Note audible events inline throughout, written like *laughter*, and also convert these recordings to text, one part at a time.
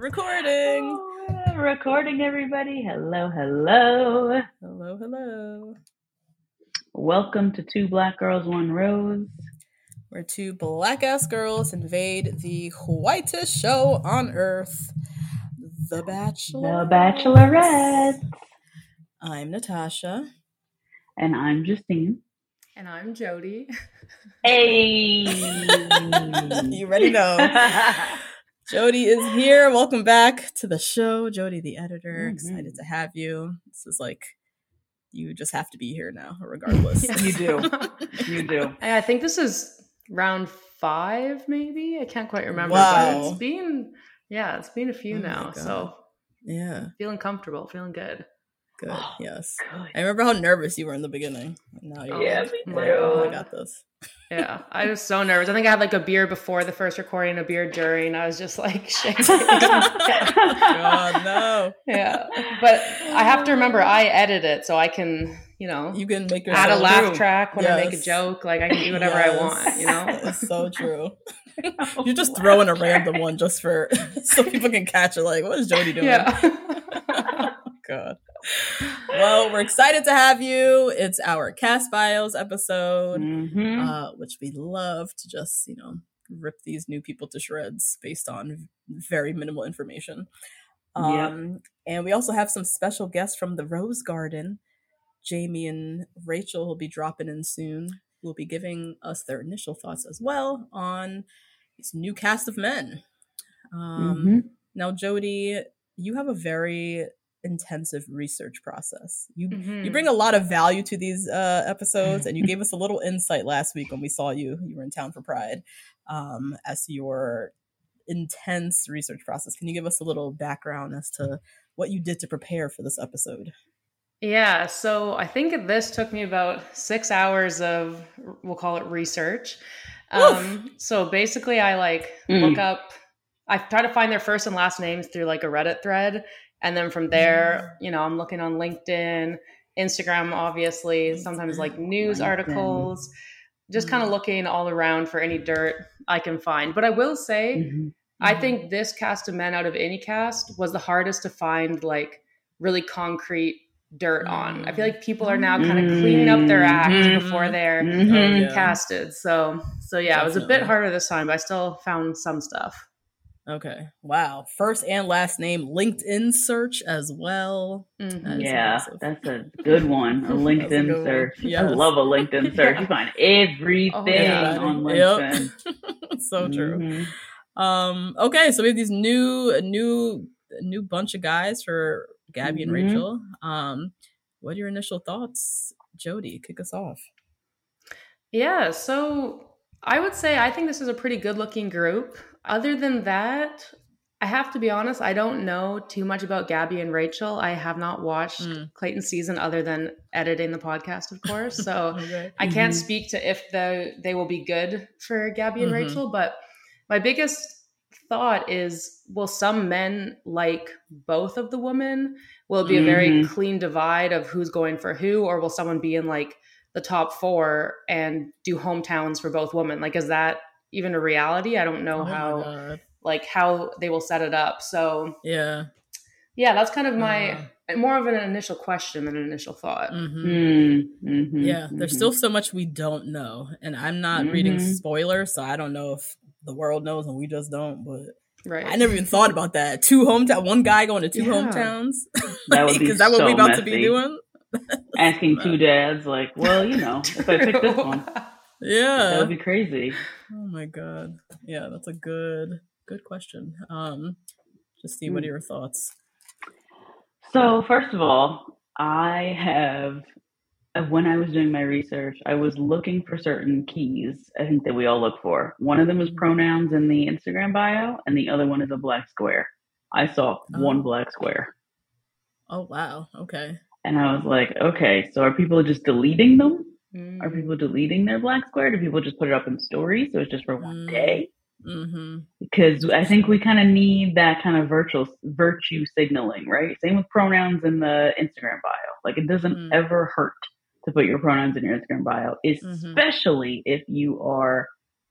recording. Oh, recording, everybody. Hello, hello. Hello, hello. Welcome to Two Black Girls, One Rose. Where two black ass girls invade the whitest show on earth, The Bachelor. The Bachelorette. I'm Natasha. And I'm Justine. And I'm Jody. *laughs* Hey. *laughs* you already know. *laughs* Jody is here. Welcome back to the show. Jody, the editor. Mhm. Excited to have you. This is like, you just have to be here now, regardless. *laughs* You do. *laughs* You do. I think this is round five, maybe. I can't quite remember. Wow. But it's been, yeah, it's been a few Oh now. So yeah, feeling comfortable, feeling good. Good. Oh, yes. Good. I remember how nervous you were in the beginning. And now you're Yeah, like, me like, oh, I got this. Yeah, I was so nervous. I think I had like a beer before the first recording, a beer during. I was just like *laughs* shaking. God, no. yeah, but I have to remember I edit it, so I can, you know, You can make add a yourself- laugh True. track when I make a joke. Like I can do whatever I want, you know. It's so true. *laughs* You just throw in a random one just for *laughs* so people can catch it. Like, what is Jody doing? Yeah. God. Well, we're excited to have you. It's our cast bios episode, Mhm. uh, which we love to just you know rip these new people to shreds based on very minimal information. Um, And we also have some special guests from the Rose Garden. Jamie and Rachel will be dropping in soon. Will be giving us their initial thoughts as well on this new cast of men. Um, Mhm. Now, Jody, you have a very intensive research process. You you Mhm. bring a lot of value to these uh, episodes, and you gave *laughs* us a little insight last week when we saw you. You were in town for Pride, um, as your intense research process. Can you give us a little background as to what you did to prepare for this episode? Yeah, so I think this took me about six hours of, we'll call it research. Um, so basically, I like Mm. look up, I try to find their first and last names through like a Reddit thread. And then from there, you know, I'm looking on LinkedIn, Instagram, obviously, sometimes like news LinkedIn. articles, just kind of Mm. looking all around for any dirt I can find. But I will say, Mhm. I think this cast of men out of any cast was the hardest to find like really concrete dirt on. I feel like people are now kind of cleaning up their act Mhm. before they're Mhm. Oh, casted. So so yeah, it was a bit harder this time, but I still found some stuff. Okay. Wow. First and last name LinkedIn search as well. Mhm. That is Yeah, impressive. that's a good one. A *laughs* That's a LinkedIn good one. search. I love a LinkedIn *laughs* search. You find everything Oh, yeah. on Yep. LinkedIn. *laughs* so true. Mhm. Um, okay, so we have these new a new a new bunch of guys for Gabby and Mhm. Rachel. Um, what are your initial thoughts, Jody? Kick us off. Yeah, so I would say I think this is a pretty good looking group. Other than that, I have to be honest, I don't know too much about Gabby and Rachel. I have not watched Mm. Clayton's season other than editing the podcast, of course. *laughs* So Okay. I can't Mhm. speak to if the they will be good for Gabby and Mhm. Rachel, but my biggest thought is will some men like both of the women? Will it be a very Mhm. clean divide of who's going for who, or will someone be in like the top four and do hometowns for both women? Like, is that even a reality? I don't know Oh how like how they will set it up. So yeah, yeah, that's kind of my Uh. more of an initial question than an initial thought. mhm. Mm, mhm, yeah. There's mhm. still so much we don't know, and I'm not reading Mhm. spoilers, so I don't know if the world knows and we just don't. But Right. I never even thought about that. Two hometown, one guy going to two Yeah. hometowns. *laughs* That would be is that what so we about to be messy. doing? *laughs* asking two dads like, well, you know, if I pick this *laughs* one, that Yeah. would be crazy. Oh my god. Yeah, that's a good good question. Um just see what are Hmm. your thoughts? So first of all, I have uh, when I was doing my research, I was looking for certain keys. I think that we all look for. One of them is pronouns in the Instagram bio, and the other one is a black square. I saw Oh. one black square, Oh wow. Okay. and I was like, okay, so are people just deleting them? Mm. Are people deleting their black square? Do people just put it up in stories so it's just for one Mm. day? Mhm. because I think we kind of need that kind of virtual virtue signaling, right? Same with pronouns in the Instagram bio. Like it doesn't Mm. ever hurt to put your pronouns in your Instagram bio, Mm-hmm. especially if you are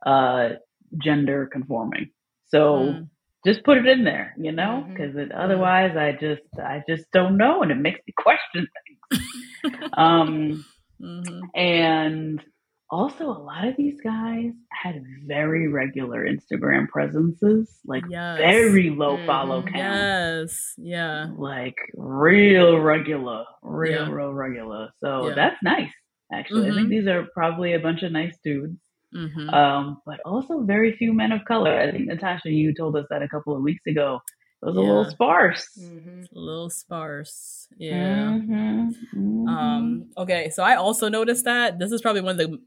uh, gender conforming. So Mm. just put it in there, you know, because otherwise, I just I just don't know, and it makes me question things. *laughs* um, Mhm. and also, a lot of these guys had very regular Instagram presences, like Yes. very low follow Mhm. count, Yes. Yeah. like real regular, real, Yeah. real regular. So Yeah. that's nice, actually. I think Mhm. these are probably a bunch of nice dudes, Mhm. um, but also very few men of color. I think, Natasha, you told us that a couple of weeks ago. It was a little Yeah. sparse. Mhm. a little sparse. Yeah. Mhm, mhm. Um, okay, so I also noticed that this is probably one of the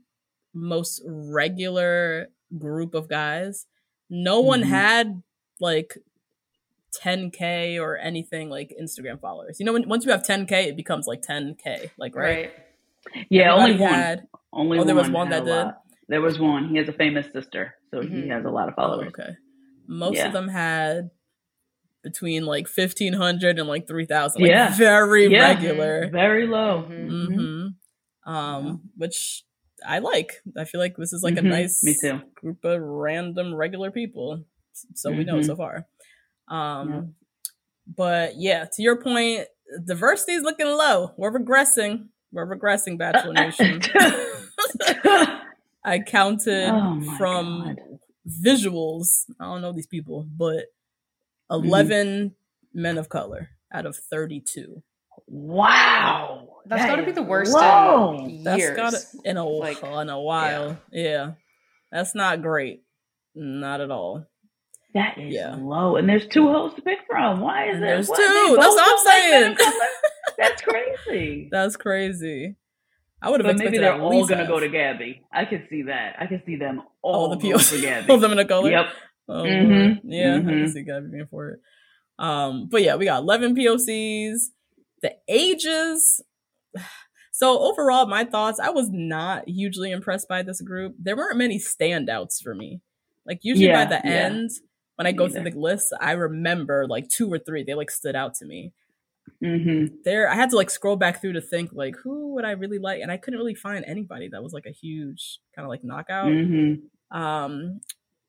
most regular group of guys. No one Mhm. had like 10k or anything like Instagram followers. You know, when once you have 10k, it becomes like 10k, like right. Right. yeah, only Everybody one. had- Only Oh, there was one one that did? There was one. He has a famous sister, so he Mhm. has a lot of oh, followers. okay. Most Yeah. of them had between like 1500 and like 3000. Like Yeah. very Yeah. regular. Very low. Mhm. hmm Um, which I like. I feel like this is like Mhm. a nice Me too. group of random regular people. So we know Mhm. so far. Um, but yeah, to your point, diversity is looking low. We're regressing. We're regressing, Bachelor *laughs* Nation. *laughs* I counted Oh from God. visuals. I don't know these people, but Mm-hmm. 11 men of color out of 32. Wow. That's That got to be the worst low. in That's years. got it in a Like, in a while. Yeah. that's not great. Not at all. That is Yeah. low. And there's two hosts to pick from. Why is And there there's what? two. They That's what I'm don't like saying. *laughs* That's crazy. That's crazy. I would have But maybe they're all gonna go to Gabby. I could see that. I could see them all all the going POs. *laughs* for Gabby. all them in a color. Yep. Oh, Mhm. Lord. Yeah, I can Mhm. see Gabby being for it. Um, but yeah, we got 11 POCs. The ages. *sighs* So overall, my thoughts, I was not hugely impressed by this group. There weren't many standouts for me. Like usually Yeah, by the yeah. end, when I go through the list, I remember like two or three. They like stood out to me. Mm-hmm. There, I had to like scroll back through to think like who would I really like, and I couldn't really find anybody that was like a huge kind of like knockout. Mm-hmm. Um,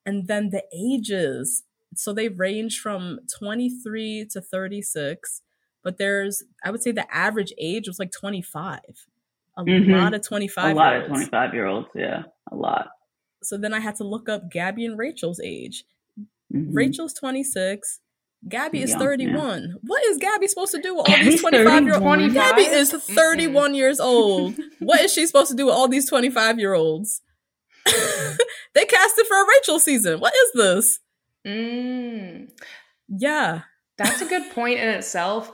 and then the ages. So they range from 23 to 36, but there's, I would say the average age was like 25. A Mhm. lot of 25 A lot of 25 year olds. Yeah. A lot. So then I had to look up Gabby and Rachel's age. Mhm. Rachel's 26. Gabby is Young, 31. What is Gabby supposed to do with all Gabby's these 25 year olds? Gabby is 25? 31 years old. what is she supposed to do with all these 25 year olds? *laughs* they casted for a Rachel season. What is this? Mm, Yeah. that's a good point in itself.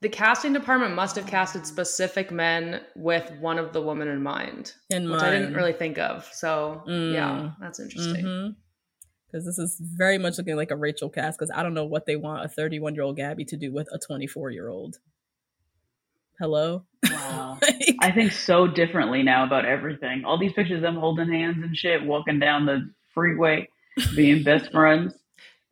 The casting department must have casted specific men with one of the women in mind, In which I didn't really think of. So Mm. yeah, that's interesting. Because this is very much looking like a Rachel cast. Because I don't know what they want a 31 year old Gabby to do with a 24 year old. Hello. Wow. *laughs* Like, I think so differently now about everything. All these pictures of them holding hands and shit, walking down the freeway, being best *laughs* friends.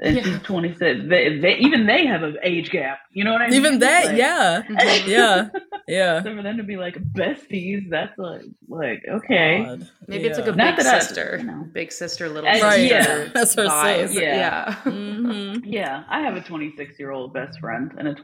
and Yeah. she's 26. They, they even they have an age gap. You know what I mean? Even that, Like, yeah, *laughs* yeah, yeah. So for them to be like besties, that's like like okay. God. Maybe it's like a Yeah. Not big that I- sister, you know. big sister, little Uh, sister. yeah. That's what it vibe. says. Yeah. yeah. Mhm. Yeah, I have a 26 year old best friend and a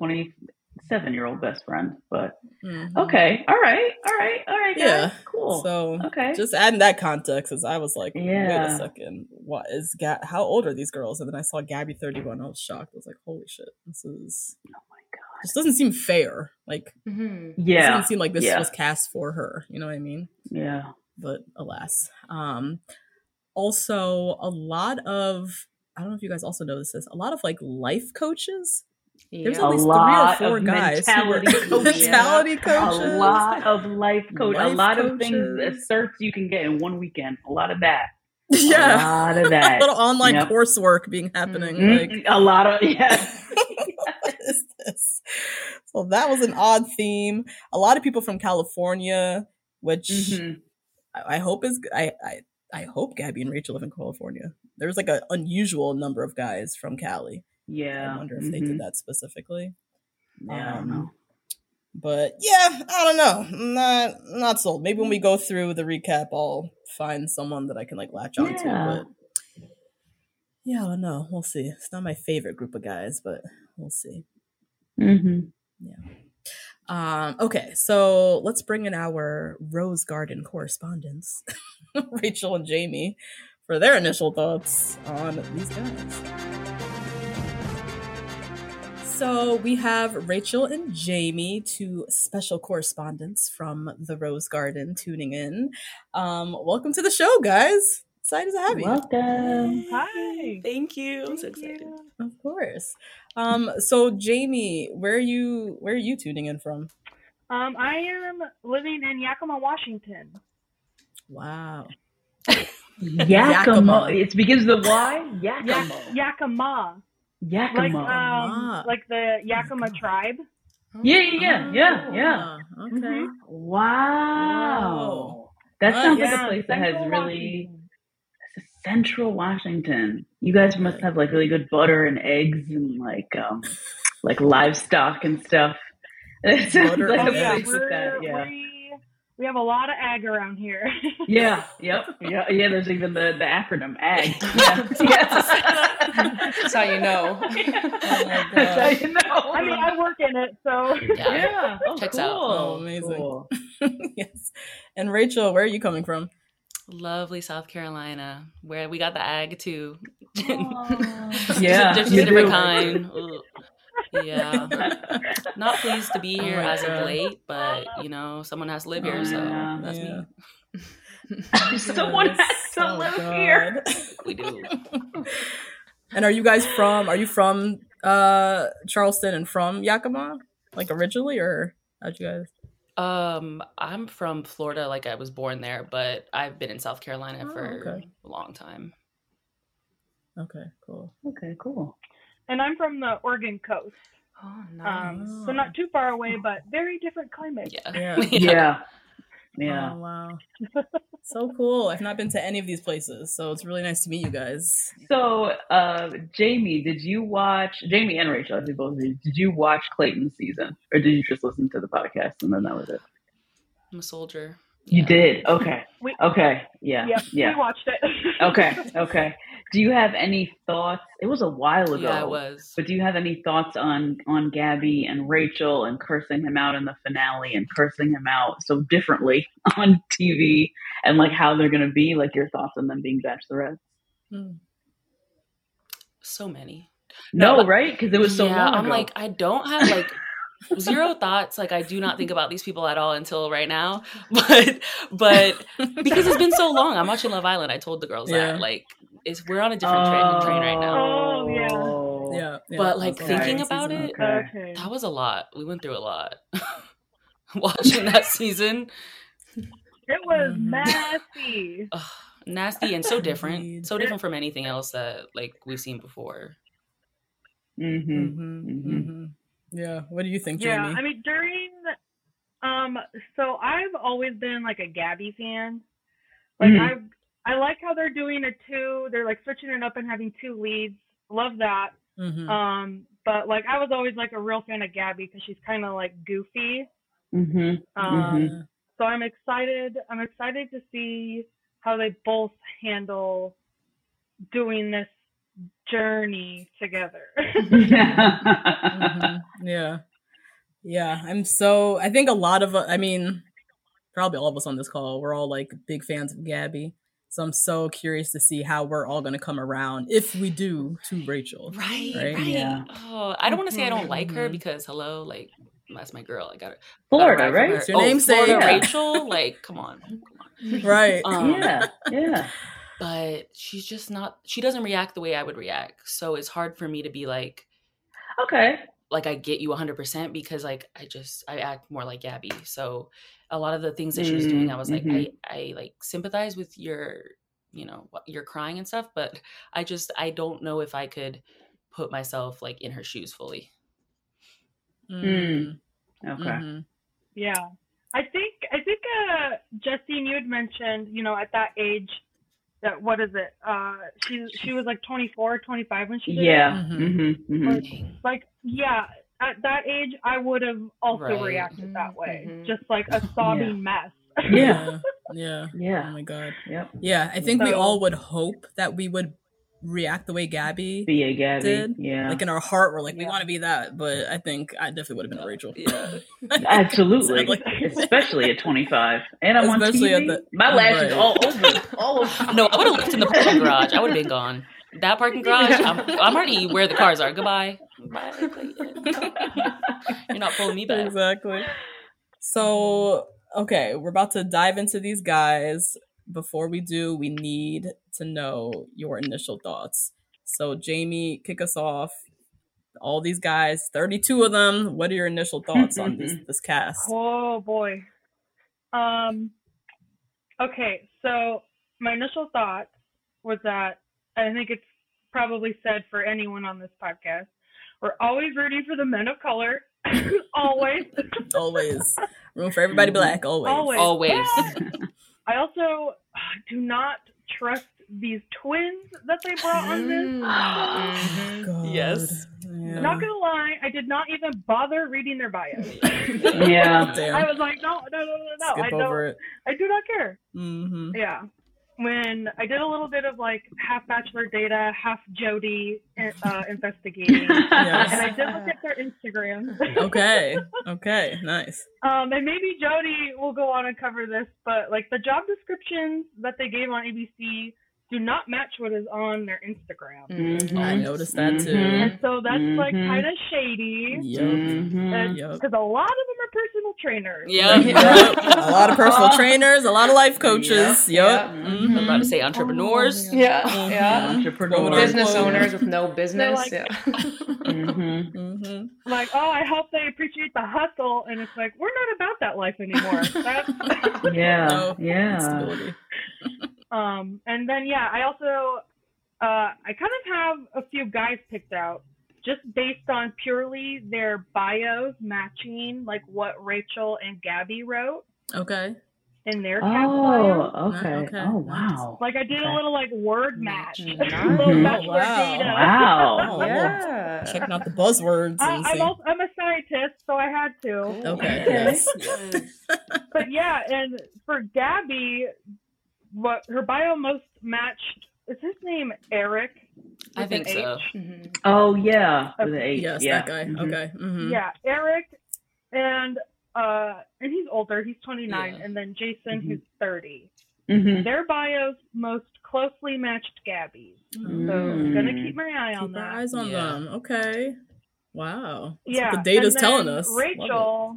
27 year old best friend. But Mhm. okay, all right, all right, all right, guys. Yeah. cool. So okay, just adding that context, because I was like, wait Yeah. a second, what is Ga- How old are these girls? And then I saw Gabby thirty one. I was shocked. I was like, holy shit, this is. oh my god, This doesn't seem fair. Like, hmm it yeah, doesn't seem like this yeah. was cast for her. You know what I mean? yeah, But alas. Um, also, a lot of I don't know if you guys also noticed this. A lot of like life coaches. There's Yeah. at A least lot three or four of guys who were *laughs* mentality coaches. mentality coaches. a lot of life coach, a Life lot of things, coaches. uh, certs you can get in one weekend. A lot of that, *laughs* yeah, a lot of *laughs* that. a little online Yep. coursework being happening. Mm, Like, a lot of yeah. what is this? So that was an odd theme. A lot of people from California, which Mhm. I, I hope is I, I I hope Gabby and Rachel live in California. There's like an unusual number of guys from Cali. Yeah, I wonder if they mhm. did that specifically. Yeah, I don't Um, know. But yeah, I don't know. Not not sold. Maybe when we go through the recap, I'll find someone that I can like latch onto. Yeah. But yeah, I don't know. We'll see. It's not my favorite group of guys, but we'll see. Mhm. Um, okay, so let's bring in our Rose Garden correspondents, *laughs* Rachel and Jamie, for their initial thoughts on these guys. So we have Rachel and Jamie, two special correspondents from the Rose Garden, tuning in. Um, welcome to the show, guys. Excited to have you. Welcome. Hi. Thank you. I'm so excited. you. Of course. Um, so Jamie, where are you? Where are you tuning in from? Um, I am living in Yakima, Washington. Wow. *laughs* Yakima. Yakima. It begins with Y. Yakima. Yakima, Yakima. like um, like the Yakima tribe. yeah, yeah, yeah, yeah, yeah. Ah, Okay. Mhm. Wow. That sounds like Yeah, a place that has Central really Washington. Central Washington. You guys must have like really good butter and eggs and like um like livestock and stuff. *laughs* It sounds Butter like a Oh yeah, place with that. Yeah. we we have a lot of ag around here. *laughs* Yeah. Yep. Yeah. Yeah. There's even the the acronym AG. *laughs* Yeah. yeah. That's how you know. *laughs* Oh That's how you know. I mean, I work in it, so Yeah. yeah. Oh, Checks cool. out. Oh, amazing. Cool. yes. And Rachel, where are you coming from? Lovely South Carolina, where we got the ag too. Yeah, just you a different do. kind. Ugh. Yeah, *laughs* not pleased to be here Oh my as of late, but you know, someone has to live here, Oh, so yeah. that's Yeah. me. *laughs* Someone Yes. *laughs* has to Oh, live God. here. We do. and are you guys from? Are you from uh Charleston and from Yakima, like originally, or how'd you guys? Um, I'm from Florida, like I was born there, but I've been in South Carolina Oh, for okay. a long time. Okay, cool. Okay, cool. And I'm from the Oregon coast, Oh, nice. um, so not too far away, but very different climate. yeah. Yeah. *laughs* Yeah. Yeah. Oh, wow. so cool. I've not been to any of these places, so it's really nice to meet you guys. So, uh, Jamie, did you watch Jamie and Rachel? I think both of you. Did you watch Clayton's season, or did you just listen to the podcast and then that was it? I'm a soldier. You Yeah. did. Okay. We- Okay. Yeah. Yep, Yeah. we watched it. Okay. *laughs* Okay. Do you have any thoughts? It was a while ago. Yeah, it was. But do you have any thoughts on on Gabby and Rachel and cursing him out in the finale and cursing him out so differently *laughs* on TV and like how they're gonna be? Like your thoughts on them being bachelorettes? Hmm. so many. No, but- right? Because it was so yeah, long I'm ago. like, I don't have like zero thoughts. Like, I do not think about these people at all until right now. *laughs* But, but *laughs* because it's been so long, I'm watching Love Island. I told the girls Yeah. that like, it's we're on a different train, train right now. Oh, yeah. Yeah, yeah, But, like, that's thinking about season. it- Okay. okay. That was a lot. We went through a lot *laughs* watching that season. It was Mhm. messy. *laughs* Ugh, nasty and so different, so different from anything else that like we've seen before. Mm-hmm. Mhm, Mhm. Yeah. What do you think, Yeah, Jamie? I mean during um so I've always been like a Gabby fan. Like Mhm. I I like how they're doing it too. They're like switching it up and having two leads. love that. Mhm. Um, but like I was always like a real fan of Gabby because she's kind of like goofy. hmm Um, Yeah. So I'm excited. I'm excited to see how they both handle doing this journey together. *laughs* Mhm. Yeah. Yeah. I'm so, I think a lot of, uh, I mean, probably all of us on this call, we're all like big fans of Gabby. So I'm so curious to see how we're all going to come around if we do to Rachel. Right, Right? right. Yeah. Oh, I don't want to say I don't like her Mhm. because hello, like that's my girl. I got it. Florida, right? It's your namesake. Florida Yeah. Rachel. Like, come on, come on. Right. Um, *laughs* yeah, yeah. But she's just not. She doesn't react the way I would react. So it's hard for me to be like, Okay. like I get you 100% because like I just I act more like Gabby. So a lot of the things that she was doing, I was like, Mhm. I I like sympathize with your, you know, what you're crying and stuff, but I just I don't know if I could put myself like in her shoes fully. Mhm. Okay. Mhm. yeah. I think I think uh Justine you had mentioned, you know, at that age that what is it? Uh she she was like 24, 25 when she did it. Yeah. Mhm. hmm hmm Dang. Like yeah, at that age I would have also Right. reacted that way. Mhm. Just like a sobbing mess. Yeah. *laughs* Yeah. Yeah. Oh my God. Yep. Yeah. I think we all would hope that we would react the way Gabby Be a Gabby. did. Yeah. Like in our heart, we're like, we want to be that. But I think I definitely would have been a Rachel. Yeah. *laughs* *laughs* Absolutely. Sadly. Especially at 25. And I'm Especially on at TV. the- My lashes right. all over. All over. No, I would have left in the parking garage. I would have been gone. That parking garage, I'm, I'm already where the cars are. Goodbye. Bye. *laughs* You're not pulling me back. exactly. So, okay, we're about to dive into these guys. Before we do, we need to know your initial thoughts. So, Jamie, kick us off. All these guys, 32 of them. What are your initial thoughts on this *laughs* this cast? Oh boy. Um okay, so my initial thought was that I think it's probably said for anyone on this podcast. We're always rooting for the men of color. *laughs* always. *laughs* Always. Room for everybody black, always. Always. Always. *laughs* I also uh, do not trust these twins that they brought on this. Mhm. *gasps* God. Yes. Yeah. Not gonna lie, I did not even bother reading their bios. Yeah. Damn. I was like, no, no, no, no, no. I Skip don't. over it. I do not care. hmm Yeah. When I did a little bit of like half Bachelor data, half Jody uh, *laughs* investigating, and I did look at their Instagram. Okay. *laughs* Okay. Nice. um, and maybe Jody will go on and cover this, but like the job descriptions that they gave on ABC do not match what is on their Instagram. Mhm. I noticed that too. Mhm. And so that's like Mhm. kind of shady. Yep. Mhm. Yep. Because a lot of them are personal trainers. Yeah. Yep. *laughs* A lot of personal trainers, a lot of life coaches. Yeah. Yep. Yeah. I'm about to say entrepreneurs. Yeah, Mhm. yeah. Entrepreneur. Business owners with no business. like- yeah. *laughs* Mhm. Mhm. Like, oh, I hope they appreciate the hustle. And it's like, we're not about that life anymore. *laughs* That's, Yeah. No. Yeah. Stability. Um, and then yeah, I also uh, I kind of have a few guys picked out just based on purely their bios matching like what Rachel and Gabby wrote Okay. in their cast. Oh, okay. Okay. Oh, wow. Like I did a little like word match, Nice. *laughs* a little Mhm. bachelor Wow. Wow. *laughs* Oh, yeah. Checking out the buzzwords I, and I'm, also, I'm a scientist, so I had to. Okay. Okay. Yes. But yeah, and for Gabby, what her bio most matched is his name Erich. I think so. H? Mhm. Oh, yeah. With the H. yes, yeah. that guy. Mhm. Okay. hmm Yeah, Erich, and uh, and he's older. He's 29, Yeah. and then Jason, Mhm. who's 30. Mhm. Their bios most closely matched Gabby's, so Mm. gonna keep my eye on Keep our that. eyes on Yeah. them. Okay. Wow. That's yeah, what the data's and then telling us. Love it. Rachel.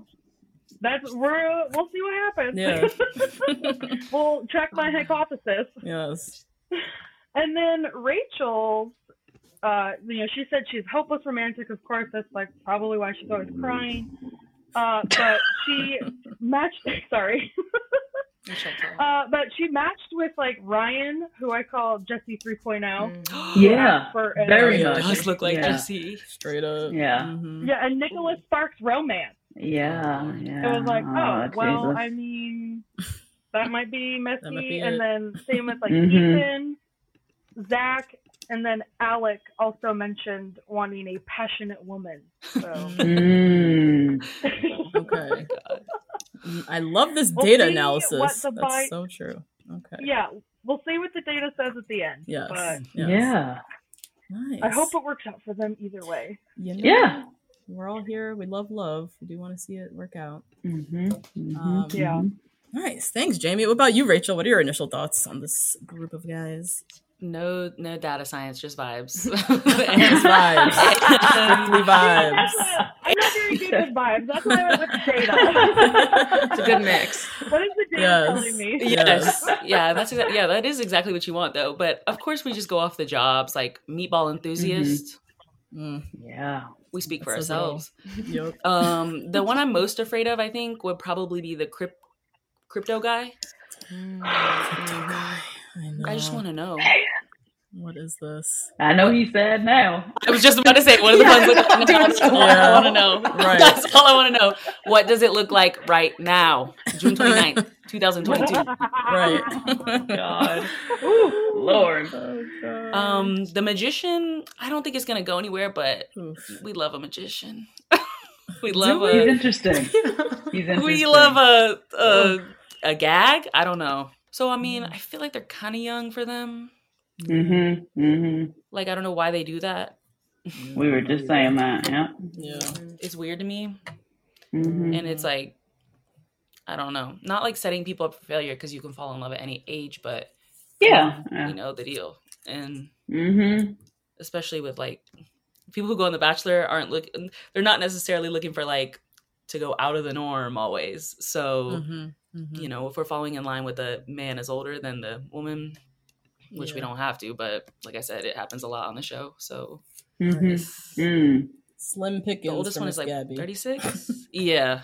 That's we're we'll see what happens. Yeah. *laughs* we'll check my hypothesis. Yes. And then Rachel's, uh, you know, she said she's hopeless romantic. Of course, that's like probably why she's always crying. Uh, but she matched. *laughs* Sorry. Uh, but she matched with like Ryan, who I call Jesse 3.0. Mm. *gasps* Yeah. For Very Yeah. much. Does look like yeah. Jesse. Straight up. Yeah. Mhm. Yeah, and Nicholas Sparks romance. Yeah. Yeah. It was like, oh, well, Jesus. I mean, *laughs* that might be messy. Might be and it. then same with like Mhm. Ethan, Zach, And then Alec also mentioned wanting a passionate woman. So Mm. *laughs* Okay. Mm, I love this We'll data analysis. what That's bi- so true. Okay. yeah, we'll see what the data says at the end. Yes. But yes. Yeah. Nice. I hope it works out for them either way. You know, Yeah. We're all here. We love love. We do want to see it work out. Mm-hmm. Mm-hmm. Um, Yeah. Nice. Thanks, Jamie. What about you, Rachel? What are your initial thoughts on this group of guys? No, no data science, just vibes. *laughs* *laughs* Just vibes. Strictly vibes. I'm not very good with vibes. That's why I went with data. *laughs* It's a good mix. what is the data Yes. telling me? Yes. yeah, that's exa- yeah, that is exactly what you want though. But of course we just go off the jobs like meatball enthusiast. Mm, Yeah. We speak for That's so ourselves. *laughs* yep. Um the one I'm most afraid of I think would probably be the crypt- crypto guy. I know. I just want to know. What is this? I know he's sad now. I was just about to say, what are the ones with the That's all I want to know. *laughs* Right. That's all I want to know. What does it look like right now? June 29th, *laughs* 2022. Right. *laughs* God. Ooh, Lord. Oh, God. Um, the magician, I don't think it's gonna go anywhere, but Oof. we love a magician. we love we? He's interesting. He's interesting. we love a a a gag. I don't know. So I mean, I feel like they're kind of young for them. Mm-hmm. Mm-hmm. Like I don't know why they do that. We were just saying that. Yeah. Yeah. It's weird to me, Mm-hmm. and it's like I don't know. Not like setting people up for failure because you can fall in love at any age, but Yeah. yeah. you know the deal. And Mm-hmm. especially with like people who go on the bachelor aren't looking they're not necessarily looking for like to go out of the norm always so Mhm, mhm. you know if we're falling in line with the man is older than the woman which we don't have to but like i said it happens a lot on the show so Mm-hmm. Mm. Slim pickings. the oldest one is like 36 *laughs* yeah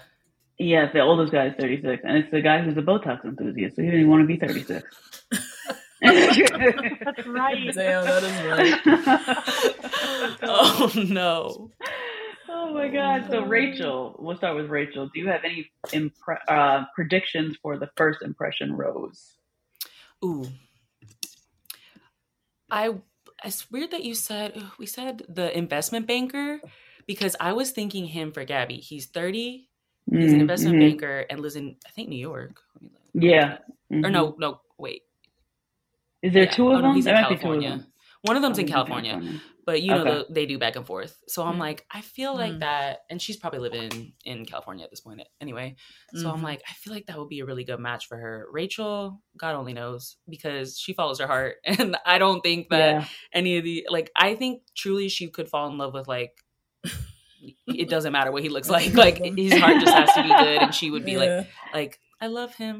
Yes, the oldest guy is 36, and it's the guy who's a Botox enthusiast, so he didn't want to be 36. *laughs* That's right. *laughs* Damn, that is right. oh no Oh my God! So Rachel, we'll start with Rachel. Do you have any impre- uh, predictions for the first impression rose? ooh i it's weird that you said *sighs* we said the investment banker because i was thinking him for gabby he's 30 He's an investment Mhm. banker and lives in, I think, New York. Let me look. Yeah. Or Mhm. no, no, wait. Is there Yeah. two Oh, of no, them? he's in there might be two of California. One of them's in he's California, but you know Okay. the, they do back and forth. So I'm Mm. like, I feel like Mm. that, and she's probably living in California at this point anyway. So I'm Mhm. like, I feel like that would be a really good match for her. Rachel, God only knows because she follows her heart, *laughs* and I don't think that Yeah. any of the like. I think truly she could fall in love with like. it doesn't matter what he looks like. *laughs* Like his heart just has to be good, and she would be like, *laughs* like I love him.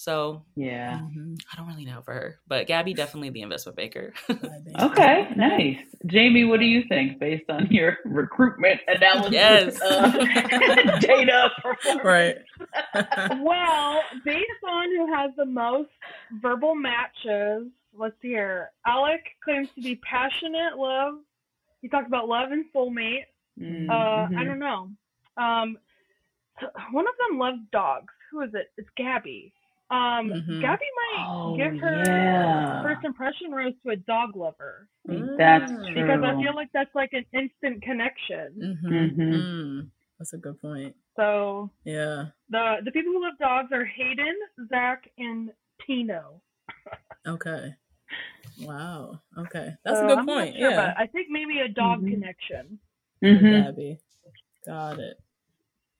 So Yeah. Mhm. I don't really know for her, but Gabby definitely the investment banker. *laughs* Okay. Nice. Jamie, what do you think based on your *laughs* recruitment analysis? Yes. *laughs* uh, data? Right. well, based on who has the most verbal matches, let's see here. Alec claims to be passionate, love. He talked about love and soulmate. Mm, Uh. I don't know. Um, one of them loves dogs. Who is it? It's Gabby. Um, Mhm. Gabby might Oh, give her yeah. first impression rose to a dog lover That's Mm. true. because I feel like that's like an instant connection. Mhm. Mhm. Mm. That's a good point. So Yeah. the the people who love dogs are Hayden, Zach, and Tino. Okay. Wow. Okay. That's So a good I'm point. sure, yeah. but I think maybe a dog Mhm. connection. For Mhm. Gabby. Got it.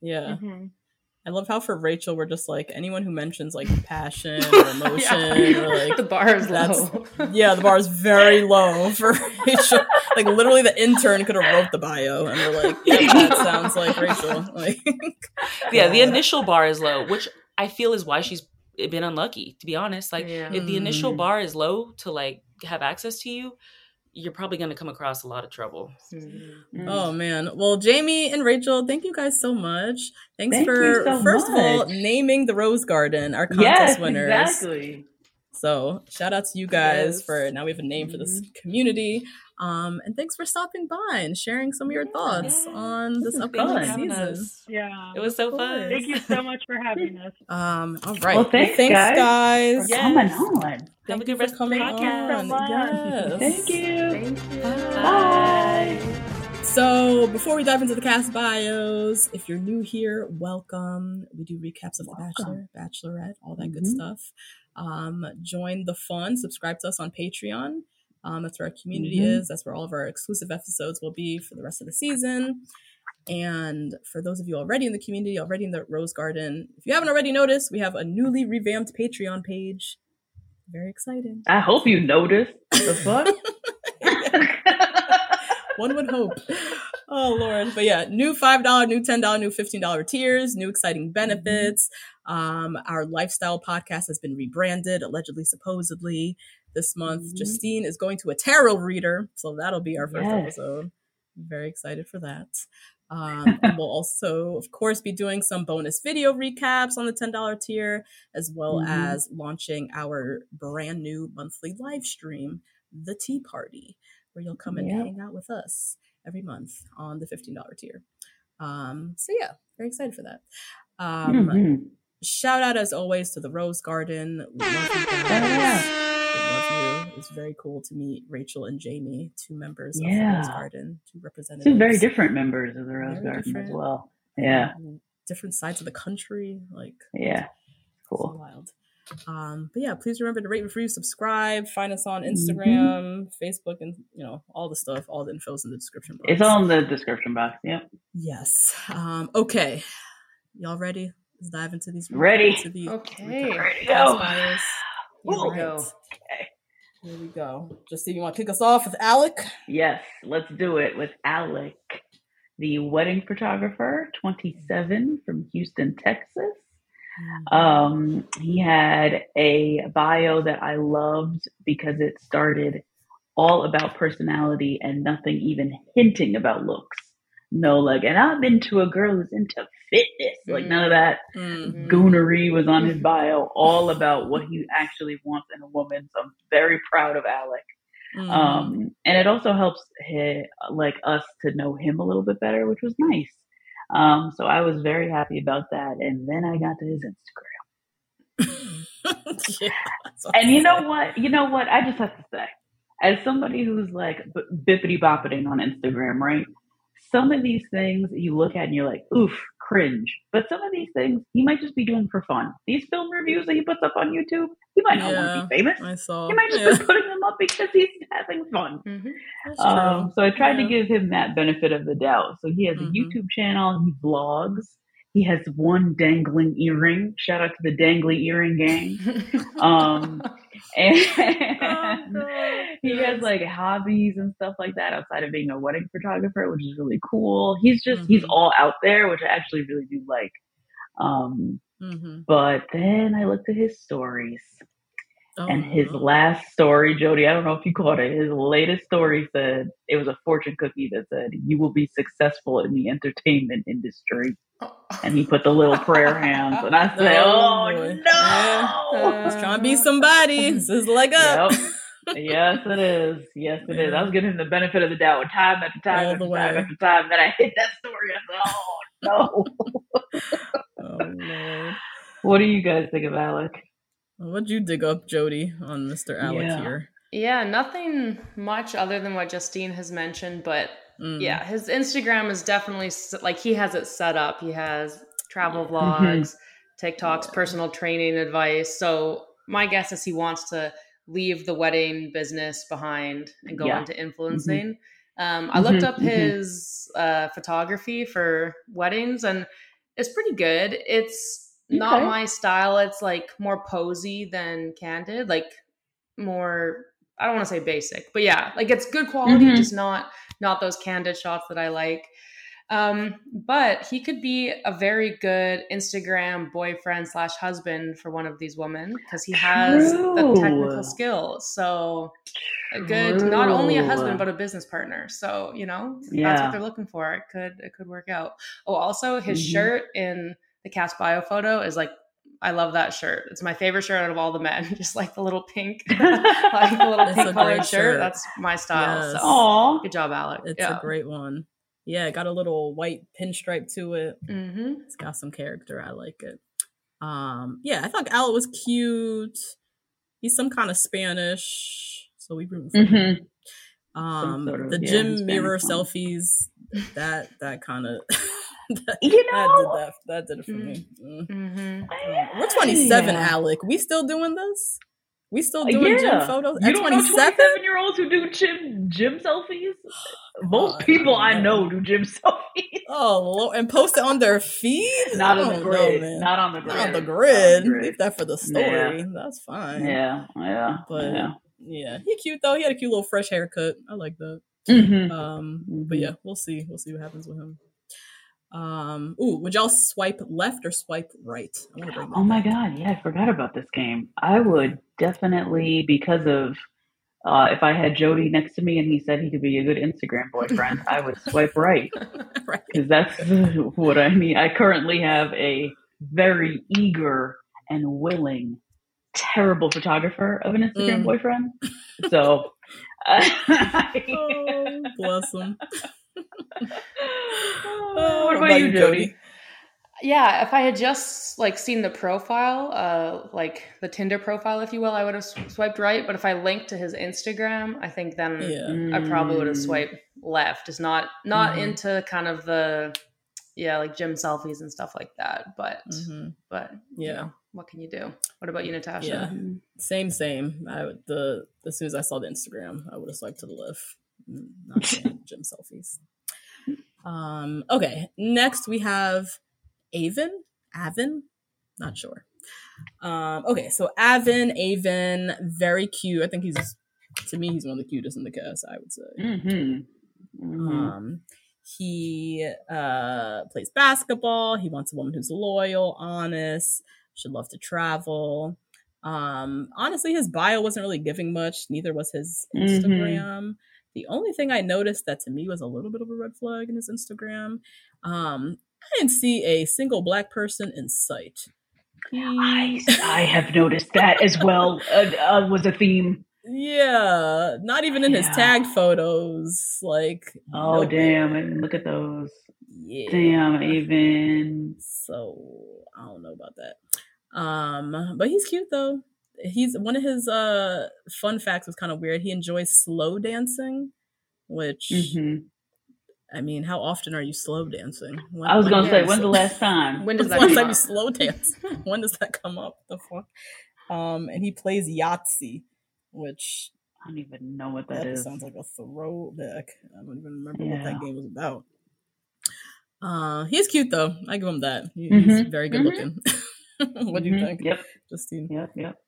Yeah. hmm I love how for Rachel we're just like anyone who mentions like *laughs* passion *laughs* or emotion or like the bar is low. *laughs* yeah, the bar is very low for Rachel. Like literally the intern could have wrote the bio and we're like, yeah, that sounds like Rachel. Like yeah, the initial bar is low, which I feel is why she's been unlucky, to be honest. Like Yeah. if the initial Mm. bar is low to like have access to you, you're probably gonna come across a lot of trouble. Mm. Oh man. Well, Jamie and Rachel, thank you guys so much. Thanks Thank for so first of all naming the Rose Garden, our contest Yes, winners. exactly. So shout out to you guys Yes. for now we have a name for this community. Um, and thanks for stopping by and sharing some of your Yeah. thoughts Yeah. on this Thank you upcoming season. us. Yeah. It was so fun. Thank you so much for having us. *laughs* Um, all right. Well, thanks, guys, guys. For Yes. coming on. Have Thank a good you for rest of the coming podcast. on. Yes. Thank you. Thank you. Bye. So, before we dive into the cast bios, if you're new here, welcome. We do recaps of The Bachelor, Bachelorette, all that good Mhm. stuff. Um, join the fun. Subscribe to us on Patreon. Um, that's where our community Mhm. is. That's where all of our exclusive episodes will be for the rest of the season. And for those of you already in the community, already in the Rose Garden, if you haven't already noticed, we have a newly revamped Patreon page. Very exciting. I hope you noticed. The *laughs* fuck? *laughs* One would hope. Oh Lord. But yeah, new $5, new $10, new $15 tiers, new exciting benefits. Um, our lifestyle podcast has been rebranded, allegedly, supposedly. This month, Mhm. Justine is going to a tarot reader. So that'll be our first Yes. episode. Very excited for that. Um, and we'll also, of course, be doing some bonus video recaps on the $10 tier, as well Mhm. as launching our brand new monthly live stream, The Tea Party, where you'll come and Yeah. hang out with us every month on the $15 tier. Um, so yeah, very excited for that. Um, Mhm. Shout out as always to the Rose Garden. We love you guys. Yeah. We love you. It was very cool to meet Rachel and Jamie, two members of the Rose Garden, two representatives. Two very different members of the Rose Very Garden different. as well. Yeah. um, Different sides of the country. Like Yeah. so Cool. wild. Um, but yeah, please remember to rate, review, subscribe. Find us on Mm-hmm. Instagram, Facebook, and you know all the stuff. All the info's in the description box. It's all in the description box. Yep. Yes. Um, okay. Y'all ready? Let's dive into these. Ready. Into the Okay. Ready to cast go. Bios. Here we go. Okay. Here we go. Justine you want to kick us off with Alec. Yes, let's do it with Alec, the wedding photographer, 27 from Houston, Texas. Um, he had a bio that I loved because it started all about personality and nothing even hinting about looks. No, like, and I'm into a girl who's into fitness. Like, none of that Mm. goonery was on his bio, all about what he actually wants in a woman. So I'm very proud of Alec. Mm. Um, and it also helps hi like us to know him a little bit better, which was nice. Um, so I was very happy about that. And then I got to his Instagram. yeah, that's *laughs* And you know what? You know what? I just have to say, as somebody who's like b- bippity boppiting on Instagram, right? Some of these things you look at and you're like, oof, cringe. But some of these things he might just be doing for fun. These film reviews that he puts up on YouTube, he might not want to be famous. I saw. He might just yeah, be putting them up because he's having fun. Mhm. Um, so I tried Yeah. to give him that benefit of the doubt. So he has a Mhm. YouTube channel, he vlogs, he has one dangling earring. Shout out to the dangly earring gang. *laughs* Um, and God, *laughs* he has like hobbies and stuff like that outside of being a wedding photographer, which is really cool. He's just he's Mhm. all out there, which I actually really do like. Um, Mhm. but then I looked at his stories. Oh, And his no. last story, Jody, I don't know if you caught it. His latest story said it was a fortune cookie that said, You will be successful in the entertainment industry. And he put the little prayer hands. And I *laughs* oh, said, Oh, Oh, no. He's trying to be somebody. This is leg up. Yep. yes, it is. Yes, it is. I was giving him the benefit of the doubt time after time All after the time way. after time. Then I hit that story. I said, Oh, no. *laughs* Oh Lord. what do you guys think of Alec? What'd you dig up, Jody, on Mr. Alec Yeah. here? Yeah, nothing much other than what Justine has mentioned, but Mm. yeah, his Instagram is definitely like he has it set up. He has travel Mhm. vlogs, TikToks, Yeah. personal training advice. So my guess is he wants to leave the wedding business behind and go Yeah. into influencing. Um, I looked Mhm, up mhm. his uh, photography for weddings, and it's pretty good. It's not my style. It's like more posy than candid, like more. I don't want to say basic, but yeah, like it's good quality, just not not those candid shots that I like. Um, but he could be a very good Instagram boyfriend slash husband for one of these women because he has the technical skills. So a good, not only a husband but a business partner. So you know that's Yeah. what they're looking for. It could it could work out. Oh, also his Mhm. shirt in the cast bio photo is like I love that shirt. It's my favorite shirt out of all the men. *laughs* Just like the little pink, *laughs* *laughs* like the little It's pink colored shirt. shirt. That's my style. Yes. So Aw. good job, Alec. It's yeah. a great one. Yeah, it got a little white pinstripe to it. hmm It's got some character. I like it. Um, yeah, I thought Al was cute. He's some kind of Spanish, so we root for him. Mhm. Um, sort of, the yeah, gym Hispanic mirror one. selfies, that that kind of that, You that know, did that that did it for me. Mm. hmm Um, we're 27, Yeah. Alec. We still doing this? We still doing yeah. gym photos You at don't know 27? 27 year olds who do gym gym selfies? *sighs* Most Oh, I people don't I know. do gym *laughs* selfies. Oh, Lord. and post it on their feed? Not I on the know. Not on the grid. Not on the grid. on the grid. Leave that for the story. That's fine. Yeah, yeah, But yeah. yeah, he cute though. He had a cute little fresh haircut. I like that. Mhm. Um, but Mhm. yeah, we'll see. We'll see what happens with him. Um, ooh, would y'all swipe left or swipe right? I want to bring that Oh my back. god, yeah, I forgot about this game. I would definitely because of uh, if I had Jody next to me and he said he could be a good Instagram boyfriend, I would swipe right *laughs* right. because that's *laughs* what I mean. I currently have a very eager and willing, terrible photographer of an Instagram Mm. boyfriend. *laughs* So, Oh, bless him. What about you, Jody? Yeah, if I had just like seen the profile, uh, like the Tinder profile, if you will, I would have s- swiped right. But if I linked to his Instagram, I think then Yeah. I probably would have Mm. swiped left. Just not not Mhm. into kind of the yeah, like gym selfies and stuff like that. But Mhm. but you Yeah. know, what can you do? What about you, Natasha? Yeah. Same, same. I would- the as soon as I saw the Instagram, I would have swiped to the left. Mm, Not *laughs* gym selfies. Um. Okay. Next we have Aven. Aven. Not sure. Um. Okay. So Aven, Aven, very cute. I think he's to me he's one of the cutest in the cast. I would say. Mm-hmm. hmm Um, he uh, plays basketball. He wants a woman who's loyal, honest, should love to travel. Um, honestly, his bio wasn't really giving much. Neither was his Mhm. Instagram. The only thing I noticed that to me was a little bit of a red flag in his Instagram. Um, I didn't see a single black person in sight. I, I have noticed that as well. *laughs* Uh, uh, was a theme. yeah, not even in his Yeah. tagged photos. Like, Oh damn! And look at those. Yeah. Damn, even. So I don't know about that. Um, but he's cute though. He's one of his uh fun facts was kind of weird. He enjoys slow dancing, which Mhm. I mean, how often are you slow dancing? When, I was gonna say, when's the last time? When *laughs* does that last come time you up? slow dance? *laughs* when does that come up? The fuck? Um, and he plays Yahtzee, which I don't even know what that that is. sounds like a throwback. I don't even remember what that game was about. Uh, he's cute though. I give him that. He- He's Mhm, very good mhm. looking. *laughs* what do you Mhm. think, Yep, Justine? yep, yep.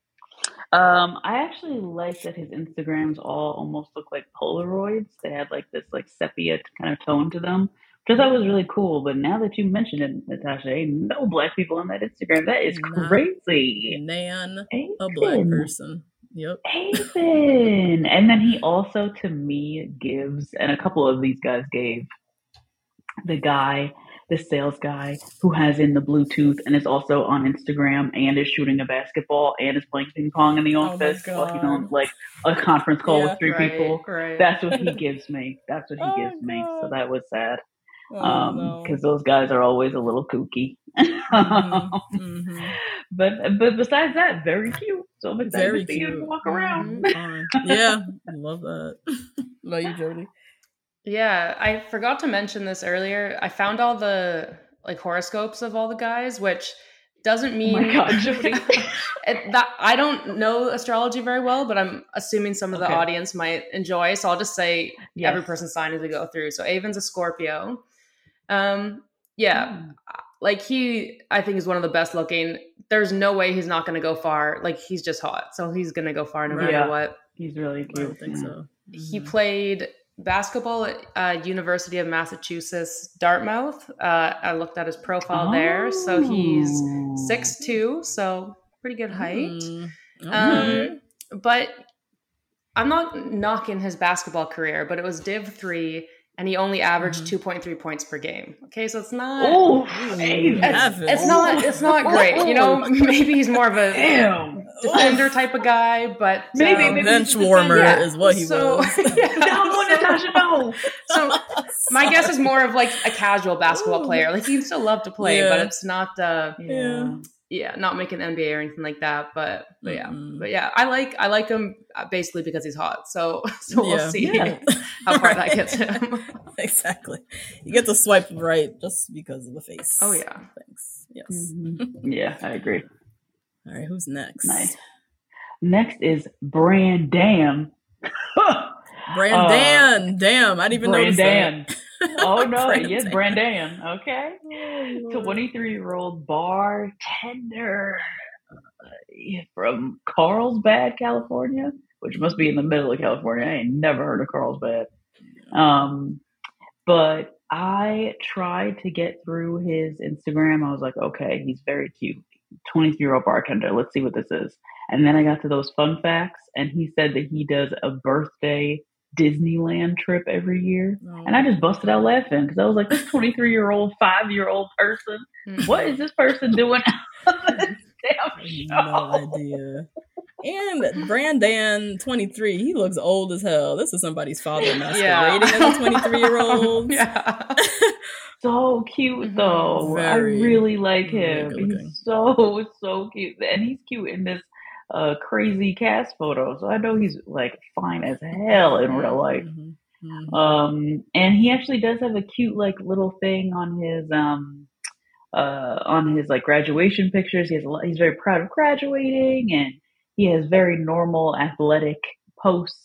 Um, I actually like that his Instagrams all almost look like Polaroids. They had like this like sepia kind of tone to them, which I thought was really cool. But now that you mention it, Natasha, ain't no black people on that Instagram. That is Not crazy. Nan, a black person. Yep. Aiden. And then he also, to me, gives, and a couple of these guys gave, the guy, the sales guy who has in the Bluetooth and is also on Instagram and is shooting a basketball and is playing ping pong in the Oh office while he's on God. like a conference call Yeah, with three right, people. right. That's what he *laughs* gives me. That's what he Oh gives me. So that was sad. Oh, Um, no. because those guys are always a little kooky. Mhm, *laughs* mhm. But but besides that, very cute. So I'm excited Very to see him walk around. Fun. yeah, I love that. *laughs* Love you, Jody. Yeah, I forgot to mention this earlier. I found all the like horoscopes of all the guys, which doesn't Oh mean my god, *laughs* *laughs* that I don't know astrology very well, but I'm assuming some of the audience might enjoy. So I'll just say every Yes. person's sign as we go through. So Aven's a Scorpio. Um, yeah, Mm. like he, I think is one of the best looking. There's no way he's not going to go far. Like he's just hot, so he's going to go far no matter Yeah. what. He's really I cute. don't think yeah. so. He Mhm. played basketball at uh, University of Massachusetts Dartmouth. Uh, I looked at his profile there, so he's Oh. six two, so pretty good height. Mm, okay. Um, but I'm not knocking his basketball career, but it was Div three, and he only averaged Mhm. 2.3 points per game. Okay, so it's not. Oh, It's, it's not. It's not great. You know, *laughs* *laughs* maybe he's more of a Damn. defender type of guy, but Maybe- um, maybe bench warmer yeah, is what he so, was. *laughs* yeah, Down one, Natasha, no. *laughs* so my guess is more of like a casual basketball Ooh. player. Like he'd still love to play, but it's not. uh Yeah. Yeah, not making the NBA or anything like that. But but yeah, Mm-mm. but yeah, I like I like him uh, basically because he's hot. So *laughs* so we'll Yeah. see Yeah. *laughs* how far that gets him. exactly. You get to swipe right just because of the face. Oh, yeah. Thanks. Yes. Mhm. Yeah, I agree. All right, who's next? Nice. Next is Brand Brandam. Brandan. Damn, I didn't even that. Brandan. *laughs* Oh no, Brandan. yes, Brandan. Okay. 23 year old bartender uh, from Carlsbad, California, which must be in the middle of California. I ain't never heard of Carlsbad. Um, but I tried to get through his Instagram. I was like, okay, he's very cute. 23 year old bartender. Let's see what this is. And then I got to those fun facts, and he said that he does a birthday Disneyland trip every year. And I just busted out laughing because I was like, this 23 year old, five year old person, what is this person doing *laughs* No idea. And Brandan, 23, he looks old as hell. This is somebody's father *laughs* masquerading as a 23 year old. *laughs* yeah. So cute Mhm. though. I really like him. He's so so cute, and he's cute in this uh crazy cast photo. So I know he's like fine as hell in real life. Mhm. Mhm. Um, and he actually does have a cute like little thing on his um uh on his like graduation pictures. He has a lot, he's very proud of graduating, and he has very normal athletic posts.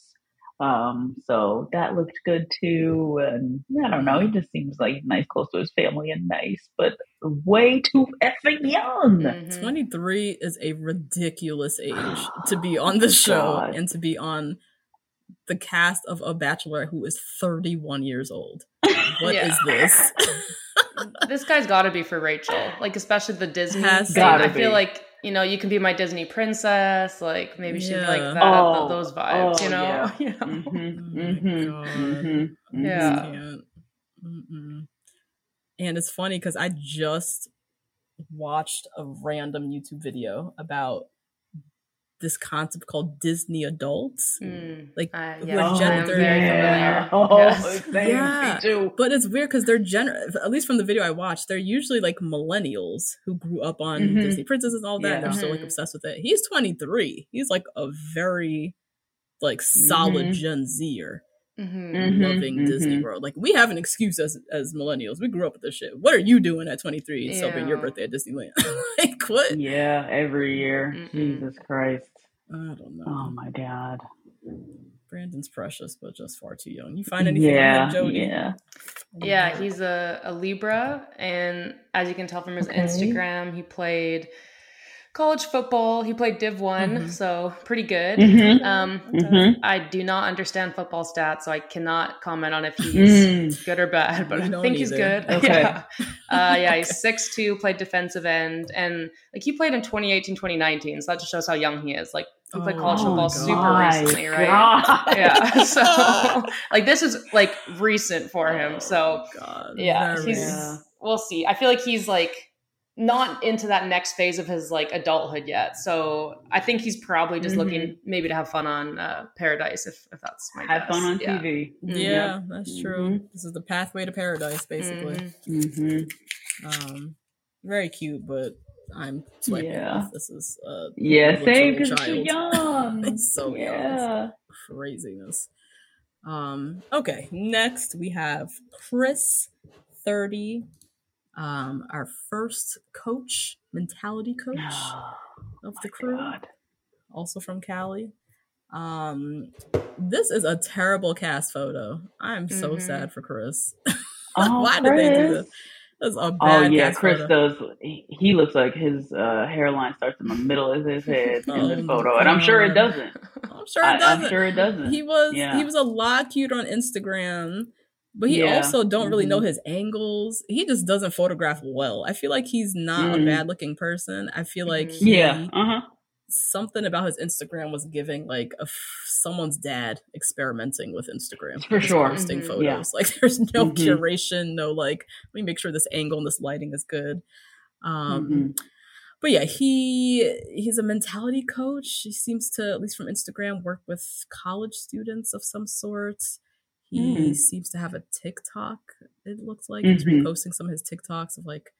Um, so that looked good too. And I don't know, he just seems like nice, close to his family, and nice, but way too effing young. Mhm. 23 is a ridiculous age to be on the show God. and to be on the cast of a bachelor who is 31 years old. What is Yeah. this? *laughs* this guy's got to be for Rachel, like especially the Disney. Has thing. I feel be. like you know you can be my Disney princess, like maybe she'd like that, Oh, th- those vibes, oh, you know. yeah. *laughs* You know? Mm-hmm, Oh mm-hmm, mm-hmm, Yeah. And it's funny because I just watched a random YouTube video about this concept called Disney adults. Mm, Like, uh, who yeah, are I'm gender- yeah. Oh, *laughs* Yes. same, Yeah. me too. But it's weird because they're gener at least from the video I watched, they're usually like millennials who grew up on Mhm. Disney princesses and all that. And Yeah. they're still like obsessed with it. He's 23. He's like a very like solid Mhm. Gen Zer Mhm. Mhm, loving Disney mhm. World. Like we have an excuse as as millennials. We grew up with this shit. What are you doing at 23 celebrating your birthday at Disneyland? *laughs* like what? Yeah, every year. Mm-mm. Jesus Christ. I don't know. Oh my God. Brandan's precious, but just far too young. You find anything Yeah, on him, Jody? yeah. Yeah, he's a, a Libra, and as you can tell from his Okay. Instagram, he played college football. He played Div one, Mhm. so pretty good. Mhm. Um, Mhm. I do not understand football stats, so I cannot comment on if he's Mm. good or bad. But I don't think he's good. *laughs* Okay. Yeah, uh, yeah, *laughs* he's six two, played defensive end, and like he played in 2018, 2019. So that just shows how young he is. Like he played Oh college football God. super recently, right? God. Yeah, *laughs* so like this is like recent for him. So God. yeah, he's Yeah. we'll see. I feel like he's like not into that next phase of his like adulthood yet. So I think he's probably just Mhm. looking maybe to have fun on uh, Paradise if if that's my Have guess. fun on yeah. TV. Yeah, that's true. Mhm. This is the pathway to paradise, basically. Mhm. hmm Um, very cute, but I'm swiping Yeah. off. This is uh, Yeah, little same because it's child. too young. *laughs* It's so young. yeah. craziness. Um, okay, next we have Chris, 30. Um, our first coach, mentality coach *gasps* of the crew, God. also from Cali. Um, this is a terrible cast photo. I'm so Mhm. sad for Chris. *laughs* Oh, Why did they do Chris. this? That's a Oh yeah, Chris photo. does. He, he looks like his uh, hairline starts in the middle of his head in Oh, this photo, and I'm sure it doesn't. I'm sure it doesn't. I'm sure it doesn't. he was Yeah. he was a lot cuter on Instagram, but he Yeah. also don't really know Mhm. his angles. He just doesn't photograph well. I feel like he's not a Mm. bad looking person. I feel like Mhm. he, yeah. Uh huh. something about his Instagram was giving like a f- someone's dad experimenting with Instagram For sure. posting Mhm. photos. Yeah. *laughs* Like there's no Mhm. curation, no like let me make sure this angle and this lighting is good. Um Mhm. but yeah, he he's a mentality coach. He seems to, at least from Instagram, work with college students of some sort. He Mm. seems to have a TikTok. It looks like he's Mhm. reposting some of his TikToks of like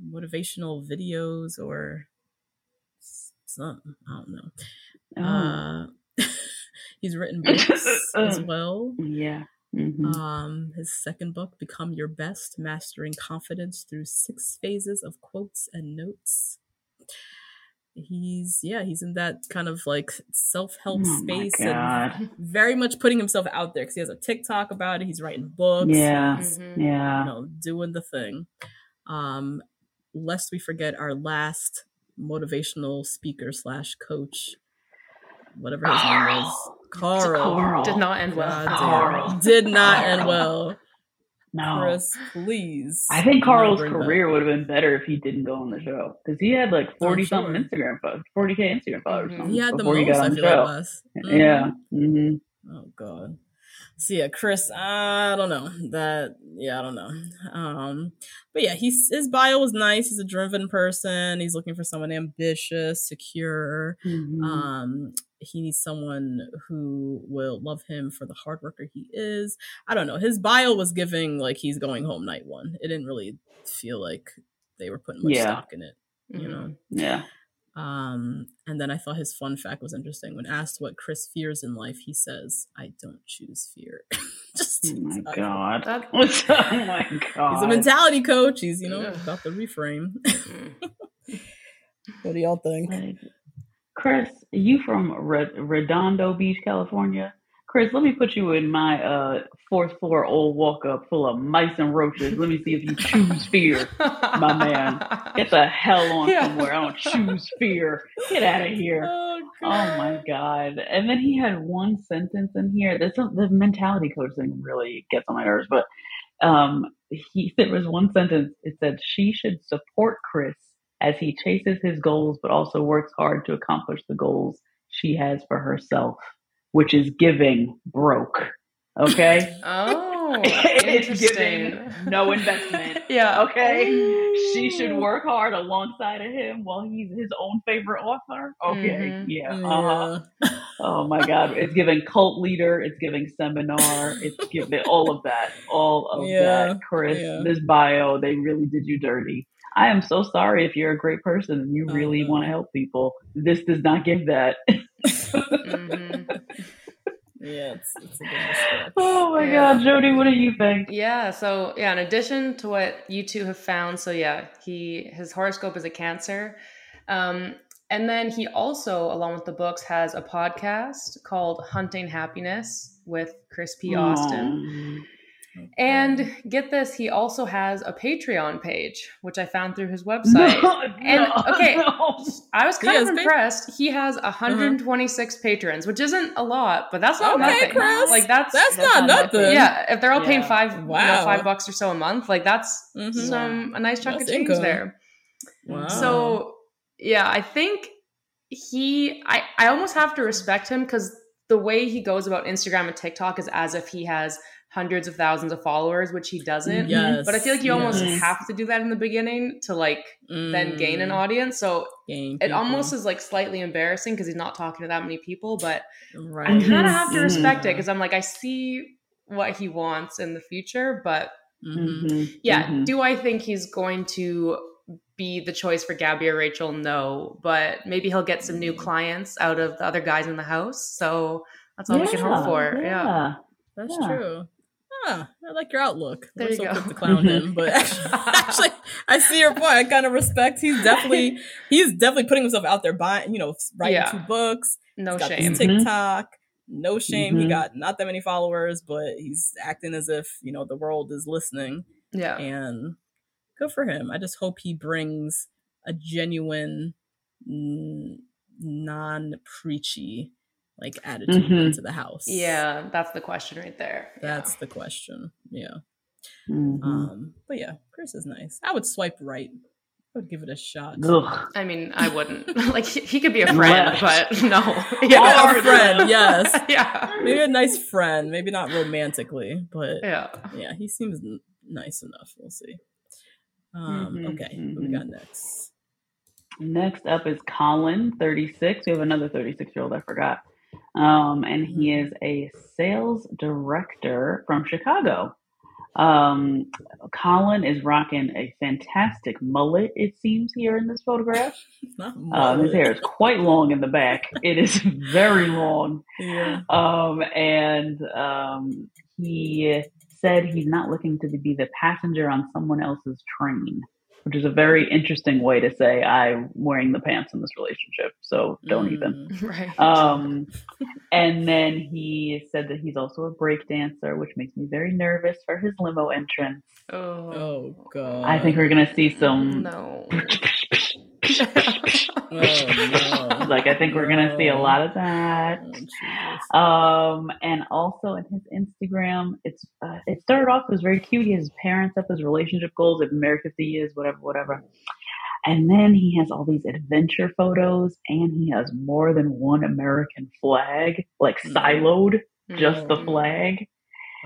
motivational videos or something. I don't know. Oh. Uh, *laughs* he's written *laughs* books as well. yeah. Mhm. Um, his second book, Become Your Best Mastering Confidence Through Six Phases of Quotes and Notes. He's, yeah, he's in that kind of like self help Oh space and very much putting himself out there because he has a TikTok about it. He's writing books. Yeah. he's, Mhm. Yeah. you know, doing the thing. Um, lest we forget our last motivational speaker slash coach, whatever his name was, *gasps* Carl. Carl. Did not end well. God *laughs* Carl. Did not end well. No. Chris, please. I think Carl's career would have been better if he didn't go on the show because he had like forty something sure. Instagram followers, forty k Instagram followers. Mhm. He had the before most, he got I on the feel like, show. last. *laughs* Yeah. hmm Oh god. So yeah, Chris, I don't know that. Yeah, I don't know. Um, but yeah, he's his bio was nice. He's a driven person. He's looking for someone ambitious, secure. Mm-hmm. Um, he needs someone who will love him for the hard worker he is. I don't know. His bio was giving like he's going home night one. It didn't really feel like they were putting much Yeah. stock in it. You Mhm. know. Yeah. Um, and then I thought his fun fact was interesting. When asked what Chris fears in life, he says, "I don't choose fear." *laughs* Just Oh my I- god. That- *laughs* oh my god. He's a mentality coach. He's you know Ugh. about the reframe. Mm. *laughs* what do y'all think? Chris, you from Redondo Beach, California? Chris, let me put you in my uh, fourth floor old walk up full of mice and roaches. Let me see if you choose fear. My man. Get the hell on Yeah. somewhere. I don't choose fear. Get out of here. Oh, Oh my god! And then he had one sentence in here. That's the mentality coach thing really gets on my nerves. But um, he there was one sentence. It said she should support Chris as he chases his goals, but also works hard to accomplish the goals she has for herself, which is giving broke. Okay, *laughs* Oh, *laughs* it's giving interesting. no investment. *laughs* yeah. Okay, she should work hard alongside of him while he's his own favorite author. Okay, Mhm. yeah. Uh-huh. Yeah. Oh my God, it's giving cult leader, it's giving seminar, it's giving all of that, all of Yeah, that. Chris, yeah. this bio, they really did you dirty. I am so sorry if you're a great person and you really no. want to help people. This does not give that. *laughs* Mhm. Yeah, it's, it's a bit of a stretch. oh my Yeah. God, Jody, what do you think? Yeah, so yeah, in addition to what you two have found, so yeah, he his horoscope is a cancer. Um and then he also, along with the books, has a podcast called Hunting Happiness with Chris P. Austin. And get this, he also has a Patreon page, which I found through his *laughs* website. No, And- no, okay. no. I was kind has of pa- impressed. He has 126 patrons, which isn't a lot, but that's not Okay, nothing. Chris. Like that's, That's, That's not not nothing. yeah. If they're all paying Yeah. five, you know, Wow. five bucks or so a month, like that's Mhm. some a nice chunk That's of change income. there. Wow. So yeah, I think he, I, I almost have to respect him because the way he goes about Instagram and TikTok is as if he has hundreds of thousands of followers, which he doesn't. yes, But I feel like you almost have to do that in the beginning to like then gain an Mm, audience. So it almost is like slightly embarrassing because he's not talking to that many people, but right. I kind of have to respect it because I'm like, I see what he wants in the future, but Mhm. Mhm, yeah, mhm. do I think he's going to be the choice for Gabby or Rachel? No, but maybe he'll get some new clients out of the other guys in the house. So that's all we can hope for. Yeah. That's Yeah. true. Ah, I like your outlook. There We're you so go. quick to clown him, but actually, *laughs* actually, I see your point. I kind of respect. He's definitely he's definitely putting himself out there, buying you know, writing Yeah. two books. No He's got shame. this TikTok. No shame. He Mhm. got not that many followers, but he's acting as if you know the world is listening, Yeah. and good for him. I just hope he brings a genuine, non preachy like attitude Mhm. into the house. Yeah, that's the question right there. That's the question. Yeah. Mhm. Um, but yeah, Chris is nice. I would swipe right. I would give it a shot. Ugh. I mean, I wouldn't. *laughs* *laughs* like he, he could be a friend, Right. *laughs* but no. Yeah, Or- a friend, yes. yeah. Maybe a nice friend, maybe not romantically, but Yeah. yeah, he seems n- nice enough. We'll see. Um, Mhm, okay, what we got next? Next up is Colin, 36. We have another 36 year old, I forgot. Um, and he is a sales director from Chicago. Um, Colin is rocking a fantastic mullet, it seems, here in this photograph. *laughs* Um, his hair is quite long in the back. It is *laughs* very long. Yeah. Um, and um, he said he's not looking to be the passenger on someone else's train, which is a very interesting way to say I'm wearing the pants in this relationship. So don't even. Mm. *laughs* Right. Um, and then he said that he's also a break dancer, which makes me very nervous for his limo entrance. oh. Oh god. I think we're gonna see some. No. *laughs* *laughs* Oh no. Like I think we're gonna see a lot of that. Oh, Um, and also in his Instagram, it's uh, it started off was very cute. He has his parents up his relationship goals. Been married fifty years, whatever, whatever. And then he has all these adventure photos, and he has more than one American flag, like Mhm. siloed, just the Mm. flag.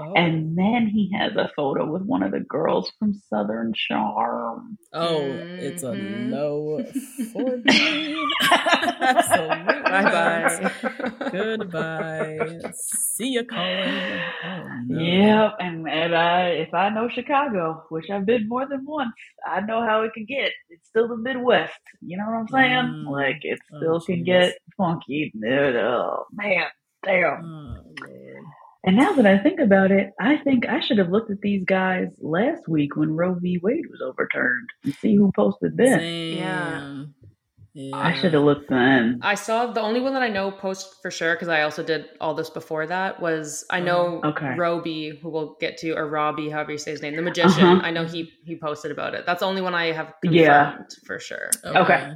Oh. And then he has a photo with one of the girls from Southern Charm. Oh, it's a Mhm. no *laughs* for me. Absolutely. Bye bye. Goodbye. See ya, Colin. Oh, no. Yep, and and I, if I know Chicago, which I've been more than once, I know how it can get. It's still the Midwest. You know what I'm saying? Mm. Like it Oh, still can get funky. Oh man, damn. Oh, Lord. And now that I think about it, I think I should have looked at these guys last week when Roe v. Wade was overturned and see who posted then. Damn. Yeah. I should have looked then. I saw the only one that I know post for sure because I also did all this before that was I know Okay. Roby, who we'll get to, or Robbie, however you say his name, the magician. Uh-huh. I know he he posted about it. That's the only one I have confirmed Yeah. for sure. Okay.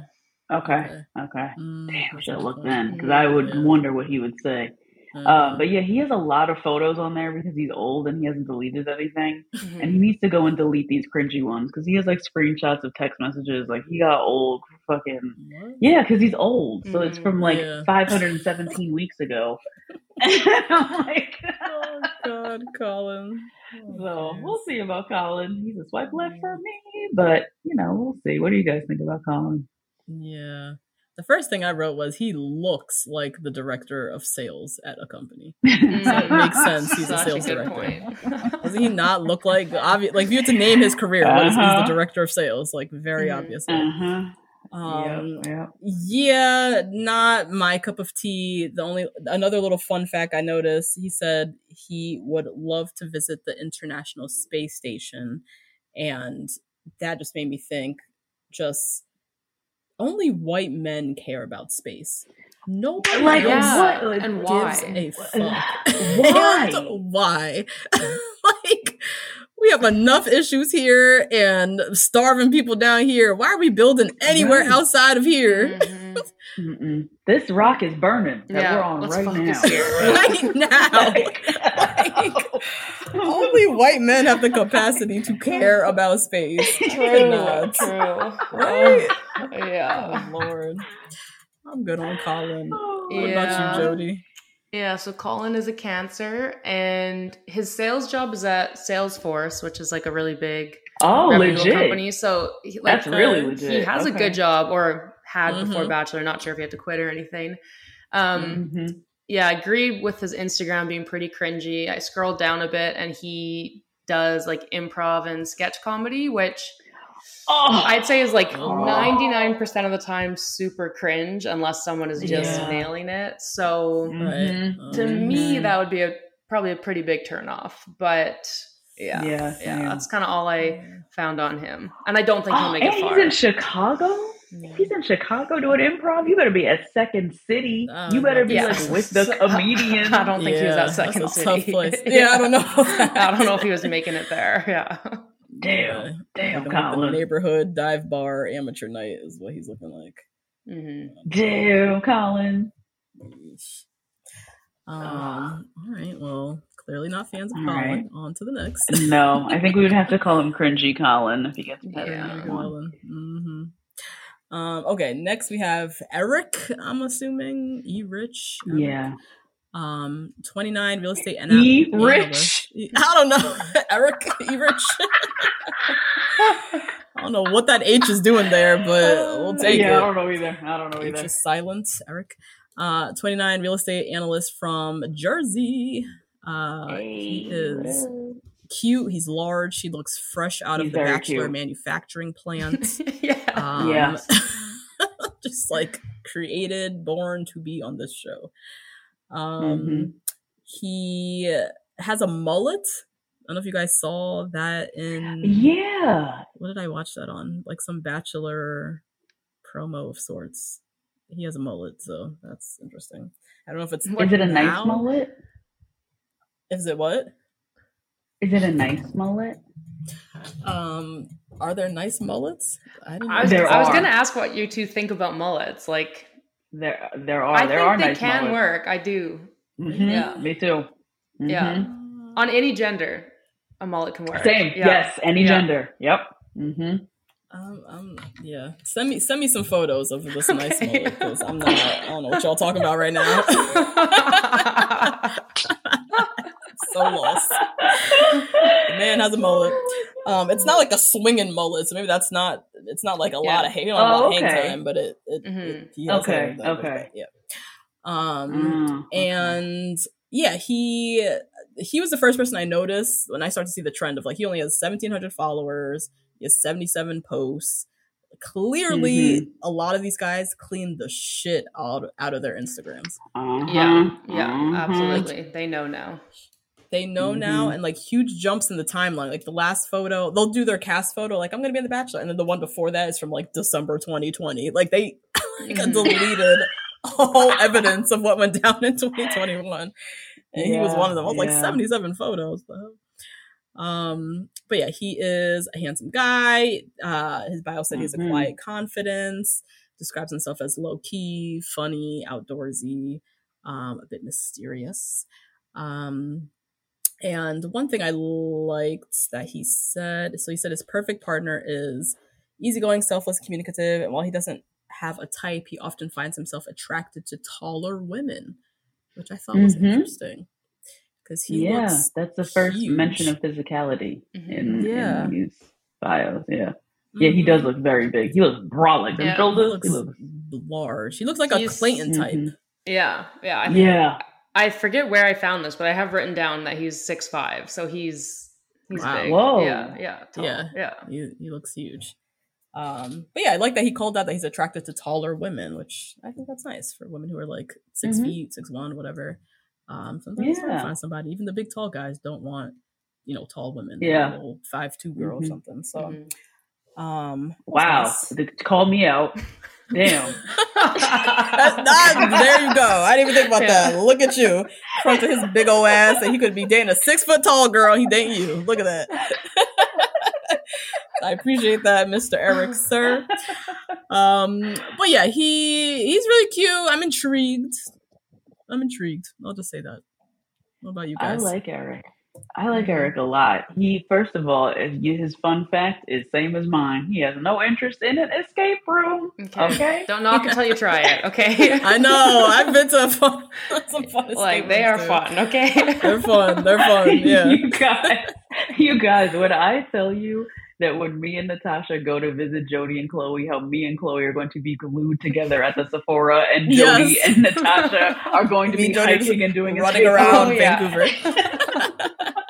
Okay, Okay. okay. Mm, Damn, I should have looked then because I would Yeah. wonder what he would say. Mhm. Uh, but yeah, he has a lot of photos on there because he's old and he hasn't deleted anything. Mhm. And he needs to go and delete these cringy ones because he has like screenshots of text messages. Like he got old fucking. What? Yeah, because he's old. So it's from like Yeah. 517 weeks ago. *laughs* I'm like, *laughs* Oh, God, Colin. Oh, so we'll see about Colin. He's a swipe left for me, but you know, we'll see. What do you guys think about Colin? Yeah. The first thing I wrote was he looks like the director of sales at a company. *laughs* So it makes sense. He's a such sales good director. point. Doesn't he not look like obvious? Like if you had to name his career, what is he's the Uh-huh. director of sales? Like very Mhm. obviously. Uh-huh. Um, yep, yep. yeah, not my cup of tea. The only another little fun fact I noticed, he said he would love to visit the International Space Station, and that just made me think, just only white men care about space. Nobody Like, else Yeah, what? and gives why? a fuck. Why? *laughs* And why? *laughs* like we have enough issues here and starving people down here. Why are we building anywhere Right. outside of here? Mhm. Mm-mm. This rock is burning that Yeah, we're on let's right focus now. here. *laughs* right now. Like, only *laughs* white men have the capacity to care about space. *laughs* True, cannot. true. Right? Oh, yeah. Oh Lord. I'm good on Colin. What Yeah. about you, Jody? Yeah, so Colin is a cancer and his sales job is at Salesforce, which is like a really big Oh, legit. company. So he, like, That's really uh, legit. he has a good job or had before Mhm. Bachelor. Not sure if he had to quit or anything. Um, Mhm. yeah, I agree with his Instagram being pretty cringy. I scrolled down a bit and he does like improv and sketch comedy, which Oh, I'd say is like Oh. 99% of the time super cringe unless someone is just Yeah. nailing it. So Mhm. Right. to me Mhm. that would be a probably a pretty big turnoff. But yeah. Yeah, Yeah, that's kind of all I found on him. And I don't think he'll Oh, make it far. he's in Chicago. He's in Chicago doing improv. You better be at Second City. Oh, you better be Yeah. like with the *laughs* comedian. I don't think he was at Second City. place. *laughs* Yeah, I don't know. *laughs* I don't know if he was making it there. Yeah. Damn, damn, Looking like the Colin. neighborhood dive bar amateur night is what he's looking like. hmm Damn, Colin. Um. All right. Well, Clearly not fans of All Colin. right. On to the next. No, I think we would have to call him cringy Colin if he gets better Yeah. than everyone. Colin. hmm Um, okay, next we have Eric. I'm assuming E Rich. Eric. Yeah. Um, 29 real estate and E. analyst. Rich? I don't know. *laughs* Eric E Rich. *laughs* I don't know what that H is doing there, but we'll take it. yeah, I don't know either. I don't know H either. is silent. Eric. Uh, 29 real estate analyst from Jersey. Uh, he is cute. He's large. He looks fresh out He's of the Bachelor cute. manufacturing *laughs* plant. yeah. Um, Yeah. *laughs* just like created, born to be on this show. Um, Mhm. he has a mullet. I don't know if you guys saw that in. Yeah. What did I watch that on? Like some Bachelor promo of sorts. He has a mullet, so that's interesting. I don't know if it's Is it a nice mullet? Is it what? Is it a nice mullet? Um, are there nice mullets? I didn't. I was, I was gonna ask what you two think about mullets. Like, There, there are. I there think are they nice can mullets. work. I do. Mhm, Yeah. Me too. Yeah. Mhm. On any gender, a mullet can work. Same. Yeah. Yes. Any Yeah. gender. Yep. hmm Um, um, yeah. Send me send me some photos of this nice mullet because I'm not. I don't know what y'all talking about right now. *laughs* *laughs* so lost. The man has a *laughs* mullet. Um, it's not like a swinging mullet, so maybe that's not. It's not like a Yeah. lot of hang, you don't a lot Oh, of hang okay. time, but it. it, Mhm. it he has Okay, hair that okay. back, Yeah. Um, Mm, okay. and yeah, he he was the first person I noticed when I started to see the trend of like he only has 1700 followers, he has 77 posts. Clearly, Mm-hmm. a lot of these guys clean the shit out out of their Instagrams. Uh-huh, yeah, yeah, uh-huh. absolutely. They know now. They know now, Mhm. and like huge jumps in the timeline. Like the last photo, they'll do their cast photo, like I'm gonna be in the Bachelor, and then the one before that is from like December 2020. Like they *laughs* like, Mhm. deleted *laughs* all evidence of what went down in 2021, and he was one of them. I was like 77 photos. though. Um, but yeah, he is a handsome guy. Uh, his bio said he has a Mhm. quiet confidence. Describes himself as low key, funny, outdoorsy, um, a bit mysterious. Um, and one thing I liked that he said, so he said his perfect partner is easygoing, selfless, communicative, and while he doesn't have a type, he often finds himself attracted to taller women, which I thought was Mhm. interesting. Because he yeah, looks that's the first huge. mention of physicality Mhm. in, Yeah. in these bios. Yeah. Yeah, he does look very big. He looks brolic. Them Yeah, He looks He looks, large. He looks like a Clayton type. Mhm. Yeah, yeah. I, yeah. I forget where I found this, but I have written down that he's six five, so he's he's Wow. big. Whoa. Yeah, yeah, tall. Yeah. yeah. He, he looks huge. Um, but yeah, I like that he called out that he's attracted to taller women, which I think that's nice for women who are like 6 Mhm. feet, six one, whatever. Um, sometimes it's hard Yeah. find somebody. Even the big tall guys don't want, you know, tall women. Yeah. want a little five two girl or Mhm. something. So, Mhm. um, Wow. nice. They called me out. *laughs* Damn. There you go. I didn't even think about Yeah. that. Look at you, front of his big old ass, and he could be dating a six foot tall girl. He dating you. Look at that. I appreciate that, Mr. Eric, sir. Um, but yeah, he he's really cute. I'm intrigued. I'm intrigued. I'll just say that. What about you guys? I like Eric. I like mm-hmm. Eric a lot. He, first of all, his fun fact is same as mine. He has no interest in an escape room. Okay. Okay. Don't knock until you try it. Okay. *laughs* I know. I've been to a fun, *laughs* some fun. like they are too. fun. Okay. They're fun. They're fun. *laughs* Yeah. you guys, you guys, when I tell you that when me and Natasha go to visit Jody and Chloe, how me and Chloe are going to be glued together at the Sephora, and *laughs* Jody Yes. and Natasha are going *laughs* to be hiking and doing running around Oh, yeah. Vancouver. *laughs*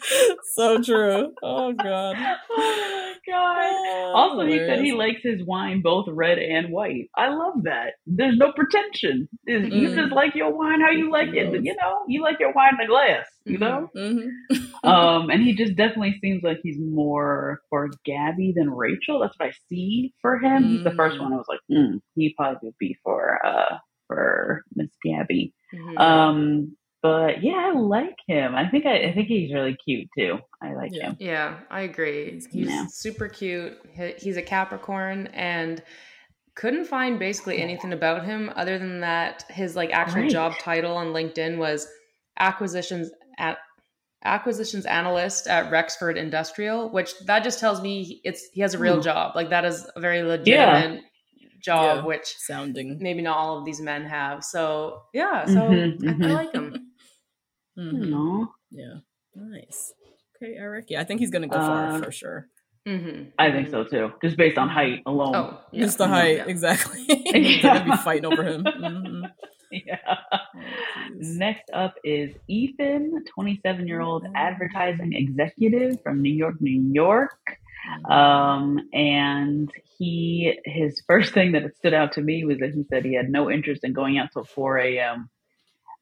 *laughs* so true. Oh god. *laughs* Oh my god. Oh, Also, he said he likes his wine both red and white. I love that. There's no pretension. Is- You Mm. just like your wine how you like it. You know, you like your wine in a glass. You know. Mhm. *laughs* um, and he just definitely seems like he's more for Gabby than Rachel. That's what I see for him. He's the first Mm. one. I was like, mm, he probably would be for uh for Miss Gabby. Mhm. Um, but yeah, I like him. I think I, I think he's really cute too. I like Yeah. him. Yeah, I agree. He's He's, cute. super cute. He's a Capricorn and couldn't find basically anything about him other than that his like actual Right. job title on LinkedIn was acquisitions at acquisitions analyst at Rexford Industrial, which that just tells me it's he has a real Hmm. job. Like that is a very legitimate job, Yeah. which Sounding. maybe not all of these men have. So yeah, so Mhm, I, I mhm. like him. Mhm. Aw. Yeah. Nice. Okay, Eric. Yeah, I think he's gonna go far Um, for sure. hmm I think so too, just based on height alone. Oh, yeah. Just the height, Yeah. exactly. *laughs* *laughs* They're gonna be fighting over him. *laughs* Mhm. Yeah. Oh. Next up is Ethan, 27 year old advertising executive from New York, New York. Um, and he, his first thing that stood out to me was that he said he had no interest in going out till 4 a.m.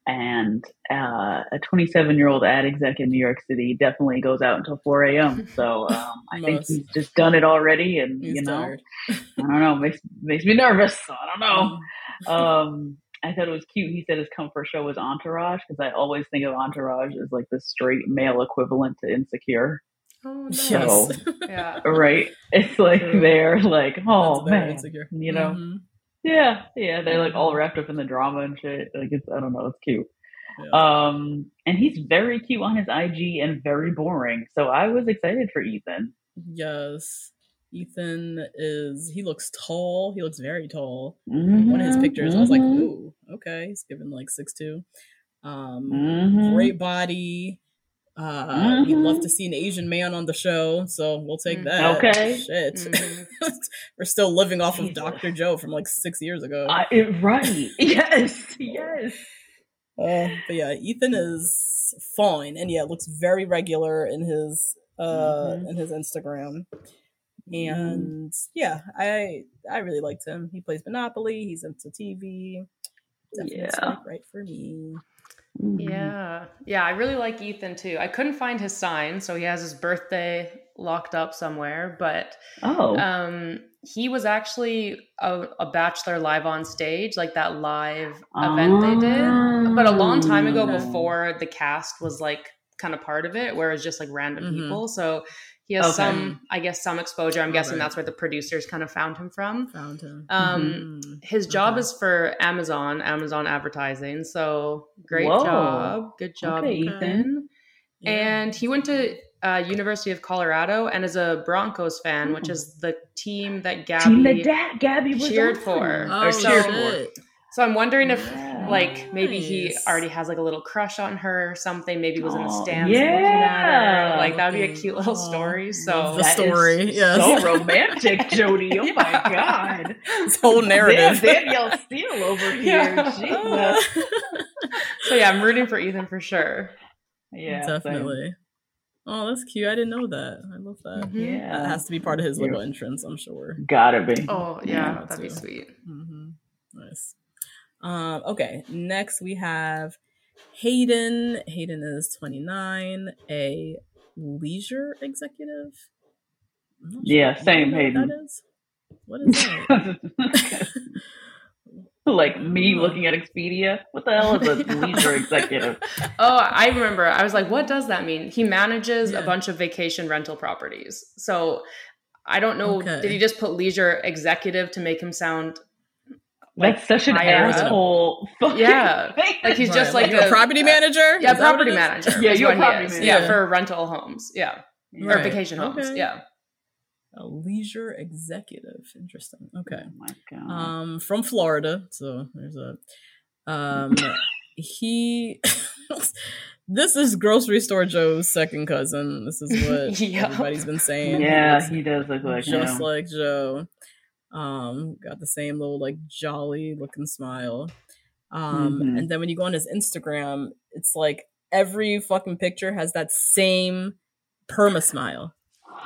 And uh, a 27 year old ad exec in New York City definitely goes out until 4 a.m. *laughs* So um, I think he's just done it already. And, He's you know. I don't know, makes, makes me nervous. So I don't know Mhm. *laughs* um, I thought it was cute. He said his comfort show was Entourage because I always think of Entourage as like the straight male equivalent to Insecure. Oh, nice. So- *laughs* yeah. Right? It's like True. they're like, oh man, insecure. you know? Mhm. Yeah, yeah. They're like all wrapped up in the drama and shit. Like it's, I don't know, it's cute. Yeah. Um, and he's very cute on his IG and very boring. So I was excited for Ethan. Yes. Ethan is he looks tall. He looks very tall. One of his Mhm, pictures, I was like, mhm, ooh, okay. He's given like six two. Um mhm. great body. Uh we'd love to see an Asian man on the show, so we'll take Mhm. that. Okay. Shit. Mhm. *laughs* We're still living off of Dr. Joe from like six years ago. I, it, right. *laughs* Yes. Yes. Uh, but yeah, Ethan is fine, and yeah, looks very regular in his uh Mhm. in his Instagram. Mhm. And yeah, I I really liked him. He plays Monopoly. He's into TV. Definitely Yeah. right for me. Mhm. Yeah. Yeah, I really like Ethan too. I couldn't find his sign, so he has his birthday locked up somewhere, but Oh. um he was actually a, a bachelor live on stage, like that live event they did. But a long time ago Oh. before the cast was like kind of part of it, where it was just like random Mhm. people. So he has Okay. some, I guess, some exposure. I'm guessing Right. that's where the producers kind of found him from. Found him. Um, Mhm. his job Okay. is for Amazon, Amazon advertising. So great Whoa. job. Good job, Okay, Ethan. Yeah. And he went to uh, University of Colorado and is a Broncos fan, which is the team that Team Gabby. that da- Gabby was cheered for. oh shit! so I'm wondering if. Like, maybe he already has like a little crush on her or something. Maybe was in the Aw, stands looking at her. Like that would be a cute little aw, story. So the story, yes. So romantic, Jody. Oh my *laughs* Yeah. god. This whole narrative. Damn, Danielle Steel over *laughs* here. Yeah. Jesus. *laughs* so yeah, I'm rooting for Ethan for sure. Yeah, same. Definitely. Oh, that's cute. I didn't know that. I love that. Mhm. Yeah. That has to be part of his little Yeah. entrance, I'm sure. Gotta be. Oh yeah, Yeah, that'd be too. sweet. hmm Nice. Um, okay, next we have Hayden. Hayden is 29, a leisure executive. I'm Yeah, sure. same, You what Hayden. That is? What is that? *laughs* *laughs* like me looking at Expedia. What the hell is a *laughs* leisure executive? Oh, I remember. I was like, what does that mean? He manages Yeah. a bunch of vacation rental properties. So I don't know. Okay. Did he just put leisure executive to make him sound like That's such an asshole. Fucking Yeah. thing. Like he's just Right, like a a- property manager. Yeah, Is property manager. Yeah, you're a property manager. Yeah, Yeah. for rental homes. Yeah. Or Right. vacation homes. Okay. Yeah. A leisure executive. Interesting. Okay. Oh my god. um from Florida. So there's a um he *laughs* this is grocery store Joe's second cousin. This is what *laughs* Yeah. everybody's been saying. yeah, Looks he does look like Joe. just him. like Joe. Um got the same little like jolly looking smile. Um Mhm. and then when you go on his Instagram, it's like every fucking picture has that same perma smile.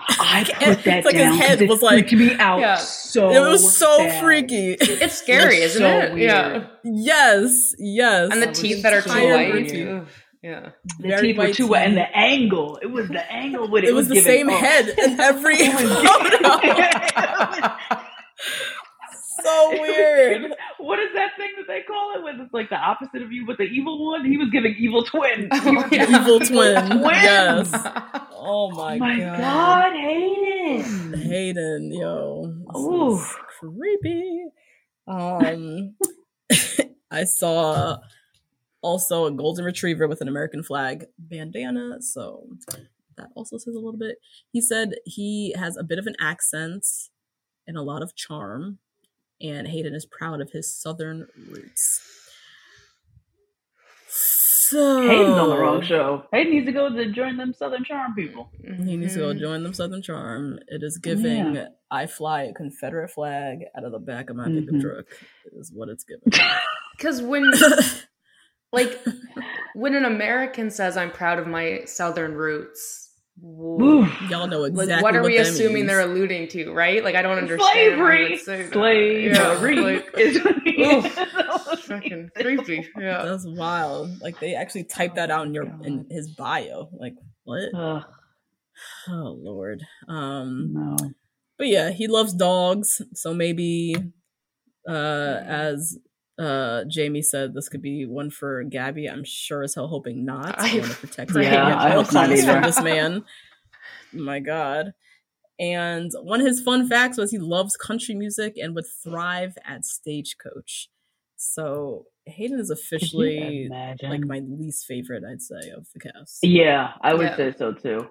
I It's put that like his head was like- freaked me out Yeah. so. it was so bad. freaky. It's scary, It's isn't so it? weird. Yeah. yes, yes. And the That teeth that are too white. Yeah. The Very teeth were too wet, and the angle. It was the angle *laughs* with it. it was the same up. head in *laughs* every photo. *laughs* so *laughs* weird. what is that thing that they call it? When it's like the opposite of you, but the evil one. He was giving evil twin. *laughs* Oh, yeah. Evil *laughs* twin. twin. Yes. Oh my, Oh my god. god, Hayden. Hayden, yo. Ooh. creepy. Um I saw also a golden retriever with an American flag bandana. So that also says a little bit. He said he has a bit of an accent and a lot of charm, and Hayden is proud of his southern roots. So Hayden's on the wrong show. Hayden needs to go to join them Southern Charm people. He needs to go Mhm. join them Southern Charm. It is giving Yeah. I fly a Confederate flag out of the back of my Mhm. pickup truck is what it's giving. *laughs* Because when, *laughs* like, when an American says, I'm proud of my Southern roots, w- Oof. *sighs* Y'all know exactly like, what are we that assuming means. they're alluding to, right? Like, I don't understand. Slavery. would say that. Slavery Yeah, like, is *laughs* oof. fucking creepy. Yeah. That's wild. Like they actually typed that out in your in his bio. Like what? Ugh, Oh lord. Um no. but yeah, he loves dogs, so maybe uh as uh Jamie said this could be one for Gabby. I'm sure as hell hoping not. I I- want to protect Yeah, Gabby I hope not costs from this man. My god. And one of his fun facts was he loves country music and would thrive at stagecoach. So Hayden is officially like my least favorite, I'd say, of the cast. Yeah, I would Yeah. say so too.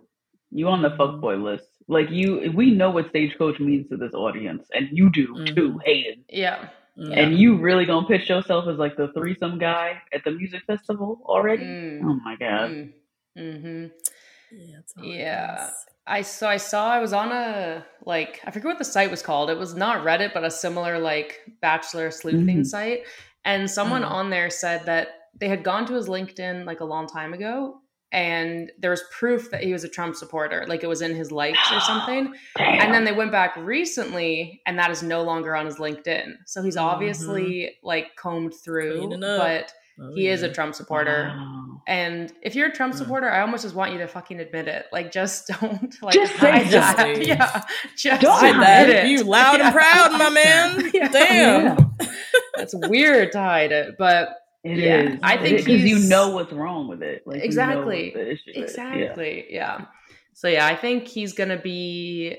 You on the fuckboy list. Like you we know what stagecoach means to this audience, and you do too, Mhm. Hayden. Yeah. Mm. And you really gonna pitch yourself as like the threesome guy at the music festival already? Mm. Oh my god. Mm. hmm yeah, it's how it Yeah. I so I saw I was on a like I forget what the site was called. It was not Reddit, but a similar like bachelor sleuthing Mhm. site. And someone Mhm. on there said that they had gone to his LinkedIn like a long time ago, and there was proof that he was a Trump supporter, like it was in his likes or *gasps* something. Damn. And then they went back recently, and that is no longer on his LinkedIn. So he's obviously like combed through, but Oh, he is a. Trump supporter. Wow. And if you're a Trump Mm. supporter, I almost just want you to fucking admit it. Like, just *laughs* don't like Just say that. *laughs* Yeah, just Don't Hide admit that. it. You loud Yeah. and proud, my *laughs* man. Yeah. Damn. That's weird to hide it, but It Yeah, is. I think because you know what's wrong with it. Like you know Exactly. what the issue is. Yeah. exactly, yeah. So yeah, I think he's gonna be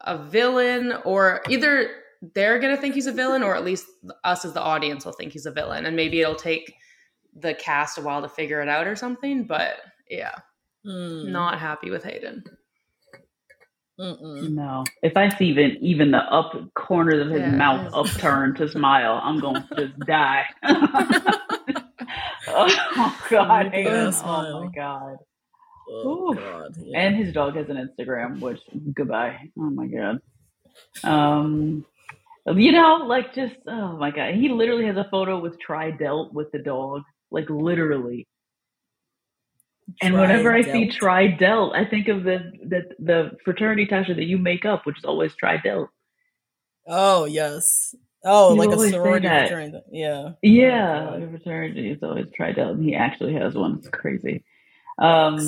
a villain, or either they're gonna think he's a villain, or at least us as the audience will think he's a villain, and maybe it'll take the cast a while to figure it out or something. But yeah, Mm. not happy with Hayden. Mm-mm. No. If I see even even the up corners of his Yeah, mouth upturned to smile, I'm gonna *laughs* just die. *laughs* *laughs* oh god. Look at that Hayden. Oh my god. Oh god. Yeah. And his dog has an Instagram, which goodbye. Oh my god. Um you know, like just oh my god. He literally has a photo with Tri Tridelt with the dog. Like literally. And whenever I see Tri-delt. Tridelt, I think of the the the fraternity Tasha that you make up, which is always Tridelt. Oh yes. Oh, You like a sorority fraternity. Yeah. Yeah, the fraternity is always Tridelt, and he actually has one. It's crazy. Um,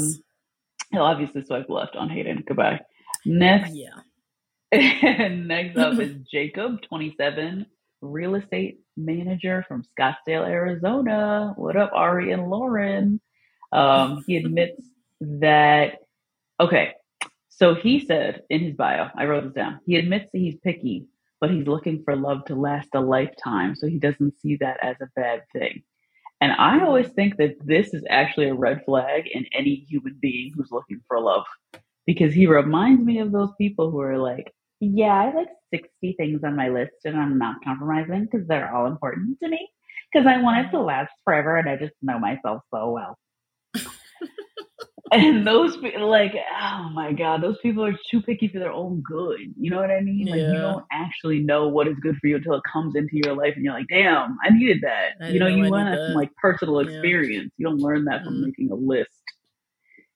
he'll obviously swipe left on Hayden. Goodbye. Next, Yeah. *laughs* next up is Jacob, 27, real estate manager from Scottsdale, Arizona. What up, Ari and Lauren? Um, he admits that. Okay, so he said in his bio, I wrote this down. He admits that he's picky, but he's looking for love to last a lifetime, so he doesn't see that as a bad thing. And I always think that this is actually a red flag in any human being who's looking for love because he reminds me of those people who are like, yeah, I like 60 things on my list and I'm not compromising because they're all important to me because I want it to last forever and I just know myself so well. *laughs* and those like, oh my god, those people are too picky for their own good. You know what I mean? Like you don't actually know what is good for you until it comes into your life and you're like, damn, I needed that. I you know, know you learn that from like personal Yeah. experience. You don't learn that from Mm. making a list.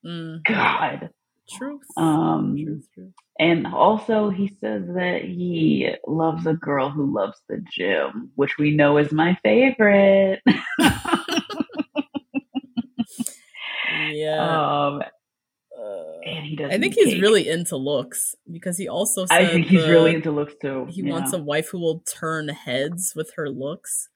Mm. God. Truth. Um, truth. Truth. and also, he says that he loves a girl who loves the gym, which we know is my favorite. *laughs* Yeah. um, Uh, and he doesn't. I think he's cake. really into looks because he also said I think he's the- really into looks too. He yeah. wants a wife who will turn heads with her looks.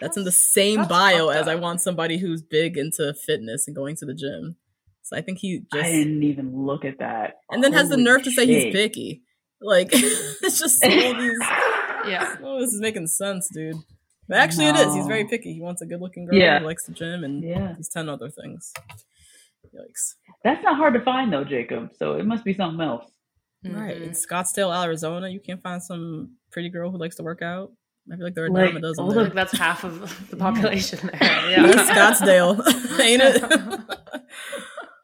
That's in the same bio as I want somebody who's big into fitness and going to the gym. So I think he I just didn't even look at that. and then has the nerve to say he's picky. Like *laughs* it's just *laughs* all these. Yeah. Oh, this is making sense, dude. But actually, it is. He's very picky. He wants a good-looking girl. Yeah. He likes the gym and Yeah. these ten other things. Yikes! That's not hard to find though, Jacob. So it must be something else. Right Mhm. in Scottsdale, Arizona, you can't find some pretty girl who likes to work out. I feel like there are a Like, a dozen all I that's half of the *laughs* population there. *laughs* Yeah, Yeah. Scottsdale, *laughs* ain't it?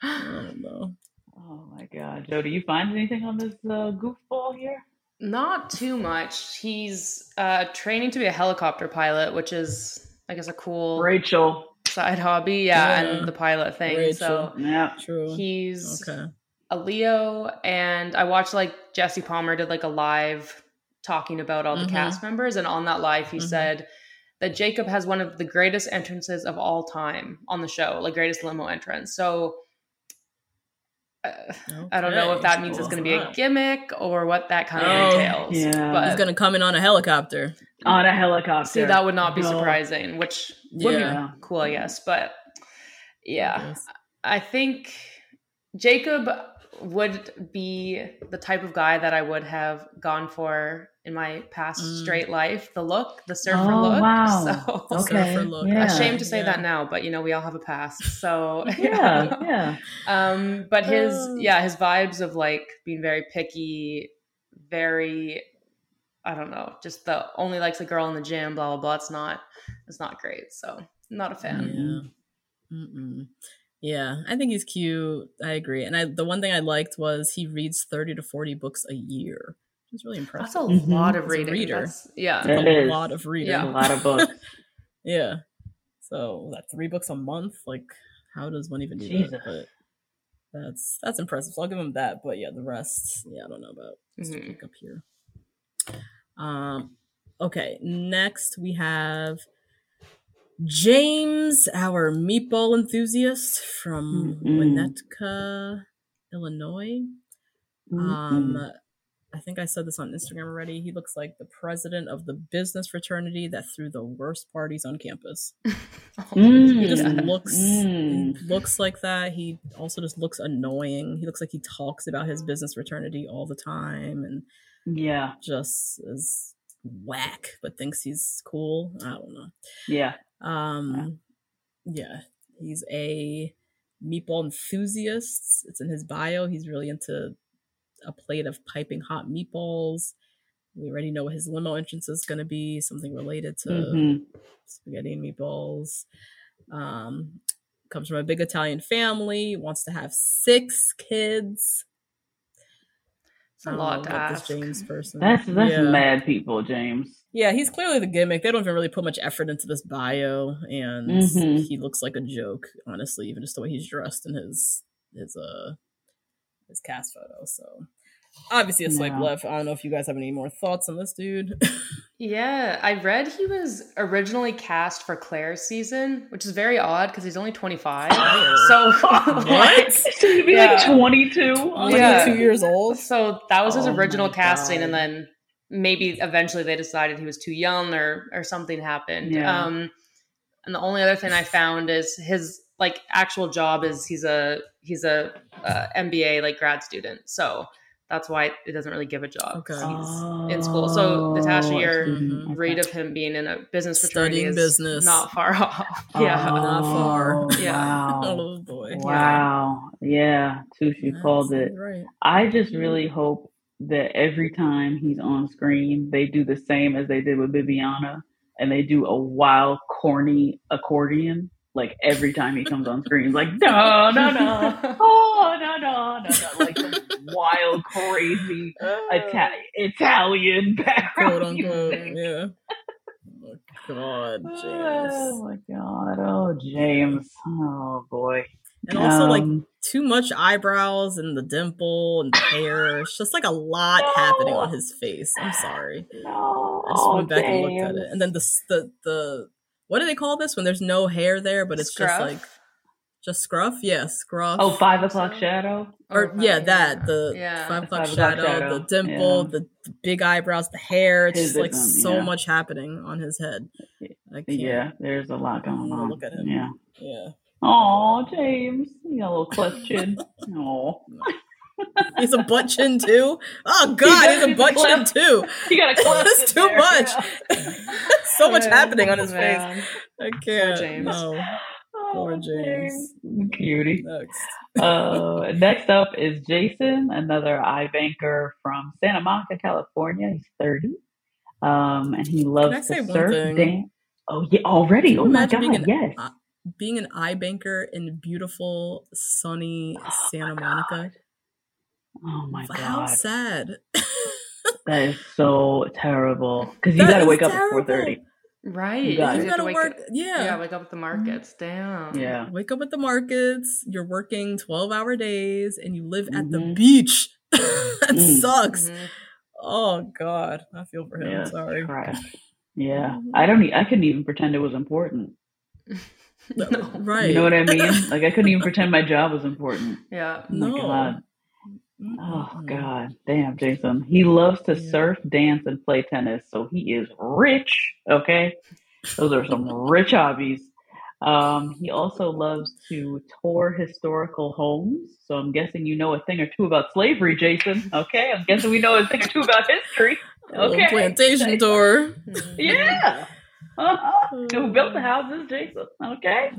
I don't know. Oh my God, Joe, do you find anything on this uh, goofball here? Not too much. He's uh, training to be a helicopter pilot, which is, I guess, a cool Rachel. side hobby. Yeah, Yeah. and the pilot thing. So Yeah. True. he's okay. a Leo, and I watched like Jesse Palmer did like a live talking about all the Mhm. cast members, and on that live he Mhm. said that Jacob has one of the greatest entrances of all time on the show, like greatest limo entrance. So. Uh, I don't know if that means it's going to be a gimmick or what that kind of Oh, entails. yeah. But He's gonna come in on a helicopter. On a helicopter. See, that would not be No. surprising, which would Yeah. be cool, I guess. But yeah, Yes. I think Jacob would be the type of guy that I would have gone for in my past Mm. straight life. The look, the surfer Oh, look. wow. *laughs* So Okay. Surfer look. Yeah. ashamed to say Yeah. that now, but you know, we all have a past. So *laughs* Yeah, yeah. um, but his Oh. yeah, his vibes of like being very picky, very I don't know, just the only likes a girl in the gym, blah blah blah. It's not it's not great. So not a fan. Yeah. Mm-mm. Yeah, I think he's cute. I agree. And I the one thing I liked was he reads 30 to 40 books a year. It's really impressive. That's impressive. a Mhm. lot of As reading. reader. That's- yeah. It a is. lot of reading. Yeah. A lot of books. *laughs* yeah. So that three books a month, like how does one even do Jesus. that? But that's that's impressive. So I'll give him that. But yeah, the rest, yeah, I don't know about Mr. Mhm. Jacob here. Um okay, next we have James, our meatball enthusiast from Mm-mm. Winnetka, Illinois. Um, Mm-mm. I think I said this on Instagram already. He looks like the president of the business fraternity that threw the worst parties on campus. *laughs* Mm. He just Yeah. looks Mm. looks like that. He also just looks annoying. He looks like he talks about his business fraternity all the time and yeah, just is whack, but thinks he's cool. I don't know. yeah. Um, yeah, he's a meatball enthusiast. It's in his bio. He's really into a plate of piping hot meatballs. We already know what his limo entrance is going to be something related to Mhm. spaghetti and meatballs. Um, comes from a big Italian family. Wants to have six kids. It's a I don't lot to ask. This James person. That's that's Yeah. mad people, James. Yeah, he's clearly the gimmick. They don't even really put much effort into this bio, and Mhm. he looks like a joke, honestly, even just the way he's dressed in his his uh his cast photo. So obviously a swipe No. left. I don't know if you guys have any more thoughts on this dude. *laughs* Yeah, I read he was originally cast for Clare's season, which is very odd because he's only 25. so *laughs* What? *laughs* So you'd be Yeah. like 22? Only Yeah. two years old. So that was his Oh original my casting, and then maybe eventually they decided he was too young, or or something happened. Yeah. Um, and the only other thing I found is his like actual job is he's a he's a uh, MBA like grad student, so that's why it doesn't really give a job. Okay. 'cause He's in school. So Natasha, Oh, your Mhm. read of him being in a business fraternity Studying is business. not far *laughs* off. Yeah. Not far. Yeah. Wow. *laughs* Oh boy. Wow. Yeah. Tushi called it. Right. I just really hope that every time he's on screen, they do the same as they did with Bibiana and they do a wild, corny accordion. Like every time he comes on screen, like, no, no, no. *laughs* Oh, no, no, no, no. Like some wild, crazy Ita- Italian background. quote unquote. music. Yeah. Oh God, Oh James. my god. Oh, James. Oh boy. And also like Um, too much eyebrows and the dimple and the hair. It's just like a lot happening on his face. I'm sorry. no. I just Oh, went back and looked at it. And then the the the what do they call this when there's no hair there, but it's just like just scruff? Yeah, scruff. Oh, five o'clock shadow. or yeah, that the Yeah. five o'clock five o'clock shadow, shadow, the dimple, yeah. the, the big eyebrows, the hair. It's His just like is, um, so yeah. much happening on his head. Yeah, there's a lot going on. look at him. Yeah. Yeah. Oh, James, you got a little question. Oh. *laughs* He's a butt chin too. Oh *laughs* God, he's a butt chin cleft. too. He got a *laughs* cleft That's too there. much. so much happening on his face. I can't. James. No. Poor Oh, James. Cutie. Next. Uh, next up is Jason, another iBanker from Santa Monica, California. He's 30. Um, and he loves I say to one surf, thing? dance. Oh, yeah, already. Can Oh, my imagine being an- Yes. uh, Being an iBanker in beautiful, sunny Oh, Santa my Monica. Oh, my How God. How sad. *laughs* That is so terrible. Because you got to is wake up at 4.30. Right. You got You it. You have to gotta wake work. up- Yeah. Yeah, wake up at the markets. Damn. Yeah. Wake up at the markets. You're working 12 hour days and you live at the Mhm. beach. *laughs* that Mm. sucks. Mhm. Oh, God. I feel for him. Yeah, Sorry. trash. Yeah. I don't, I couldn't even pretend it was important. *laughs* No. *laughs* Right. You know what I mean? Like, I couldn't even pretend my job was important. Yeah. Oh, my No. Oh God, damn, Jason. He loves to Yeah. surf, dance, and play tennis, so he is rich. Okay, those are some rich hobbies. Um, he also loves to tour historical homes. So I'm guessing you know a thing or two about slavery, Jason. Okay, I'm guessing we know a thing or two about history. *laughs* Okay. plantation tour. *laughs* Yeah. Uh-huh. *laughs* Who built the houses, Jason? Okay.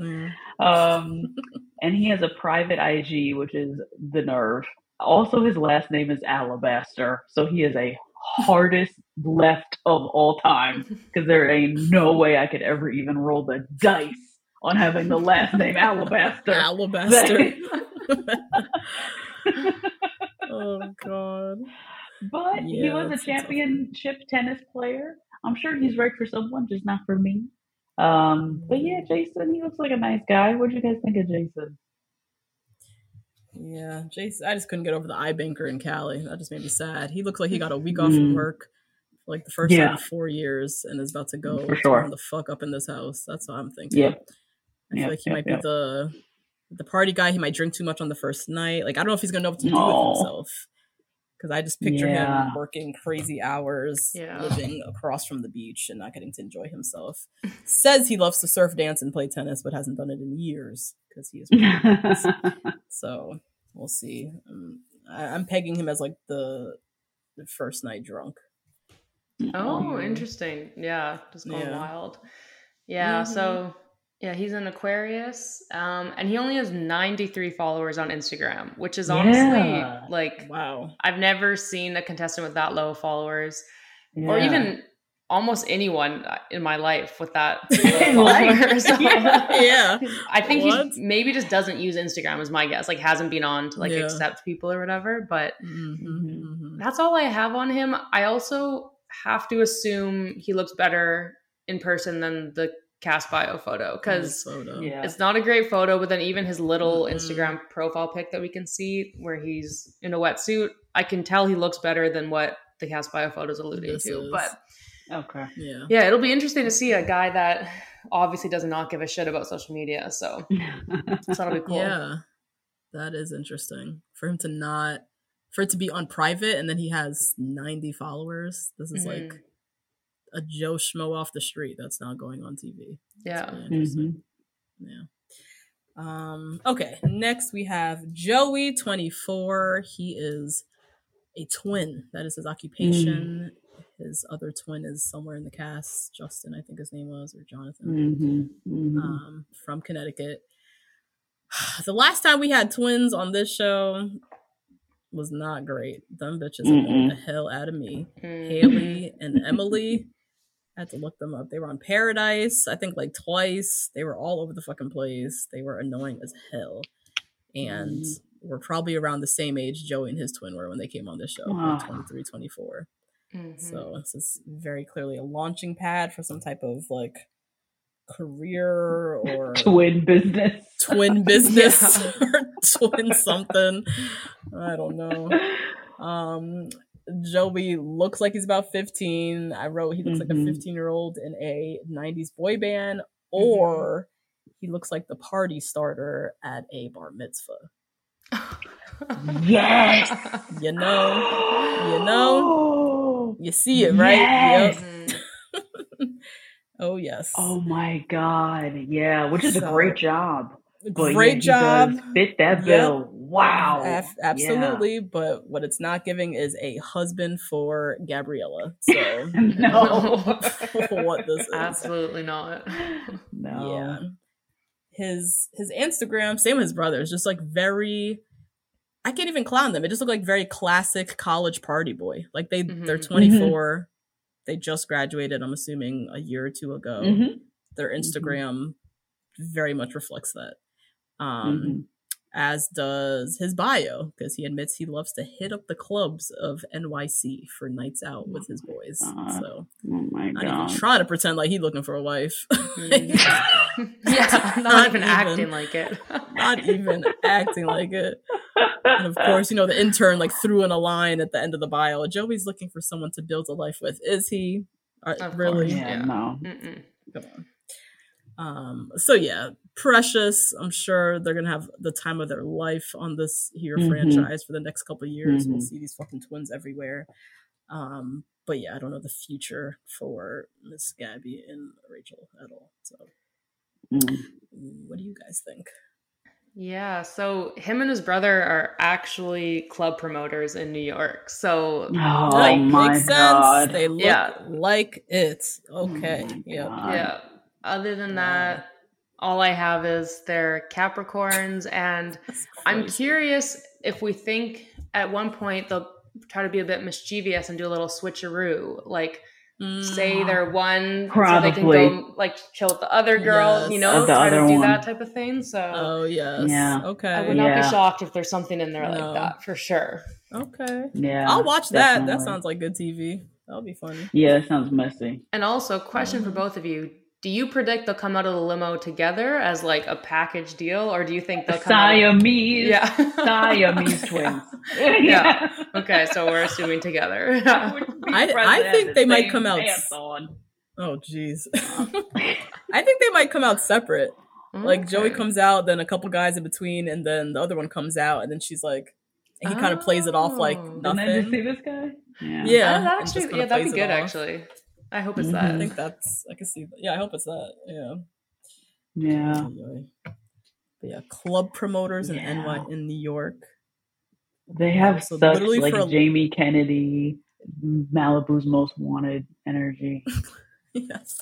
Um, and he has a private IG, which is the nerve. Also, his last name is Alabaster, so he is a hardest left of all time *laughs* because there ain't no way I could ever even roll the dice on having the last name Alabaster. Alabaster. *laughs* oh, God. but he was a that's- that's awful. championship tennis player. I'm sure he's right for someone, just not for me. Um, but yeah, Jason, he looks like a nice guy. What do you guys think of Jason? Yeah, Jason. I just couldn't get over the iBanker in Cali. That just made me sad. He looked like he got a week off from Mm. work like the first time Yeah. in four years and is about to go For sure. the fuck up in this house. That's what I'm thinking. Yep. I feel Yep, like he yep, might be the the party guy. He might drink too much on the first night. Like I don't know if he's gonna know what to do No. with himself. Because I just picture Yeah. him working crazy hours, Yeah. living across from the beach and not getting to enjoy himself. Says he loves to surf, dance, and play tennis, but hasn't done it in years because he is. *laughs* so we'll see. Um, I, I'm pegging him as like the the first night drunk. Oh, Um, interesting. Yeah, just going Yeah. wild. Yeah, Mhm. so yeah, he's an Aquarius, um, and he only has 93 followers on Instagram, which is honestly Yeah. like Wow. I've never seen a contestant with that low followers, or even almost anyone uh, in my life with that *laughs* In low life. followers. Yeah. *laughs* Yeah. I think What? he maybe just doesn't use Instagram as my guess. Like hasn't been on to like Yeah. accept people or whatever. But Mm-hmm, Mhm. that's all I have on him. I also have to assume he looks better in person than the cast bio photo because. Yeah. it's not a great photo. But then even his little Mm-mm. Instagram profile pic that we can see where he's in a wetsuit, I can tell he looks better than what the cast bio photo is alluding This to. is- But Okay. Yeah. yeah, it'll be interesting to see a guy that obviously does not give a shit about social media. So, *laughs* so that'll be cool. Yeah. That is interesting. For him to not for it to be on private and then he has 90 followers. This is like Mhm. A Joe Schmo off the street that's not going on TV. Yeah. really interesting. Yeah. Um, okay, next we have Joey24. He is a twin. That is his occupation. His other twin is somewhere in the cast. Justin, I think his name was, or Jonathan hmm um, from Connecticut. *sighs* The last time we had twins on this show was not great. Them bitches annoyed the hell out of me. Mm. Haley and Emily. I had to look them up. They were on Paradise, I think like twice. They were all over the fucking place. They were annoying as hell. And Mm. were probably around the same age Joey and his twin were when they came on this show, Wow. like 23, 24. Mhm. So this is very clearly a launching pad for some type of like career or *laughs* Twin business. twin business *laughs* *laughs* or twin something. I don't know. Um Joey looks like he's about 15. I wrote he looks like a Mhm. 15 year old in a 90s boy band, or he looks like the party starter at a bar mitzvah. *laughs* Yes. You know, you know, *gasps* you see it, right? Yes. Yep. *laughs* oh yes. oh my God. Yeah, which is a great job. But Great yeah, job. does fit that Yep. bill. Wow. Af- absolutely. But what it's not giving is a husband for Gabriella. *laughs* So no. *laughs* what this is. Absolutely not. no. Yeah. His his Instagram, same as his brother's, just like very I can't even clown them. It just looked like very classic college party boy. Like they they're Mhm. 24. They just graduated, I'm assuming a year or two ago. Mhm. Their Instagram very much reflects that. Um Mhm. as does his bio, because he admits he loves to hit up the clubs of NYC for nights out with his boys. God. So Oh my not god. even trying to pretend like he's looking for a wife. *laughs* *laughs* yeah, *laughs* not, Not even even. acting like it. not even acting like it. And of course, you know, the intern like threw in a line at the end of the bio. Joey's looking for someone to build a life with. Is he? Are, really? course, yeah, Yeah. no. Mm-mm. Come on. Um, so yeah, Precious. I'm sure they're gonna have the time of their life on this here Mhm. franchise for the next couple of years. We'll Mhm. see these fucking twins everywhere. Um, but yeah, I don't know the future for Miss Gabby and Rachel at all. So, Mm. what do you guys think? Yeah, so him and his brother are actually club promoters in New York. So Oh Like, my makes sense. god. They look Yeah. like it. Oh Okay. my yeah. Yeah. Other than that, all I have is their Capricorns, and *laughs* I'm curious if we think at one point they'll try to be a bit mischievous and do a little switcheroo, like say Mm. they're one, so they can go like chill with the other girl, Yes. you know, The try other to do one. that type of thing. So Oh yes. Yeah. Okay. I would not Yeah. be shocked if there's something in there No. like that for sure. Okay. Yeah. I'll watch that. That sounds like good TV. That'll be funny. Yeah, it sounds messy. And also, question for both of you: Do you predict they'll come out of the limo together as like a package deal, or do you think they'll come? out- Siamese. Yeah, *laughs* Siamese *laughs* twins. Yeah. Okay, so we're assuming together. *laughs* I- I think they might come out On. Oh jeez. Uh. I think they might come out separate. Like Joey comes out, then a couple guys in between, and then the other one comes out, and then she's like, and he kind of plays it off like oh. nothing. Didn't I just see this guy? Yeah. Yeah. Oh, that actually, yeah, that'd be plays it good. off. Actually, I hope it's Mhm. I think that's I can see that. Yeah, I hope it's that. Yeah. Yeah. Anyway. But yeah, club promoters in Yeah. NY in New York. They have So such literally like for a- Jamie Kennedy, Malibu's most wanted energy. *laughs* yes.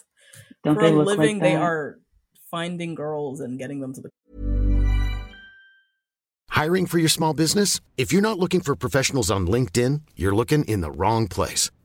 Don't For they a look living, like they are finding girls and getting them to the Hiring for your small business? If you're not looking for professionals on LinkedIn, you're looking in the wrong place.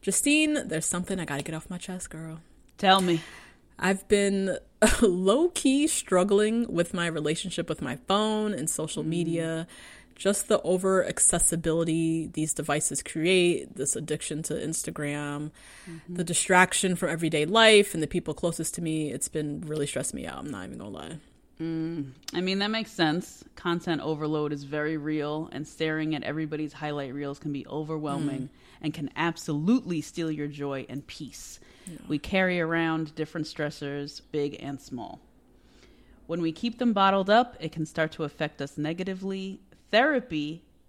Justine, there's something I gotta get off my chest, girl. Tell me. I've been *laughs* low key struggling with my relationship with my phone and social mm. media. Just the over accessibility these devices create, this addiction to Instagram, mm-hmm. the distraction from everyday life and the people closest to me. It's been really stressing me out. I'm not even gonna lie. Mm. I mean, that makes sense. Content overload is very real, and staring at everybody's highlight reels can be overwhelming mm. And can absolutely steal your joy and peace. We carry around different stressors, big and small. When we keep them bottled up, it can start to affect us negatively. Therapy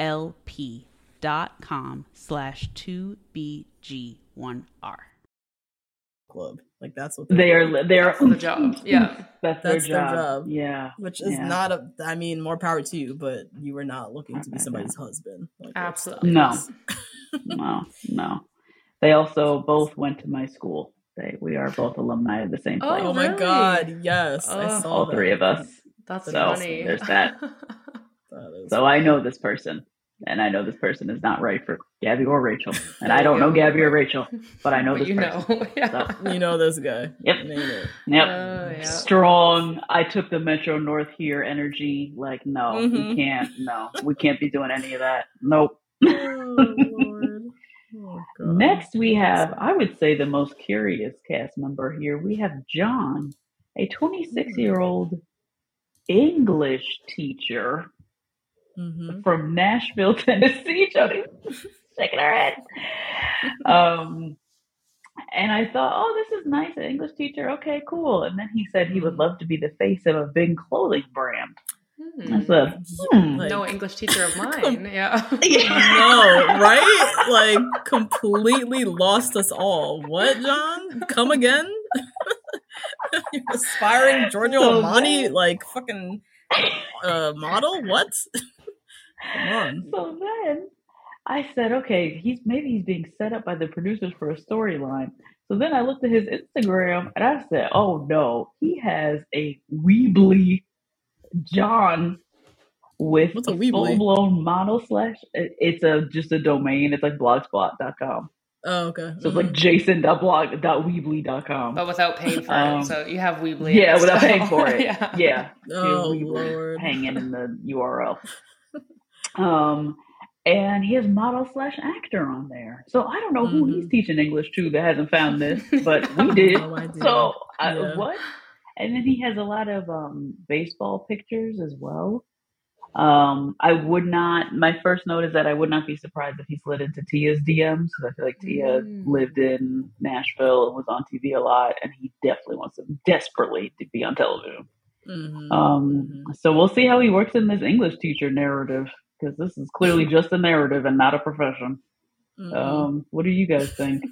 E L P dot com slash 2BG1R. Club. Like that's what They are. They are. On the job. *laughs* Yeah. That's, That's their, their job. job. Yeah. Which is Yeah. not a. I mean, more power to you, but you were not looking to be somebody's husband. Like, Absolutely. No. *laughs* no. No. They also both went to my school. They we are both alumni of the same Oh, place. Oh my really? god! Yes, I Oh. saw All that. three of us. That's So, funny. there's that. *laughs* That is- So I know this person, and I know this person is not right for Gabby or Rachel, *laughs* and I don't know Gabby or Rachel, but I know *laughs* but this you person. know. *laughs* yeah. you know this guy. Yep. Name it. Yep. Oh, yeah. Strong. I took the Metro North here energy. Like, no, Mhm. we can't. No, we can't be doing any of that. Nope. Oh lord. Oh, Next, we have, I would say, the most curious cast member here. We have John, a 26 year old English teacher Mhm. from Nashville, *laughs* Tennessee. Jody shaking her head. Um, and I thought, oh, this is nice, an English teacher. Okay, cool. And then he said he would love to be the face of a big clothing brand. Hmm. I said, hmm. Like- no English teacher of *laughs* mine. Yeah. *laughs* no, right? Like completely lost us all. What, John? Come again? You're aspiring Giorgio So Armani, like fucking uh, model? What? Come on. So then I said, okay, he's maybe he's being set up by the producers for a storyline. So then I looked at his Instagram and I said, oh no, he has a Weebly John with What's a a full blown model slash. It's a just a domain. It's like blogspot.com. Oh, okay. So it's like jason.blog.weebly.com. But without paying for Um, it. So you have Weebly. yeah, without stuff. paying for it. *laughs* yeah. yeah. Oh, Lord. hanging in the URL. Um, and he has model slash actor on there. So I don't know who he's teaching English to that hasn't found this, but *laughs* we did. No so I, Yeah. what? And then he has a lot of um, baseball pictures as well. Um, I would not. My first note is that I would not be surprised if he slid into Tia's DMs because I feel like Tia Mm. lived in Nashville and was on TV a lot, and he definitely wants to desperately to be on television. Mhm. Um, so we'll see how he works in this English teacher narrative because this is clearly just a narrative and not a profession. Mhm. Um, what do you guys think?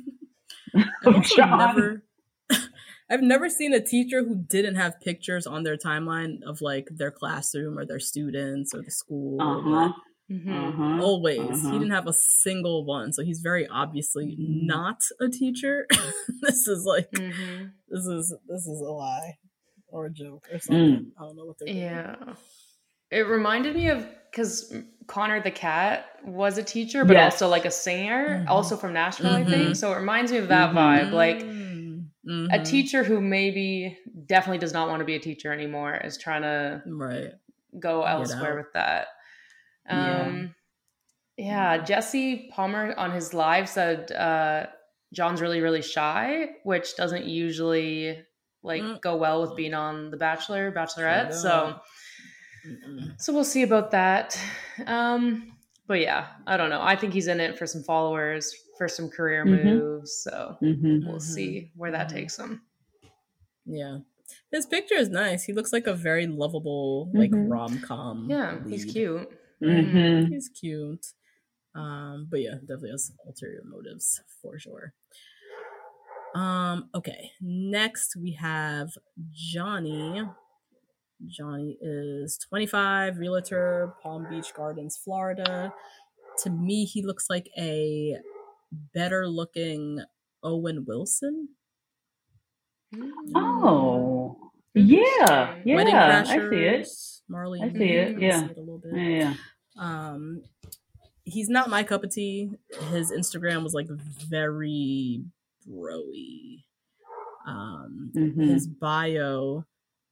*laughs* I've *laughs* never *laughs* I've never seen a teacher who didn't have pictures on their timeline of like their classroom or their students or the school. Uh huh. Mhm. Uh-huh. Always. Uh-huh. He didn't have a single one. So he's very obviously Mhm. not a teacher. this is like Mhm. this is this is a lie or a joke or Mm. something. I don't know what they're doing. Yeah. It reminded me of because Connor the cat was a teacher, but Yes. also like a singer, Mhm. also from Nashville, I Mhm. think. So it reminds me of that Mhm. vibe. Like Mm, a mhm. teacher who maybe definitely does not want to be a teacher anymore is trying to Right. go elsewhere with that. Yeah. Um, yeah. Jesse Palmer on his live said uh, John's really, really shy, which doesn't usually like Mm. go well with being on The Bachelor, Bachelorette. So. Mm-mm. so we'll see about that. Um, but yeah, I don't know. I think he's in it for some followers, for some career Mhm. moves. So hmm we'll Mhm. see where that takes him. Yeah. His picture is nice. He looks like a very lovable, like Mhm. rom com. Yeah, he's cute. hmm He's cute. Um, but yeah, definitely has ulterior motives for sure. Um, okay. Next we have Johnny. Johnny is 25, realtor, Palm Beach Gardens, Florida. To me, he looks like a better looking Owen Wilson. Oh, yeah, Interesting. Wedding yeah. I see it. Marley. I see it, yeah. see it a little bit. Yeah, yeah. Um, he's not my cup of tea. His Instagram was like very broy. Um, Mhm. his bio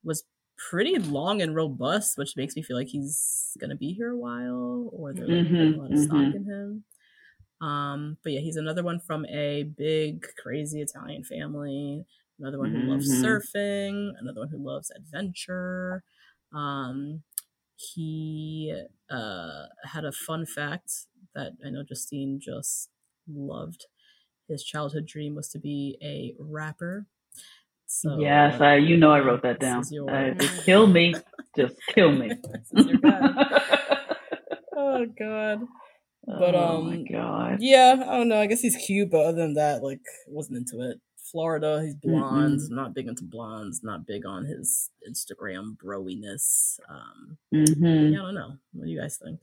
was pretty long and robust, which makes me feel like he's gonna be here a while, or they're like, putting a lot of stock Mhm, in him. Um, but yeah, he's another one from a big, crazy Italian family. Another one who loves Mhm. surfing. Another one who loves adventure. Um, he uh, had a fun fact that I know Justine just loved. His childhood dream was to be a rapper. So yes, I. You know, I wrote that down. Uh, just kill me. *laughs* Just kill me. *laughs* this is your guy. *laughs* oh god. But oh um, my god. yeah, I don't know. I guess he's cute, but other than that, like, wasn't into it. Florida, he's blonde. Mm-mm. Not big into blondes. Not big on his Instagram broiness. Um, hmm yeah, I don't know. What do you guys think?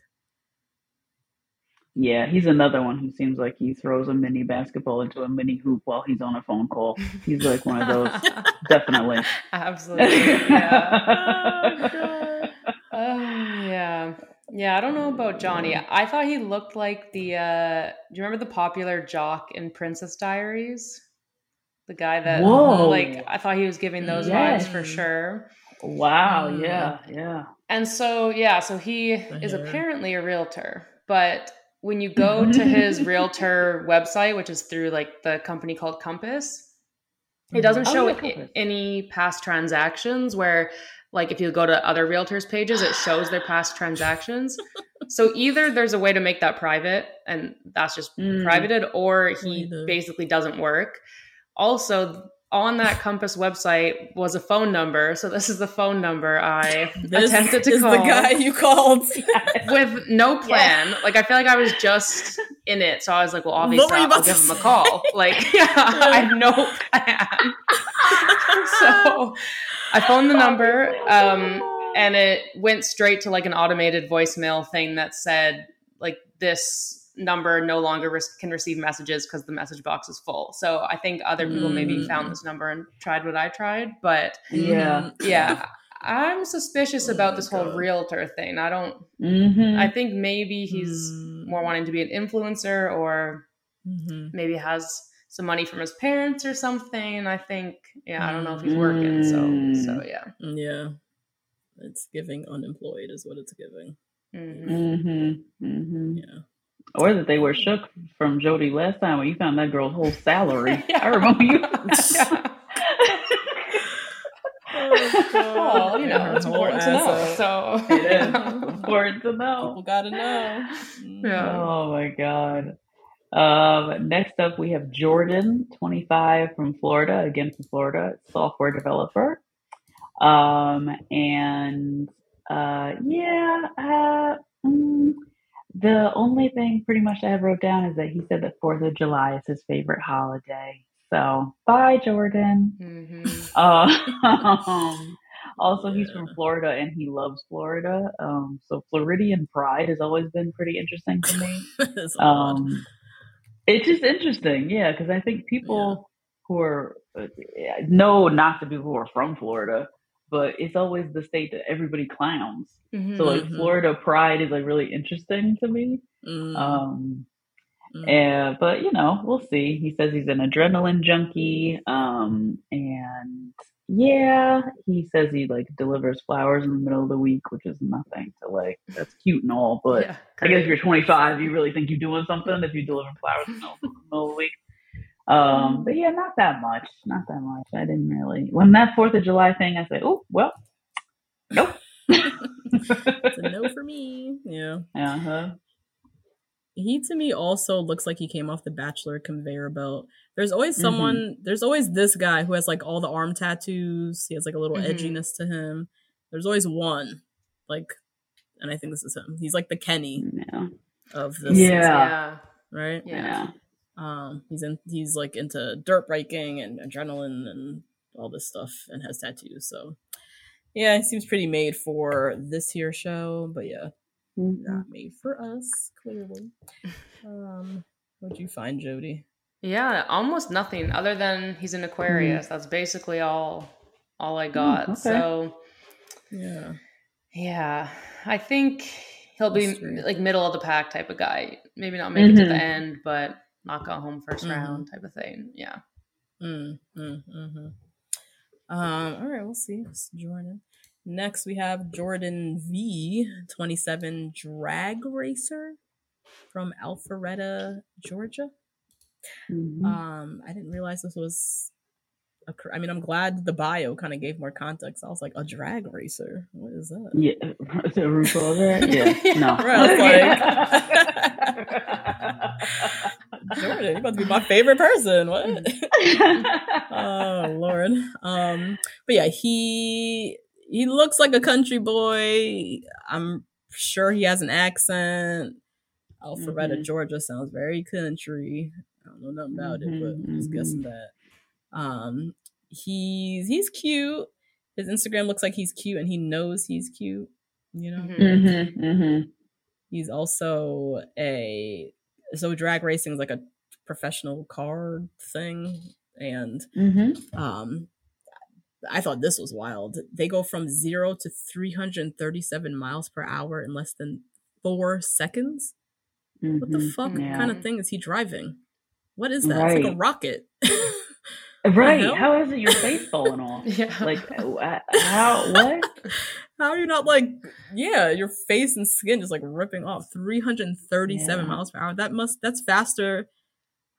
Yeah, he's another one who seems like he throws a mini basketball into a mini hoop while he's on a phone call. He's like one of those. *laughs* Definitely. Absolutely. Yeah. *laughs* Oh, God. Oh, yeah. Yeah, I don't know about Johnny. I thought he looked like the uh do you remember the popular jock in Princess Diaries? The guy that Whoa. like I thought he was giving those Yes. vibes for sure. Wow. Mm. Yeah. Yeah. And so yeah, so he is apparently a realtor, but when you go to *laughs* his realtor website, which is through like the company called Compass, it doesn't Oh, show yeah, any past transactions where like if you go to other realtors pages it shows their past transactions so either there's a way to make that private and that's just Mm. privated or he Either. basically doesn't work also on that compass website was a phone number. So this is the phone number i This attempted to is call the guy you called. *laughs* with no plan. Like i feel like i was just in it. So i was like well obviously i'll, give to him a call. Like *laughs* yeah, i have no plan. *laughs* So I phoned the number, um, and it went straight to like an automated voicemail thing that said like this number no longer re- can receive messages because the message box is full. So I think other people maybe Mm. found this number and tried what I tried, but Yeah. yeah. I'm suspicious Oh about my this whole realtor thing. I don't. hmm I think maybe he's Mm. more wanting to be an influencer, or Mhm. maybe has some money from his parents or something. I think, yeah, I don't know if he's working. So, so Mm. yeah. Yeah. It's giving unemployed is what it's giving. Mhm. hmm hmm Yeah. Or that they were shook from Jody last time when you found that girl's whole salary. *laughs* Yeah. I remember you. *laughs* Yeah. Well, you know, it's whole important to know. So, It is *laughs* important to know. People gotta know. Yeah. Oh my god. Um, next up, we have Jordan, 25 from Florida, again from Florida, software developer. Um, and uh, yeah, uh, mm, the only thing pretty much I have wrote down is that he said that 4th of July is his favorite holiday. So, bye, Jordan. Mhm. Uh, *laughs* also, he's from Florida and he loves Florida. Um, so Floridian pride has always been pretty interesting to me. *laughs* It's. Um, it's just interesting, yeah, because I think people who are uh, know not the people who are from Florida, but it's always the state that everybody clowns. Mhm. So like Mhm. Florida pride is like really interesting to me. Mm, Um, mm. and, but you know, we'll see. He says he's an adrenaline junkie. Um, and yeah, he says he like delivers flowers in the middle of the week, which is nothing to like. That's cute and all, but Yeah, I guess if you're 25, you really think you're doing something if you deliver flowers in the middle of the week. Um, but yeah, not that much. Not that much. I didn't really. When that Fourth of July thing, I said, oh well, nope. It's a no *laughs* for me. Yeah. uh huh. He to me also looks like he came off the Bachelor conveyor belt. There's always Mhm. someone, there's always this guy who has like all the arm tattoos. He has like a little Mhm. edginess to him. There's always one, like, and I think this is him. He's like the Kenny Yeah. of this, Yeah. yeah. right? Yeah. Yeah. Um, he's in, he's like into dirt biking and adrenaline and all this stuff, and has tattoos. So, yeah, he seems pretty made for this here show. But yeah, Mhm. not made for us, clearly. Um, what'd you find, Jody? Yeah, almost nothing other than he's an Aquarius. That's basically all all I got. okay. So Yeah. yeah, I think he'll be Mystery. like middle of the pack type of guy. Maybe not make it to the Mhm. end, but not go home 1st Mhm. round type of thing. Yeah. Mm, mm, hmm Um, all right, we'll see. It's Jordan. Next, we have Jordan V, 27 drag racer from Alpharetta, Georgia. Mhm. Um, I didn't realize this was. A, cr- I mean, I'm glad the bio kind of gave more context. I was like, a drag racer. What is that? Yeah, the RuPaul there. Yeah, *laughs* no. Right, I *laughs* *laughs* Jordan, you're about to be my favorite person. What? *laughs* oh Lord. Um, but yeah, he he looks like a country boy. I'm sure he has an accent. Alpharetta, Mhm. Georgia sounds very country. I don't know nothing about it, but I'm just Mhm, guessing that. Um, he's he's cute. His Instagram looks like he's cute, and he knows he's cute. You know, Mhm. Mm-hmm. Mm-hmm. he's also a so drag racing is like a professional car thing, and Mm-hmm. um, I thought this was wild. They go from zero to 337 miles per hour in less than four seconds. What the fuck Mm-hmm. Yeah. kind of thing is he driving? What is that? It's like a rocket. *laughs* Right. How is it your face falling *laughs* off? Yeah. Like, uh, how, what? *laughs* How are you not like, yeah, your face and skin just like ripping off 337 Yeah. miles per hour? That must, that's faster.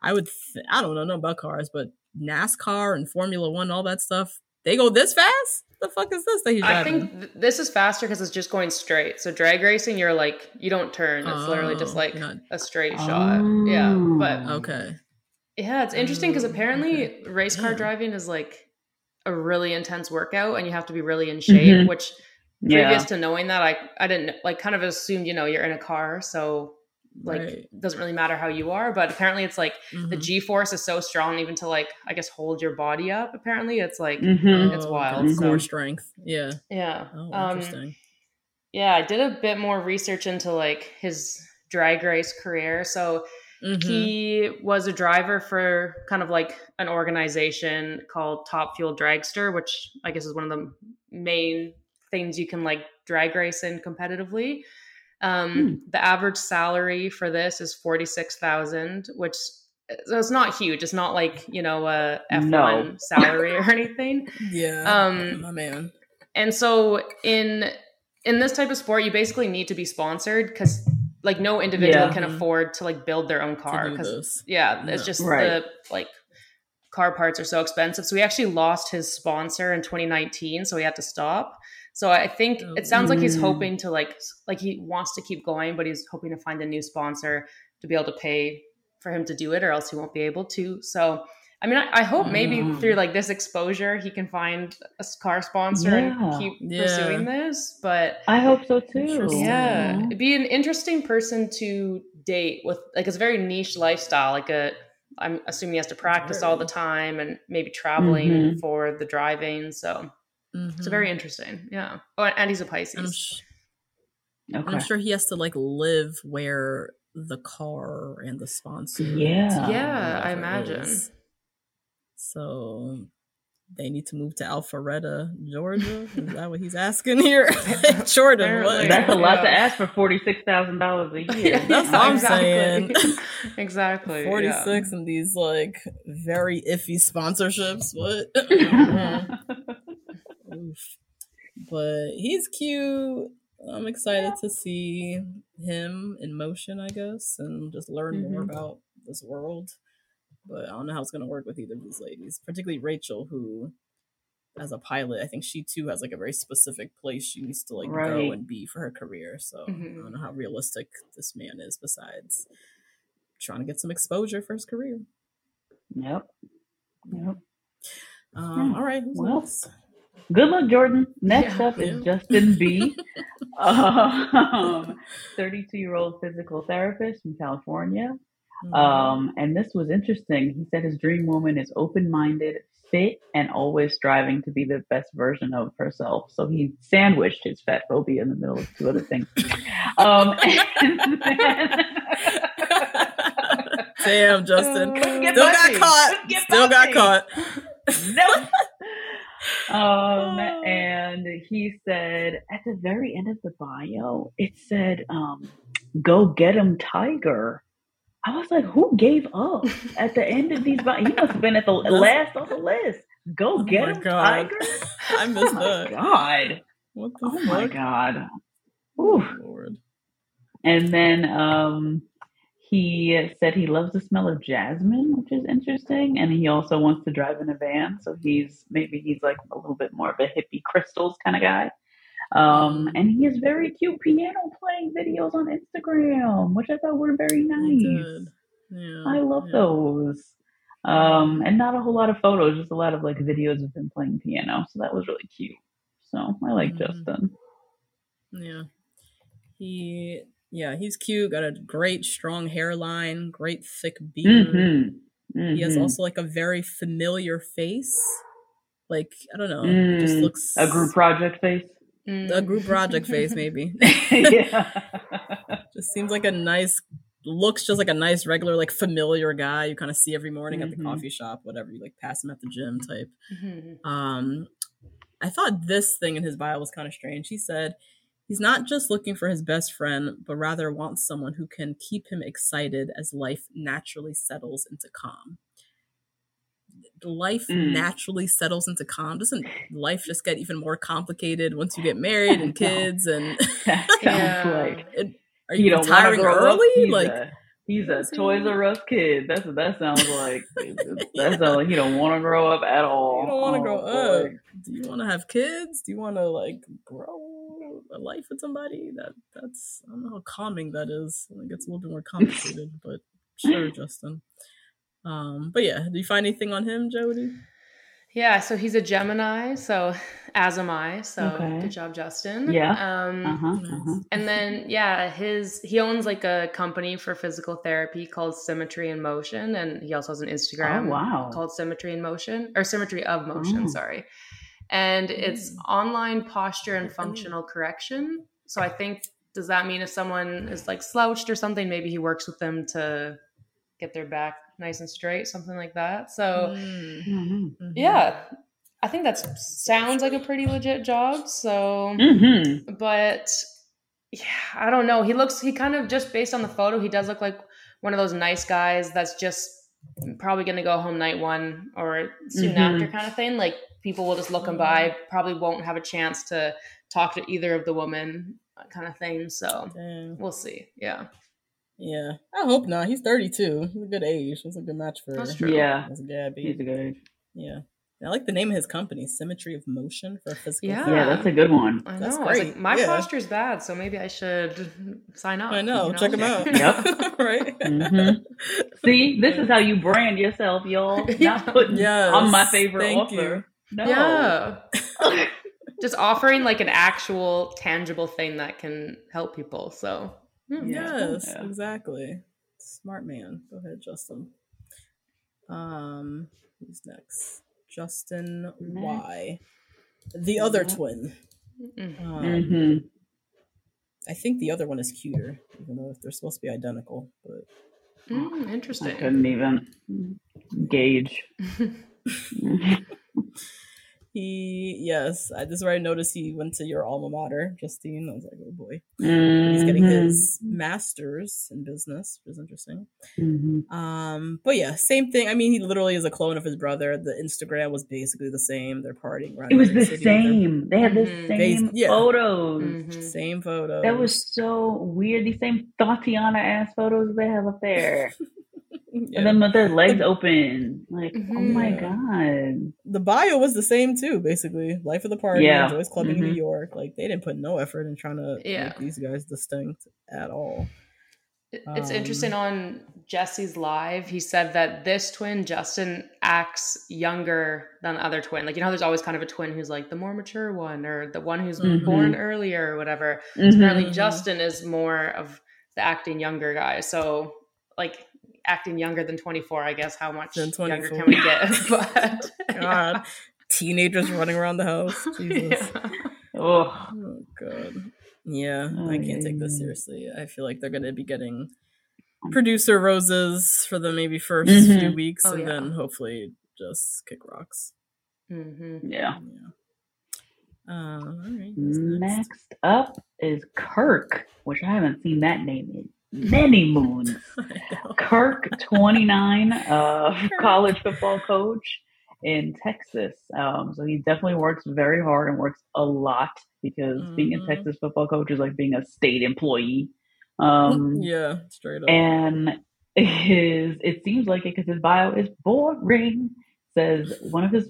I would, th- I don't know, know about cars, but NASCAR and Formula One, all that stuff, they go this fast? the fuck is this that he's I think th- this is faster because it's just going straight. So drag racing, you're like you don't turn. It's literally just Oh, like not- a straight shot. Yeah, but Oh. okay. yeah, it's interesting because apparently okay. race car Damn. driving is like a really intense workout, and you have to be really in shape. Mhm. Which Yeah. previous to knowing that, I I didn't like kind of assumed you know you're in a car, so like Right. it doesn't really matter how you are. But apparently, it's like the Mhm. G force is so strong, even to like I guess hold your body up. Apparently, it's like Mhm. it's wild, okay. so- Core strength. Yeah. yeah. Oh, Um, interesting. yeah, I did a bit more research into like his drag race career. So he was a driver for kind of like an organization called Top Fuel Dragster, which I guess is one of the main things you can like drag race in competitively. Um, Hmm. The average salary for this is forty six thousand, which so it's not huge. It's not like you know a F one No. salary or anything. yeah. um, my man. And so in in this type of sport, you basically need to be sponsored because like no individual Yeah. can afford to like build their own car because yeah, Yeah. it's just Right. the like car parts are so expensive. So he actually lost his sponsor in 2019, so he had to stop. So I think it sounds like he's Mm. hoping to like like he wants to keep going, but he's hoping to find a new sponsor to be able to pay for him to do it, or else he won't be able to. So I mean, I, I hope maybe Mm. through like this exposure, he can find a car sponsor Yeah. and keep Yeah. pursuing this. But I hope so too. Yeah, it'd be an interesting person to date with. Like, it's a very niche lifestyle. Like a, I'm assuming he has to practice all the time and maybe traveling Mhm. for the driving. So it's Mhm. very interesting. Yeah. Oh, and he's a Pisces. I'm, sh- Okay. I'm sure he has to like live where the car and the sponsor. Yeah. Yeah, I imagine. is. So they need to move to Alpharetta, Georgia. Is that what he's asking here? *laughs* Jordan, what? Apparently. That's a lot to ask for forty six thousand dollars a year. *laughs* That's what I'm saying. *laughs* exactly. yeah. 46 and these like very iffy sponsorships. What? Oof. But he's cute. I'm excited to see him in motion, I guess, and just learn more Mhm. about this world. But I don't know how it's going to work with either of these ladies, particularly Rachel, who, as a pilot, I think she too has like a very specific place she needs to like go and be for her career. So I Mhm. don't know how realistic this man is, besides trying to get some exposure for his career. Yep. Yep. Um, Yeah. all right, who's Well, next? Good luck, Jordan. Next Yeah. up is Justin B. *laughs* um, 32 year old physical therapist from California. Mm-hmm. Um, and this was interesting. He said his dream woman is open minded, fit, and always striving to be the best version of herself. So he sandwiched his fat phobia in the middle of two other things. *laughs* Um, Damn, Justin. Still got caught. Still got caught. nope. *laughs* Um, and he said at the very end of the bio, it said, um, "Go get him, Tiger." I was like, "Who gave up at the end of these?" Bio? He must have been at the *laughs* last on the list. Go Oh get him, God. Tiger. *laughs* I missed Oh that. god! What the Oh fuck? my god! Ooh. Lord. And then um, he said he loves the smell of jasmine, which is interesting. And he also wants to drive in a van. So he's maybe he's like a little bit more of a hippie crystals kind of guy. Um, and he has very cute piano playing videos on Instagram, which I thought were very nice. Yeah. I love yeah. those. Um, and not a whole lot of photos, just a lot of like videos of him playing piano. So that was really cute. So I like Mhm. Justin. Yeah. He yeah, he's cute. Got a great strong hairline, great thick beard. Mm-hmm. He has Mhm. also like a very familiar face. Like I don't know, it just Mm, looks a group project face. a group project face maybe. yeah. *laughs* *laughs* just seems like a nice looks just like a nice regular like familiar guy you kind of see every morning at the Mhm. coffee shop whatever you like pass him at the gym type Mhm. um i thought this thing in his bio was kind of strange he said he's not just looking for his best friend but rather wants someone who can keep him excited as life naturally settles into calm life Mm. naturally settles into calm doesn't life just get even more complicated once you get married and *laughs* kids and *laughs* That *laughs* sounds Yeah. like it, are you to retiring early He's like a, he's a Toys? R Us kid. That's what that sounds like. That sounds like he don't want to grow up at all. You don't want to Oh, grow boy. up. Do you want to have kids? Do you want to like grow a life with somebody? That that's I don't know how calming that is. I think it's a little bit more complicated, *laughs* but sure, Justin. Um, but yeah, do you find anything on him, Jody? Yeah, so he's a Gemini, so as am I. So Okay. good job, Justin. Yeah. Um, Uh huh. Uh-huh. And then yeah, his he owns like a company for physical therapy called Symmetry in Motion, and he also has an Instagram Oh, wow. called Symmetry in Motion or Symmetry of Motion, Oh. sorry. And it's Mm. online posture and Good for functional correction. So I think does that mean if someone is like slouched or something, maybe he works with them to get their back nice and straight, something like that. So Mm, Mhm. mhm. yeah, I think that sounds like a pretty legit job. So Mhm. but yeah, I don't know. He looks he kind of just based on the photo, he does look like one of those nice guys that's just probably gonna go home night one or soon Mhm. after kind of thing. Like people will just look and by, probably won't have a chance to talk to either of the women kind of thing. So Dang. we'll see. Yeah. Yeah, I hope not. He's 32. He's a good age. That's a good match for That's true. Yeah. As Gabby. He's a good age. Yeah. I like the name of his company, Symmetry of Motion for physical Yeah. Yeah, that's a good one. I know. That's I like, great. my Yeah. posture's bad, so maybe I should sign up. I know. you Check him out. Yep. *laughs* right? Mhm. See, this is how you brand yourself, y'all. Yeah. *laughs* Not putting Yes, on my favorite thank offer. No. Yeah. *laughs* Just offering like an actual tangible thing that can help people. So hmm. Yes, Yeah. exactly. Smart man. Go ahead, Justin. Um, who's next? Justin Y. The other twin. Mm. Um, Mhm. I think the other one is cuter, even though they're supposed to be identical. But Mm, I interesting. couldn't even gauge. *laughs* *laughs* he, yes, I, this is where I noticed he went to your alma mater, Justine. I was like, oh boy. He's getting Mhm. his master's in business, which is interesting. Mhm. Um, but yeah, same thing. I mean, he literally is a clone of his brother. The Instagram was basically the same. They're partying around. It was the City with their- same. They had the Mhm. same They- yeah. photos. Mhm. Same photos. That was so weird. These same Tatiana ass photos they have up there. *laughs* Yeah. And then with their legs open. Like, oh my Mhm. God. the bio was the same too. Basically, life of the party, Yeah. enjoys clubbing in New Mhm. York. Like they didn't put no effort in trying to Yeah. make these guys distinct at all. It's Um, interesting on Jesse's live. He said that this twin, Justin, acts younger than the other twin. Like, you know, there's always kind of a twin who's like the more mature one or the one who's Mhm. born earlier or whatever. Mhm. Apparently. Justin is more of the acting younger guy. So, like, acting younger than 24, I guess. How much younger can we get? *laughs* but, *laughs* God, teenagers running around the house. *laughs* Jesus. Yeah. Oh, Oh god. Yeah, I can't take this seriously. I feel like they're gonna be getting producer roses for the maybe 1st Mhm. few weeks Oh, and yeah. then hopefully just kick rocks. hmm yeah. Yeah. Uh, all right. next? Next up is Kirk, which I haven't seen that name in many moons. *laughs* Kirk, 29, uh, college football coach in Texas. Um, so he definitely works very hard and works a lot because being a Mhm. Texas football coach is like being a state employee. Um, *laughs* yeah, straight up. and his it seems like it because his bio is boring. Says one of his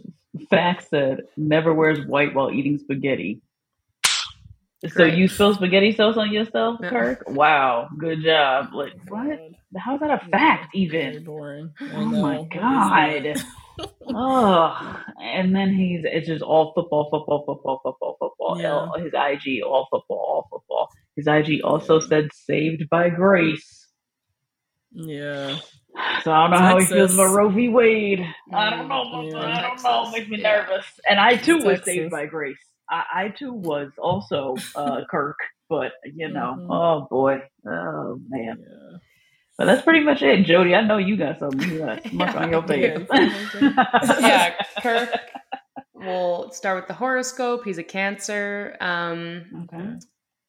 facts said never wears white while eating spaghetti. So you spill spaghetti sauce on yourself, Yeah. Kirk? Wow, good job. Like what? How's that a fact Very even? boring. Oh my god. oh, and then he's it's just all football, football, football, football, football. Yeah. His IG, all football, all football. His IG also said "Saved by Grace." Yeah. So I don't know how he feels about Roe v. Wade. I don't know. Mm, yeah. I don't know. It makes me Yeah. nervous. And I too was saved by grace. I, I too was also uh, *laughs* Kirk, but you know, Mhm. oh boy, oh man. Yeah. But that's pretty much it, Jody. I know you got something. You got *laughs* much Yeah, on your face. *laughs* yeah, Kirk. We'll start with the horoscope. He's a Cancer. Um, Okay.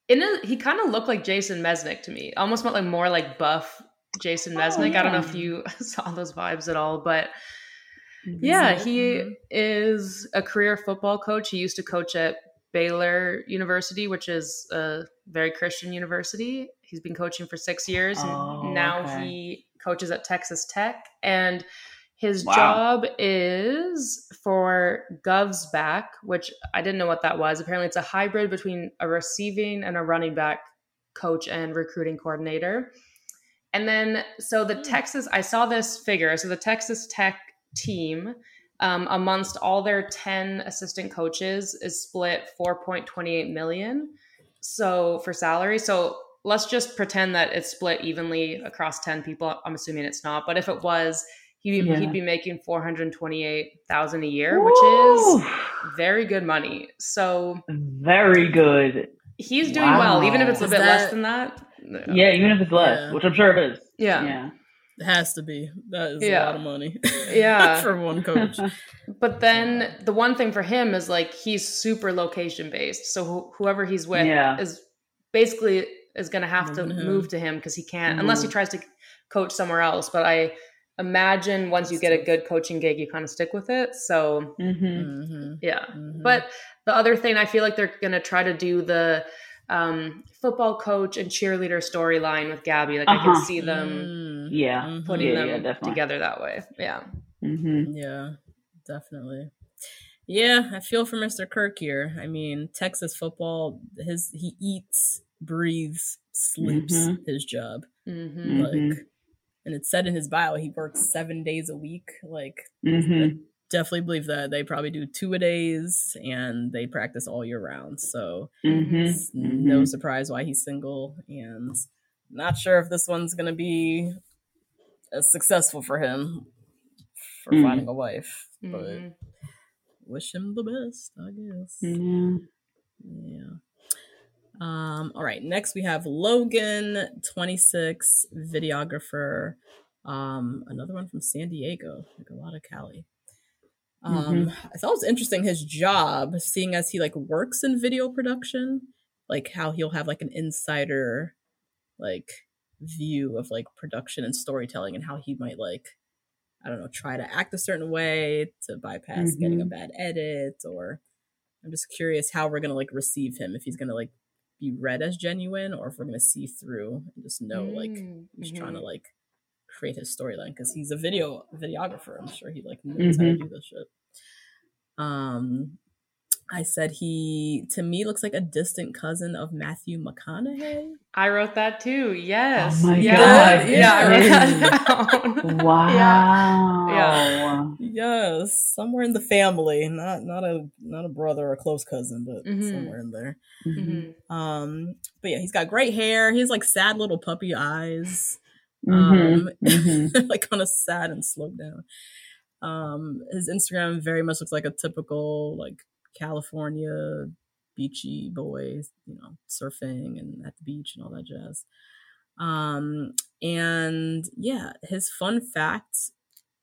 in a, he kind of looked like Jason Mesnick to me. Almost like more like buff Jason Mesnick. I don't know if you saw those vibes at all, but yeah, he Mhm. is a career football coach. He used to coach at Baylor University, which is a very Christian university. He's been coaching for six years, and Oh, now okay. he coaches at Texas Tech. And his Wow. job is for Gov's back, which I didn't know what that was. Apparently, it's a hybrid between a receiving and a running back coach and recruiting coordinator. And then, so the Texas, I saw this figure. So the Texas Tech team, um, amongst all their 10 assistant coaches, is split 4.28 million. So for salary. So let's just pretend that it's split evenly across 10 people. I'm assuming it's not. But if it was, he'd, Yeah. he'd be making 428,000 a year, which is very good money. So very good. he's doing well, even if it's a Is bit less than that. no. Yeah, even if it's less, Yeah. which I'm sure it is. Yeah. Yeah. It has to be. That is Yeah. a lot of money. Yeah. *laughs* for one coach. *laughs* But then the one thing for him is like he's super location based. So wh- whoever he's with Yeah. is basically is going to have to him. move to him because he can't unless he tries to coach somewhere else. But I imagine once you get a good coaching gig, you kind of stick with it. So hmm hmm yeah. Mhm. But the other thing, I feel like they're going to try to do the um, football coach and cheerleader storyline with Gabby. Like I can Uh-huh. see them Mm, Yeah. mhm. putting Yeah, them yeah, together that way. Yeah. hmm Yeah, definitely. Yeah, I feel for Mr. Kirk here. I mean, Texas football, his he eats, breathes, sleeps Mhm. his job. hmm Like Mhm. and it said in his bio he works seven days a week. Like definitely believe that they probably do two a days and they practice all year round. So hmm it's no surprise why he's single and not sure if this one's gonna be as successful for him for Mm. finding a wife. But Mhm. wish him the best, I guess. Yeah. Yeah. Um, all right. Next we have Logan, 26, videographer. Um, another one from San Diego. Like a lot of Cali. Um, I thought it was interesting his job, seeing as he like works in video production, like how he'll have like an insider like view of like production and storytelling and how he might like I don't know, try to act a certain way to bypass getting a Mhm. bad edit or I'm just curious how we're gonna like receive him if he's gonna like be read as genuine or if we're gonna see through and just know like Mm, he's trying to mhm. like create his storyline because he's a video videographer. I'm sure he like knows how to Mhm. do this shit. Um, I said he to me looks like a distant cousin of Matthew McConaughey. I wrote that too. Yes. Oh my yeah. God, Yeah, I wrote really? that down. *laughs* Wow. Yeah. Yes, somewhere in the family, not not a not a brother or a close cousin, but Mhm. somewhere in there. Mhm. Mhm. Um, but yeah, he's got great hair. He's like sad little puppy eyes. Mhm. Um, *laughs* Mhm. like kind of sad and slowed down. Um, his Instagram very much looks like a typical like California beachy boy, you know, surfing and at the beach and all that jazz. Um, and yeah, his fun fact,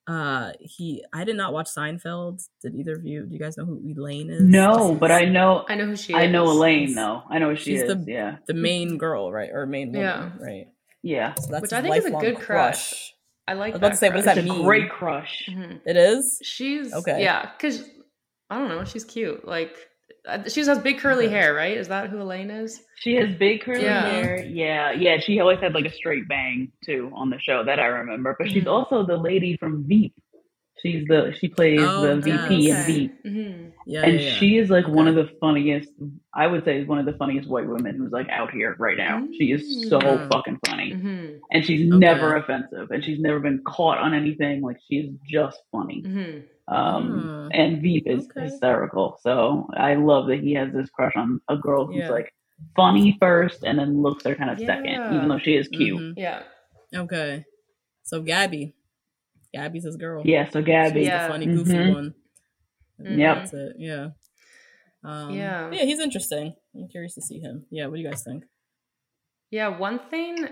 uh, he I did not watch Seinfeld. Did either of you? Do you guys know who Elaine is? No, but I know I know who she is. I know Elaine though. I know who she She's is. the- yeah. the main girl, right, or main woman, Yeah. right? Yeah. So that's Which I think is a good crush. I like I was about to say, what does that It's a mean? great crush. Mhm. It is. She's Okay. Yeah, because I don't know. She's cute. Like uh, she has big curly Okay. hair, right? Is that who Elaine is? She has big curly Yeah. hair. Yeah, yeah. She always had like a straight bang too on the show that I remember. But she's Mhm. also the lady from Veep. She's the she plays Oh, the VP in yes. Veep, hmm Yeah, and yeah, yeah. she is like one of the funniest. I would say is one of the funniest white women who's like out here right now. She is so Mm. fucking funny, hmm and she's Okay. never offensive, and she's never been caught on anything. Like she's just funny. hmm Um, Hmm. and Veep is Okay. hysterical. So I love that he has this crush on a girl who's Yeah. like funny first, and then looks are kind of second, even though she is cute. Mhm. Yeah. Okay. So Gabby. Gabby's his girl. Yeah, so Gabby. She's Yeah. the funny, goofy Mhm. one. Yep. That's it. Yeah. Um, Yeah. Yeah, he's interesting. I'm curious to see him. Yeah. What do you guys think? Yeah, one thing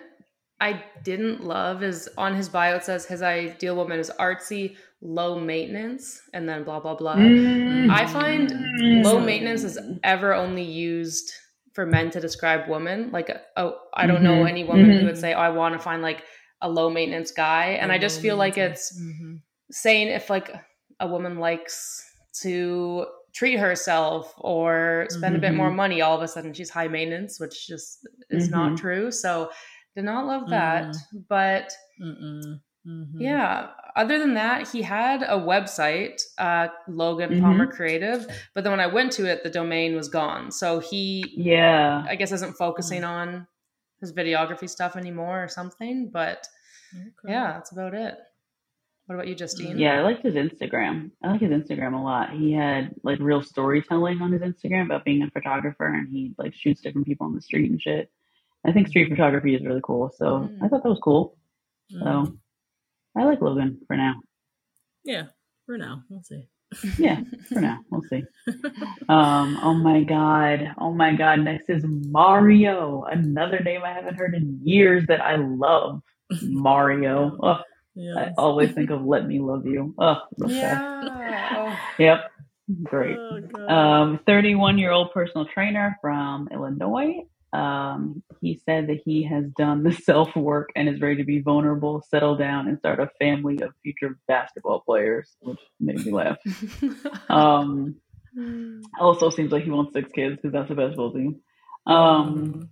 I didn't love is on his bio it says his ideal woman is artsy, low maintenance, and then blah blah blah. Mm. I find low maintenance is ever only used for men to describe women. Like, oh, I don't know Mhm. any woman Mhm. who would say, "Oh, I want to find like a low maintenance guy," and I just feel like it's Mm-hmm. saying if like a woman likes to treat herself or spend a bit more Mhm. money all of a sudden she's high maintenance which just is not Mhm. true so did not love that but Mm-mm. Mhm. yeah other than that he had a website uh logan palmer creative but then when i went to it the domain was gone so he Yeah. i guess isn't focusing on his videography stuff anymore or something but Okay. yeah that's about it what about you justine Yeah, I liked his Instagram. I like his Instagram a lot. He had like real storytelling on his Instagram about being a photographer and he like shoots different people on the street and shit. I think street photography is really cool. So Mm. I thought that was cool. Mm. So I like Logan for now. Yeah. For now. We'll see. Yeah, for now. We'll see. Um, oh my god. Oh my god. Next is Mario. Another name I haven't heard in years that I love. Mario. Oh, Yeah. I always think of Let Me Love You. Oh, so yeah Yep. Great. Oh, Um, 31 year old personal trainer from Illinois. Um, he said that he has done the self work and is ready to be vulnerable, settle down, and start a family of future basketball players, which made me laugh. *laughs* Um, also seems like he wants six kids because that's the basketball team. Um,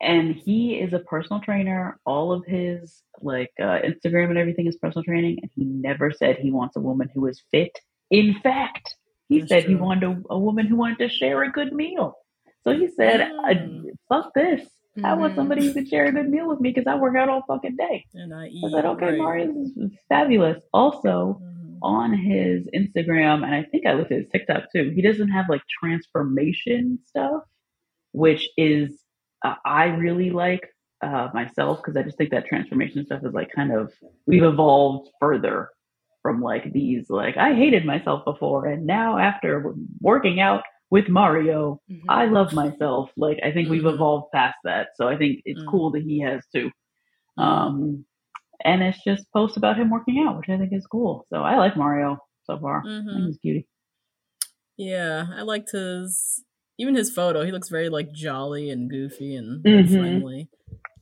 and he is a personal trainer. All of his like uh, Instagram and everything is personal training, and he never said he wants a woman who is fit. In fact, he That's said he wanted a, a woman who wanted to share a good meal. So he said, Mm. "Fuck this! I want somebody who can share a good meal with me because I work out all fucking day." and I eat. I said, "Okay, right. Mario, this is fabulous." Also, Mhm. on his Instagram, and I think I looked at his TikTok too. He doesn't have like transformation stuff, which is uh, I really like uh, myself because I just think that transformation stuff is like kind of we've evolved further from like these like I hated myself before, and now after working out with Mario, Mhm. I love myself. Like I think we've Mhm. evolved past that, so I think it's Mm. cool that he has too. Um, and it's just posts about him working out, which I think is cool. So I like Mario so far. Mhm. think he's cutie. Yeah, I liked his even his photo. He looks very like jolly and goofy and Mhm. friendly.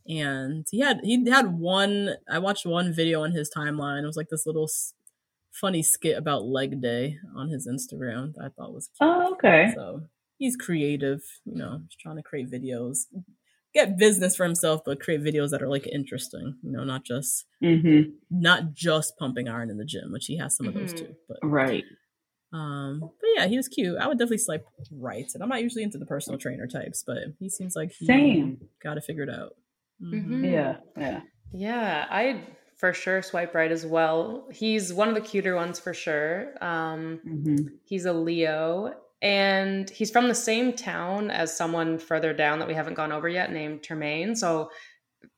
And he had he had one. I watched one video on his timeline. It was like this little funny skit about leg day on his Instagram. That I thought was cute. Oh, okay. So he's creative. You know, he's trying to create videos, get business for himself, but create videos that are like interesting. You know, not just Mm-hmm. not just pumping iron in the gym, which he has some of those Mhm. too. But Right. um, but yeah, he was cute. I would definitely swipe right. And I'm not usually into the personal trainer types, but he seems like he Same. got it figured out. Mhm. Mhm. Yeah. Yeah. Yeah, I'd for sure swipe right as well. He's one of the cuter ones for sure. Um, Mm-hmm. he's a Leo, and he's from the same town as someone further down that we haven't gone over yet, named Tremaine. So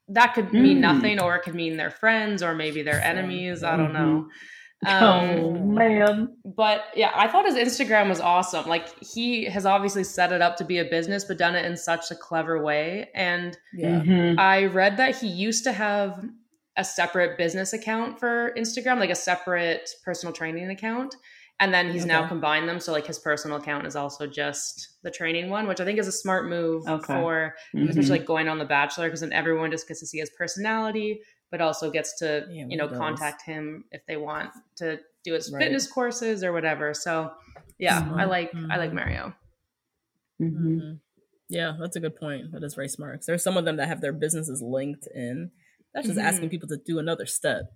that could mean Mm. nothing, or it could mean they're friends, or maybe they're enemies. I don't know. oh Um, man. but yeah, I thought his Instagram was awesome. Like he has obviously set it up to be a business, but done it in such a clever way. And Yeah. Mhm. I read that he used to have a separate business account for Instagram, like a separate personal training account. And then he's now combined them. So like his personal account is also just the training one, which I think is a smart move Okay. for Mhm. especially like going on The Bachelor, because then everyone just gets to see his personality, but also gets to, Yeah, you know, contact him if they want to do his Right. fitness courses or whatever. So yeah, I Smart. like I like. Mario. Mhm. Mhm. Yeah, that's a good point. That is very smart. 'Cause There's some of them that have their businesses linked in. That's just Mhm. asking people to do another step.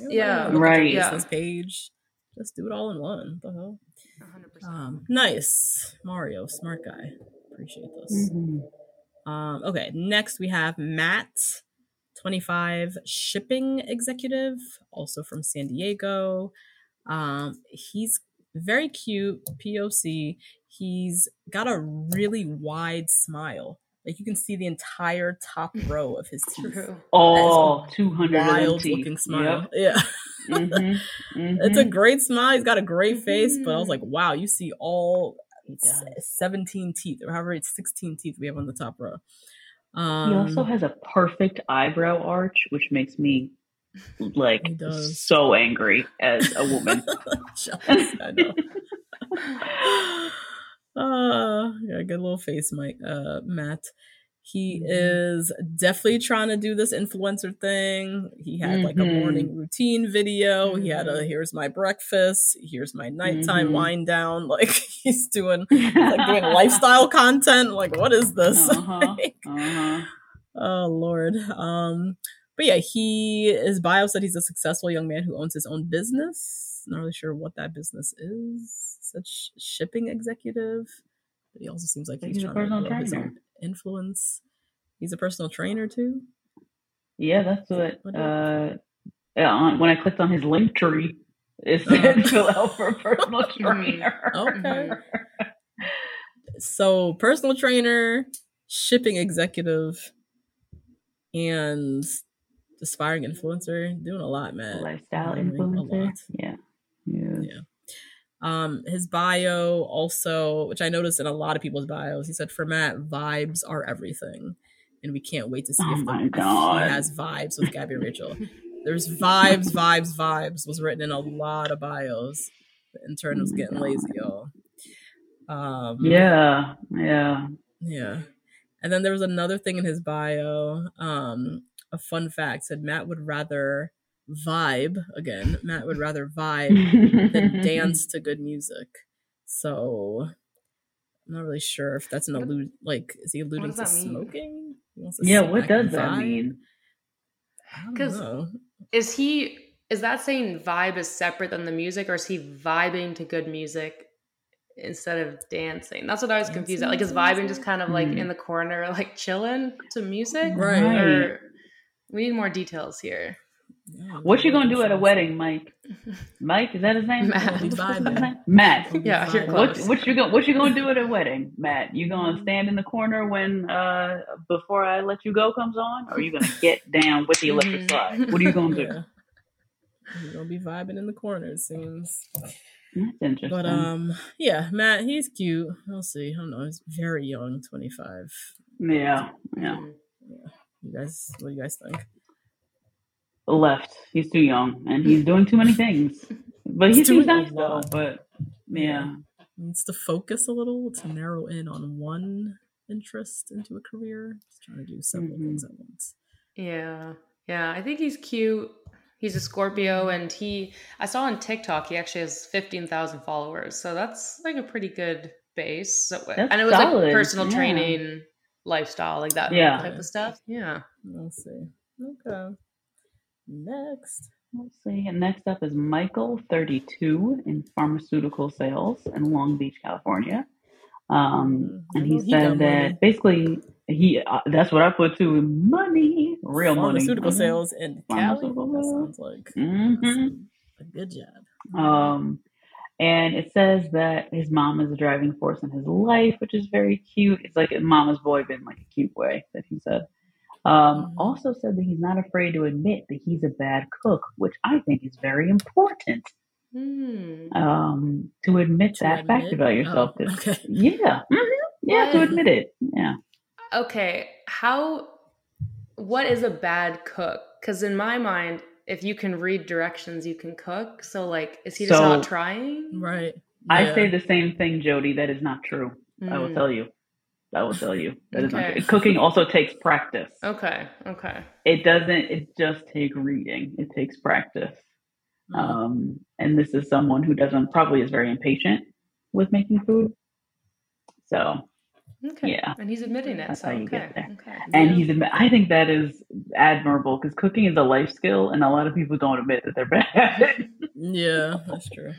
You Yeah. gotta look at Right. your Yeah. Business page. Just do it all in one. The hell? 100%. Um, nice, Mario, smart guy. Appreciate this. Mhm. Um, okay, next we have Matt, 25, shipping executive, also from San Diego. Um, he's very cute, POC. He's got a really wide smile. Like you can see the entire top *laughs* row of his teeth. True. Oh, 200 of them Wild teeth. looking smile. Yep. Yeah. Mhm, *laughs* It's a mhm. great smile. He's got a great face, but I was Mhm. like, wow, you see all He s- does. 17 teeth, or however it's 16 teeth we have on the top row. He Um, also has a perfect eyebrow arch, which makes me like so angry as a woman. *laughs* jealous, I know. Uh, yeah, good little face, Mike. Uh, Matt. He is definitely trying to do this influencer thing. He had like a Mhm. morning routine video. He had a Mhm. here's my breakfast, here's my nighttime Mhm. wind down. *laughs* Like he's doing like doing *laughs* lifestyle content. Like what is this? *laughs* Uh-huh, Like, uh-huh. Oh Lord. Um, but yeah, he his bio said he's a successful young man who owns his own business. Not really sure what that business is. Such shipping executive. But he also seems like he's, He's a trying to grow his own influence. He's a personal trainer too. Yeah, that's what. What Uh, on, when I clicked on his Linktree, it Uh-huh. said *laughs* out for personal *laughs* Mhm. trainer. Okay. *laughs* So personal trainer, shipping executive, and aspiring influencer. Doing a lot, man. Lifestyle a influencer. lot. Yeah. Yeah. Yeah. Um, his bio also, which I noticed in a lot of people's bios, he said for Matt, vibes are everything. And we can't wait to see Oh if, the, if he has vibes with Gabby Rachel. There's vibes, vibes, vibes was written in a lot of bios. The intern was Oh getting lazy, y'all. Um, Yeah. Yeah. yeah. And then there was another thing in his bio. Um, a fun fact said Matt would rather vibe again. Matt would rather vibe than *laughs* dance to good music. So I'm not really sure if that's an What- allude like is he alluding to smoking? To Yeah. What does that vibe? mean? I don't 'Cause- know. Is he is that saying vibe is separate than the music, or is he vibing to good music instead of dancing? That's what I was confused at. Like, is Dancing to vibing just kind of like Hmm. in the corner, like chilling to music? Right. Or we need more details here. Yeah, What you gonna do at a wedding, Mike? *laughs* Mike, is that his name? Matt. What's his Vibing. name? Matt. *laughs* We'll be Yeah, you're vibing. What what you gonna what you gonna do at a wedding, Matt? You gonna stand in the corner when uh before I let you go comes on, or you gonna *laughs* get down with the electric Mhm. slide? What are you gonna do? Yeah. You're gonna be vibing in the corner, it seems. That's interesting. But um, yeah, Matt, he's cute. We'll see. I don't know. He's very young, twenty five. yeah, yeah. Mhm. You guys, what do you guys think? Left. He's too young, and he's doing too many things. *laughs* But he He's seems doing a nice though. But yeah, needs to focus a little to narrow in on one interest into a career. Just trying to do several Mhm. things at once. Yeah. Yeah. I think he's cute. He's a Scorpio and he I saw on TikTok he actually has fifteen thousand followers. So that's like a pretty good base. So, That's and it was solid, like personal yeah. training lifestyle, like that Yeah. type of stuff. Yeah. Let's see. Okay. Next. let's see. And next up is Michael, 32, in pharmaceutical sales in Long Beach, California. Um, Mhm. And he he said that money. basically he uh, that's what I put to money, real money, Pharmaceutical Mhm. sales in Cali. That sounds like Mhm. a good job. Um, and it says that his mom is a driving force in his life, which is very cute. It's like a mama's boy, but in like a cute way that he said. Um, Mhm. also said that he's not afraid to admit that he's a bad cook, which I think is very important. Hmm. Um, to admit To that fact admit? about yourself. Oh, 'cause- okay. *laughs* Yeah, mhm, yeah, to admit it. Yeah. Okay. How what is a bad cook? Because in my mind, if you can read directions, you can cook. So like is he just So- not trying? Right. I say the same thing, Jody. That is not true. I will Hmm. tell you. I will tell you. That is not Okay. true. Cooking also takes practice. Okay. Okay. it doesn't it just take reading it takes practice Mhm. um and this is someone who doesn't probably is very impatient with making food so Okay. Yeah. And he's admitting it. That's so how you okay. get there. Okay. and Yeah. he's admi- i think that is admirable because cooking is a life skill and a lot of people don't admit that they're bad at *laughs* it Yeah, that's true.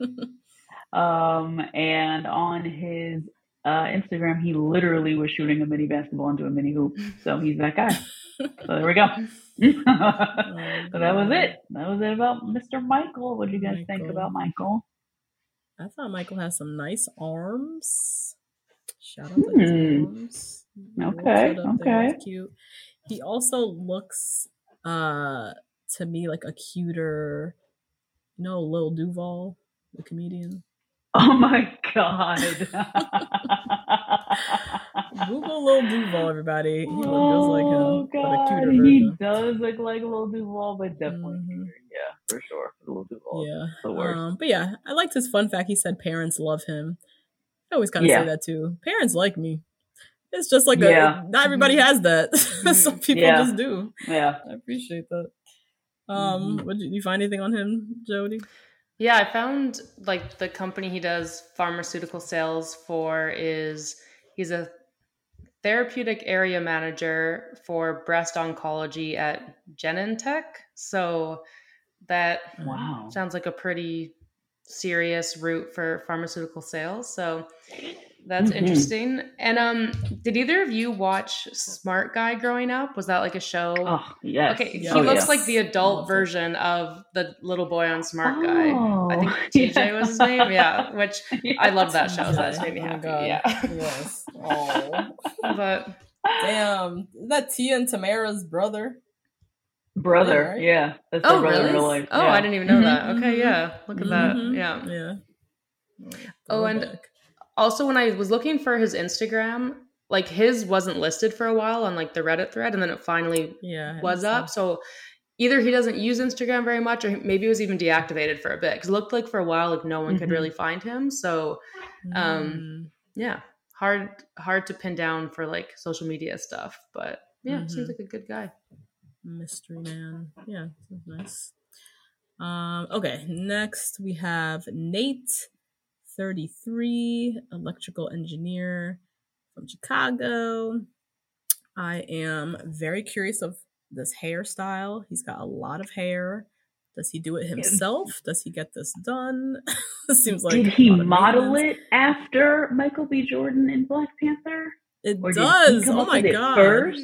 *laughs* um and on his uh instagram he literally was shooting a mini basketball into a mini hoop so he's that guy *laughs* so there we go *laughs* so that was it that was it about mr michael what do you guys think about michael I thought Michael has some nice arms. Shout out to his Hmm. arms. Okay, kid up there, okay. cute. He also looks uh to me like a cuter, you know, Lil Duval, the comedian. *laughs* Oh my god. Google Lil Duval, everybody. He looks just like oh him, but a god, cuter he version. does look like Lil Duval, but definitely Mhm. Yeah, for sure. Lil Duval. Yeah. the worst. Um, but yeah, I liked his fun fact. He said parents love him. I always kind of Yeah. say that too. Parents like me. It's just like Yeah. a, not everybody has that. *laughs* Some people Yeah. just do. Yeah. I appreciate that. Um, Mhm. what did you find anything on him, Jody? Yeah, I found like the company he does pharmaceutical sales for is he's a therapeutic area manager for breast oncology at Genentech. So that Wow. sounds like a pretty serious route for pharmaceutical sales. So that's Mhm. interesting. And um did either of you watch Smart Guy growing up? Was that like a show? Oh yes. Okay, Yeah. he Oh, looks yeah. like the adult Loved version of the little boy on Smart Guy. I think Oh, *laughs* TJ was his name. Yeah, which *laughs* I love that show. So that's TJ. made me Oh happy. God. Yeah, Yes. Oh. but Damn. Is that Tia and Tamara's brother? Brother. right? Yeah. That's oh brother really? real life. Oh, yeah. I didn't even know Mhm. that. Okay, yeah, look at that. Mhm. Yeah. Yeah. Oh, and Throwback. Also when I was looking for his Instagram, like his wasn't listed for a while on like the Reddit thread, and then it finally yeah, was up. So either he doesn't use Instagram very much, or maybe it was even deactivated for a bit because it looked like for a while like no one could Mhm. really find him. So um, Mm. yeah, hard hard to pin down for like social media stuff, but yeah, seems Mhm. like a good guy. Mystery Man. Yeah, nice. Um, okay, next we have Nate, 33, electrical engineer from Chicago. I am very curious of this hairstyle. He's got a lot of hair. Does he do it himself? Does he get this done? *laughs* seems like Did he model it after Michael B. Jordan in Black Panther? It Or does. Oh my god. first?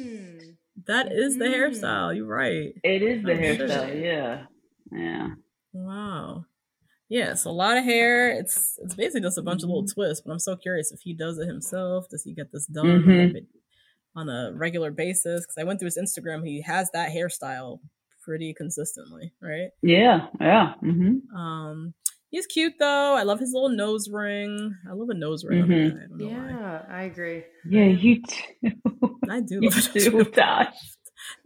That is the Mm. hairstyle. You're right. It is the shit. hairstyle, yeah. Yeah. Wow. Yes, a lot of hair. It's it's basically just a bunch of little Mm-hmm. twists, but I'm so curious if he does it himself. Does he get this done Mhm. like, on a regular basis? Because I went through his Instagram, he has that hairstyle pretty consistently, right? Yeah, yeah. Mm-hmm. Um, he's cute though. I love his little nose ring. I love a nose ring. on a Mhm. guy. I don't know why. Yeah, I agree. Yeah, you too. I do *laughs* you love too, ring.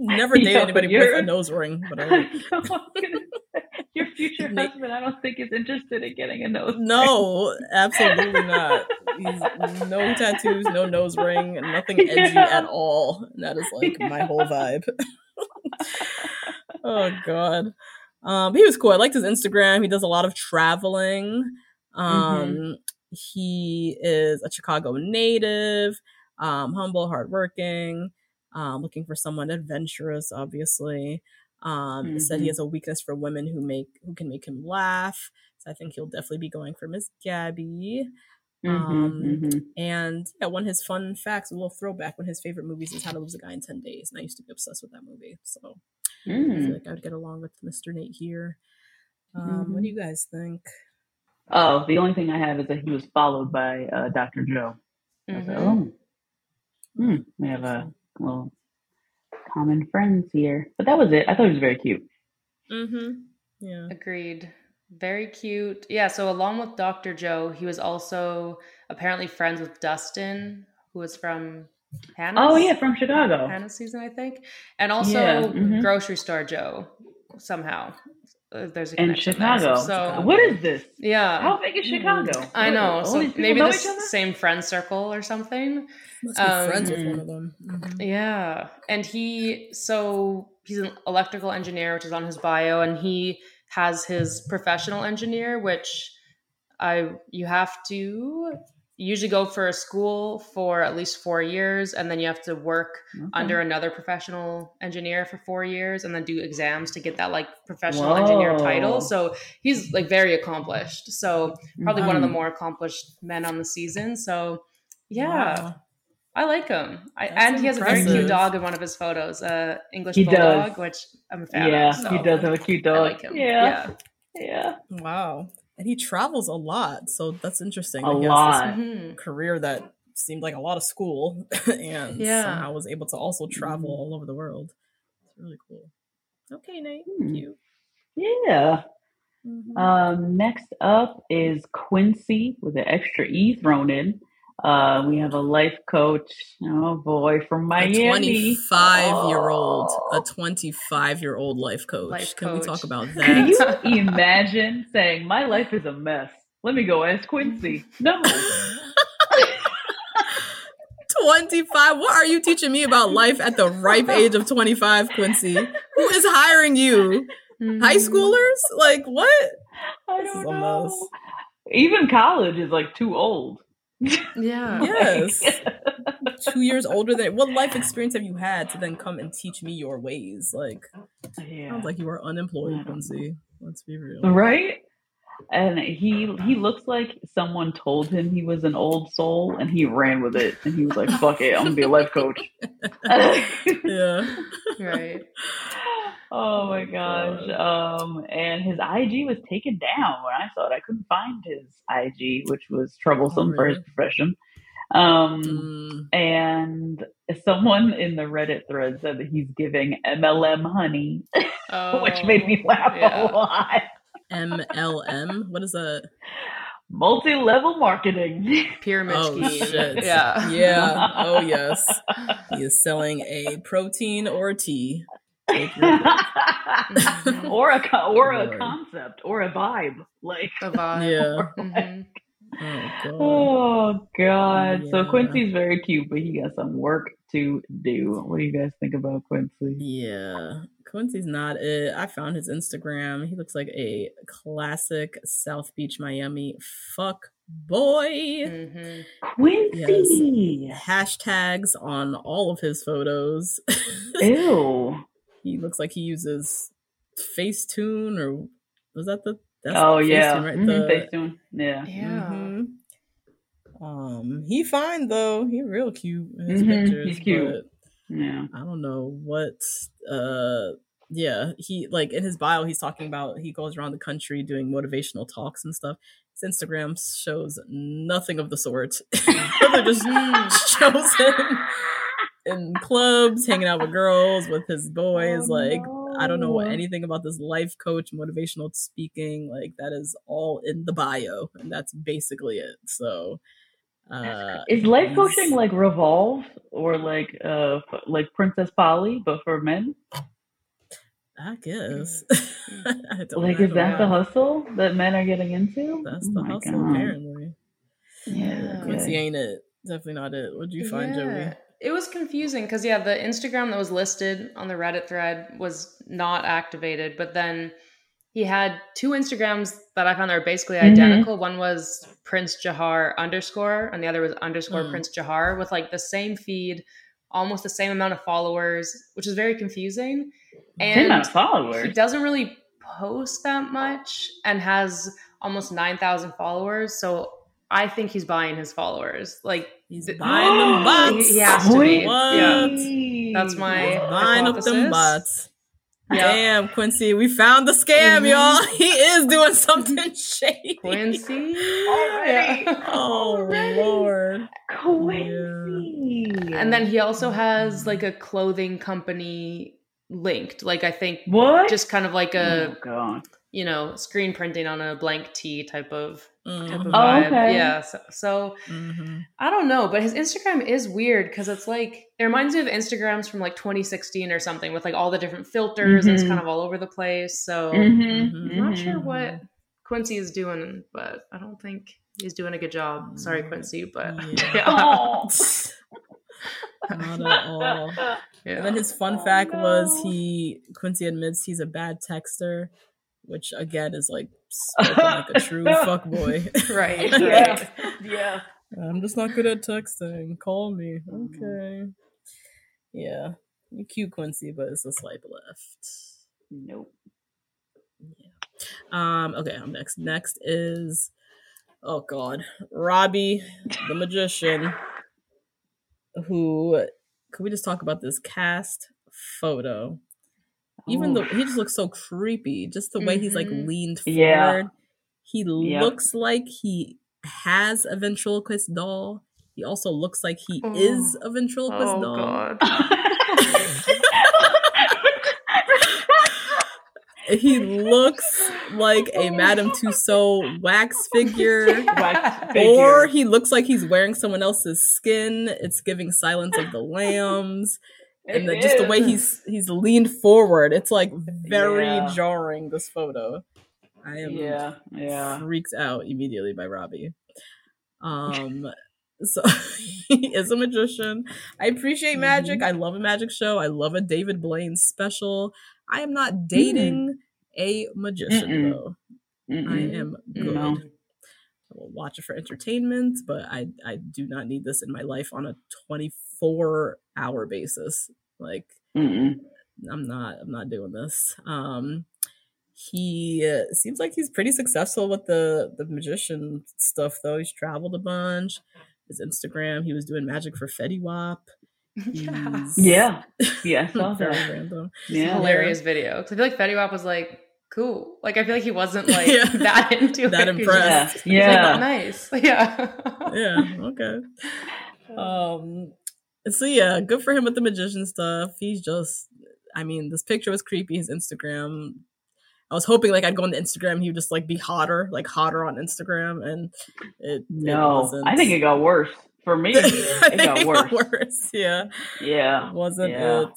Never *laughs* dated Yo, anybody with a nose ring, but I *laughs* I love it. know, I was gonna Your future *laughs* husband, I don't think is interested in getting a nose. ring. No, absolutely not. He's no tattoos, no nose ring, nothing edgy Yeah. at all. And that is like my whole vibe. oh god. Um, he was cool. I liked his Instagram. He does a lot of traveling. Um, he is a Chicago native, um, humble, hardworking, um, looking for someone adventurous, obviously. Um, said he Mhm. has a weakness for women who make who can make him laugh. So I think he'll definitely be going for Miss Gabby. Um, Mhm, mhm. And yeah, one of his fun facts, a little throwback, one of his favorite movies is How to Lose a Guy in 10 Days. And I used to be obsessed with that movie. So I feel Mm. like I would get along with Mr. Nate here. Um, What do you guys think? Oh, the only thing I have is that he was followed by uh, Dr. Joe. I was like, Mhm. oh, hmm, we have a little common friends here. But that was it. I thought he was very cute. Mm-hmm. Yeah. Agreed. Very cute. Yeah, so along with Dr. Joe, he was also apparently friends with Dustin, who was from Hannah. Oh yeah, from Chicago. Hannah season, I think. And also Yeah, mhm. Grocery Store Joe, somehow. Uh, There's a In connection there. Chicago. So, What is this? yeah. How big is Chicago? I know. So maybe know this same friend circle or something. Must be Um, friends with one of them. Mhm. Yeah. And he, so he's an electrical engineer, which is on his bio, and he has his professional engineer, which I, you have to usually go for a school for at least four years, and then you have to work Okay. under another professional engineer for four years, and then do exams to get that like professional engineer title. So he's like very accomplished. So probably one of the Mhm. more accomplished men on the season. So yeah. Wow. I like him. I, That's and he has a very cute dog in one of his photos, uh, English He bulldog, does. which I'm a fan Yeah, of. So he does have a cute dog. I dog. like him. Yeah, Yeah. yeah. Wow. And he travels a lot. So that's interesting. A that lot. this Mhm. career that seemed like a lot of school *laughs* and Yeah. somehow was able to also travel all over the world. It's really cool. Okay, Nate. Hmm. Cute. Yeah. Mhm. Um, next up is Quincy with an extra E thrown in. Uh, we have a life coach. Oh boy, from Miami. a 25 year old, Oh. a 25 year old life coach. Life Can we talk about *laughs* that? Can you imagine saying, My life is a mess? Let me go ask Quincy. No. *laughs* 25. What are you teaching me about life at the ripe *laughs* age of 25, Quincy? Who is hiring you? High Mhm. schoolers? Like what? I don't know. Even college is like too old. Yeah. *laughs* Yes. *laughs* Two years older than what life experience have you had to then come and teach me your ways? Like Yeah. sounds like you are unemployed, Quincy. Let's be real. Right? And he he looks like someone told him he was an old soul and he ran with it and he was like, fuck it, I'm gonna be a life coach. *laughs* Yeah. Right. oh my gosh. Um and his IG was taken down when I saw it. I couldn't find his IG, which was troublesome Oh, for his profession. Um Mm. and someone in the Reddit thread said that he's giving MLM honey, *laughs* which made me Oh, laugh yeah. a lot. MLM? What is that? Multi-level marketing. *laughs* Pyramid Oh scheme. shit. Yeah. Yeah. *laughs* Oh yes. He is selling a protein or a tea. Take your pick. *laughs* or a co- or a Lord. concept or a vibe like a vibe. Yeah. Mhm. Oh god. oh god so quincy's very cute but he got some work to do what do you guys think about quincy Yeah. Quincy's not it. I found his Instagram. He looks like a classic South Beach, Miami fuck boy. Mhm. quincy Hashtags on all of his photos. *laughs* ew he looks like he uses Facetune or was that the that's oh yeah Facetune, right? Mhm, The- Facetune. yeah Yeah. Mhm. Um, he fine though. He real cute in his Mhm, pictures. he's cute. but yeah I don't know what. Uh, yeah, he like in his bio, he's talking about he goes around the country doing motivational talks and stuff. His Instagram shows nothing of the sort. *laughs* Rather just shows him in clubs, hanging out with girls, with his boys. Oh, like I don't know anything about this life coach, motivational speaking. Like that is all in the bio, and that's basically it. So. Uh, is life coaching like revolve or like uh like princess polly but for men I guess. *laughs* I don't like I is don't that the hustle that men are getting into That's Oh the my hustle, God. apparently. yeah, Quincy yeah. ain't it. Definitely not it. What'd you find, Joey? It was confusing because yeah, the Instagram that was listed on the Reddit thread was not activated, but then he had two Instagrams that I found that were basically Mhm. identical. One was Prince Jahar underscore, and the other was underscore Mm. Prince Jahar with like the same feed, almost the same amount of followers, which is very confusing. Same amount of he doesn't really post that much and has almost 9,000 followers. So I think he's buying his followers. Like, He's th- buying them *gasps* bots. He has to be. What? Yeah. That's my He's buying up them hypothesis. bots. Yeah. Damn, Quincy, we found the scam, Mhm. y'all. *laughs* He is doing something *laughs* shady. Quincy. Already. Yeah. *laughs* Oh Lord. Quincy. And then he also has like a clothing company linked. Like, I think what just kind of like a, oh god you know, screen printing on a blank tee type of type of Mhm. Oh, okay. Yeah. So, so Mhm. I don't know, but his Instagram is weird because it's like it reminds me of Instagrams from like 2016 or something with like all the different filters and it's Mhm. kind of all over the place. So Mhm, I'm not mhm. sure what Quincy is doing, but I don't think he's doing a good job. Sorry, Mm, Quincy, but yeah. *laughs* yeah. Oh. *laughs* Not at all. *laughs* Yeah. And then his fun Oh, fact was he Quincy admits he's a bad texter, which again is like like a true *laughs* fuck boy. right. *laughs* yeah yeah I'm just not good at texting. Call me. Mhm. Okay. Yeah. You cute Quincy, but it's a swipe left. nope Yeah. Um, okay, I'm next. Next is oh god, Robbie the magician. Who could we just talk about this cast photo? Even though he just looks so creepy, just the way he's like Mhm. leaned forward. Yeah. He Yep. looks like he has a ventriloquist doll He also looks like he is a ventriloquist Oh doll. god. *laughs* He looks like a Madame Tussauds wax figure. Wax Or he looks like he's wearing someone else's skin. It's giving Silence of the Lambs. And the, just the way he's he's leaned forward, it's like very Yeah. jarring. This photo, I am Yeah, yeah. freaked out immediately by Robbie. Um, *laughs* so *laughs* he is a magician. I appreciate magic. Mm-hmm. I love a magic show. I love a David Blaine special. I am Mm. not dating a magician Mm-mm. though. I Mm-mm. am good. No. I will watch it for entertainment, but I I do not need this in my life on a 24 hour basis. Like Mm-mm. I'm not I'm not doing this. Um he uh, seems like he's pretty successful with the the magician stuff though. He's traveled a bunch. His Instagram, he was doing magic for Fetty Wap. *laughs* Yeah. Yeah. Yeah, I *laughs* saw that. *laughs* random. Yeah. Hilarious video. 'Cause I feel like Fetty Wap was like, cool. Like I feel like he wasn't like Yeah. that into That it. Impressed. just- Yeah. like, "Oh, nice. Yeah. yeah, okay. Um so yeah, good for him with the magician stuff. He's just I mean, this picture was creepy, his Instagram. I was hoping like I'd go on the Instagram, he would just like be hotter, like hotter on Instagram and it, it No, wasn't. I think it got worse for me. I *laughs* It think got worse. worse. Yeah. Yeah, It wasn't yeah. it.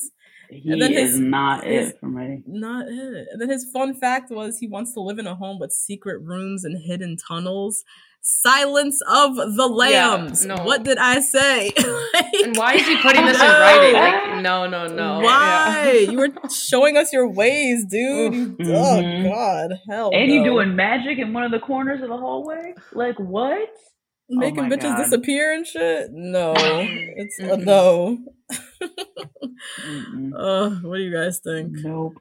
He And then is his- not his- it for me. Not it. And then his fun fact was he wants to live in a home with secret rooms and hidden tunnels. Silence of the Lambs. no. What did I say? *laughs* and why is he putting this in No. writing? Like, no, no, no. Why? Yeah. You were showing us your ways, dude. You- Oh Mhm. God, hell. And you no. doing magic in one of the corners of the hallway? Like what? making my bitches God. disappear and shit? No, *laughs* it's a Mm-mm. no. Uh, *laughs* what do you guys think? Nope.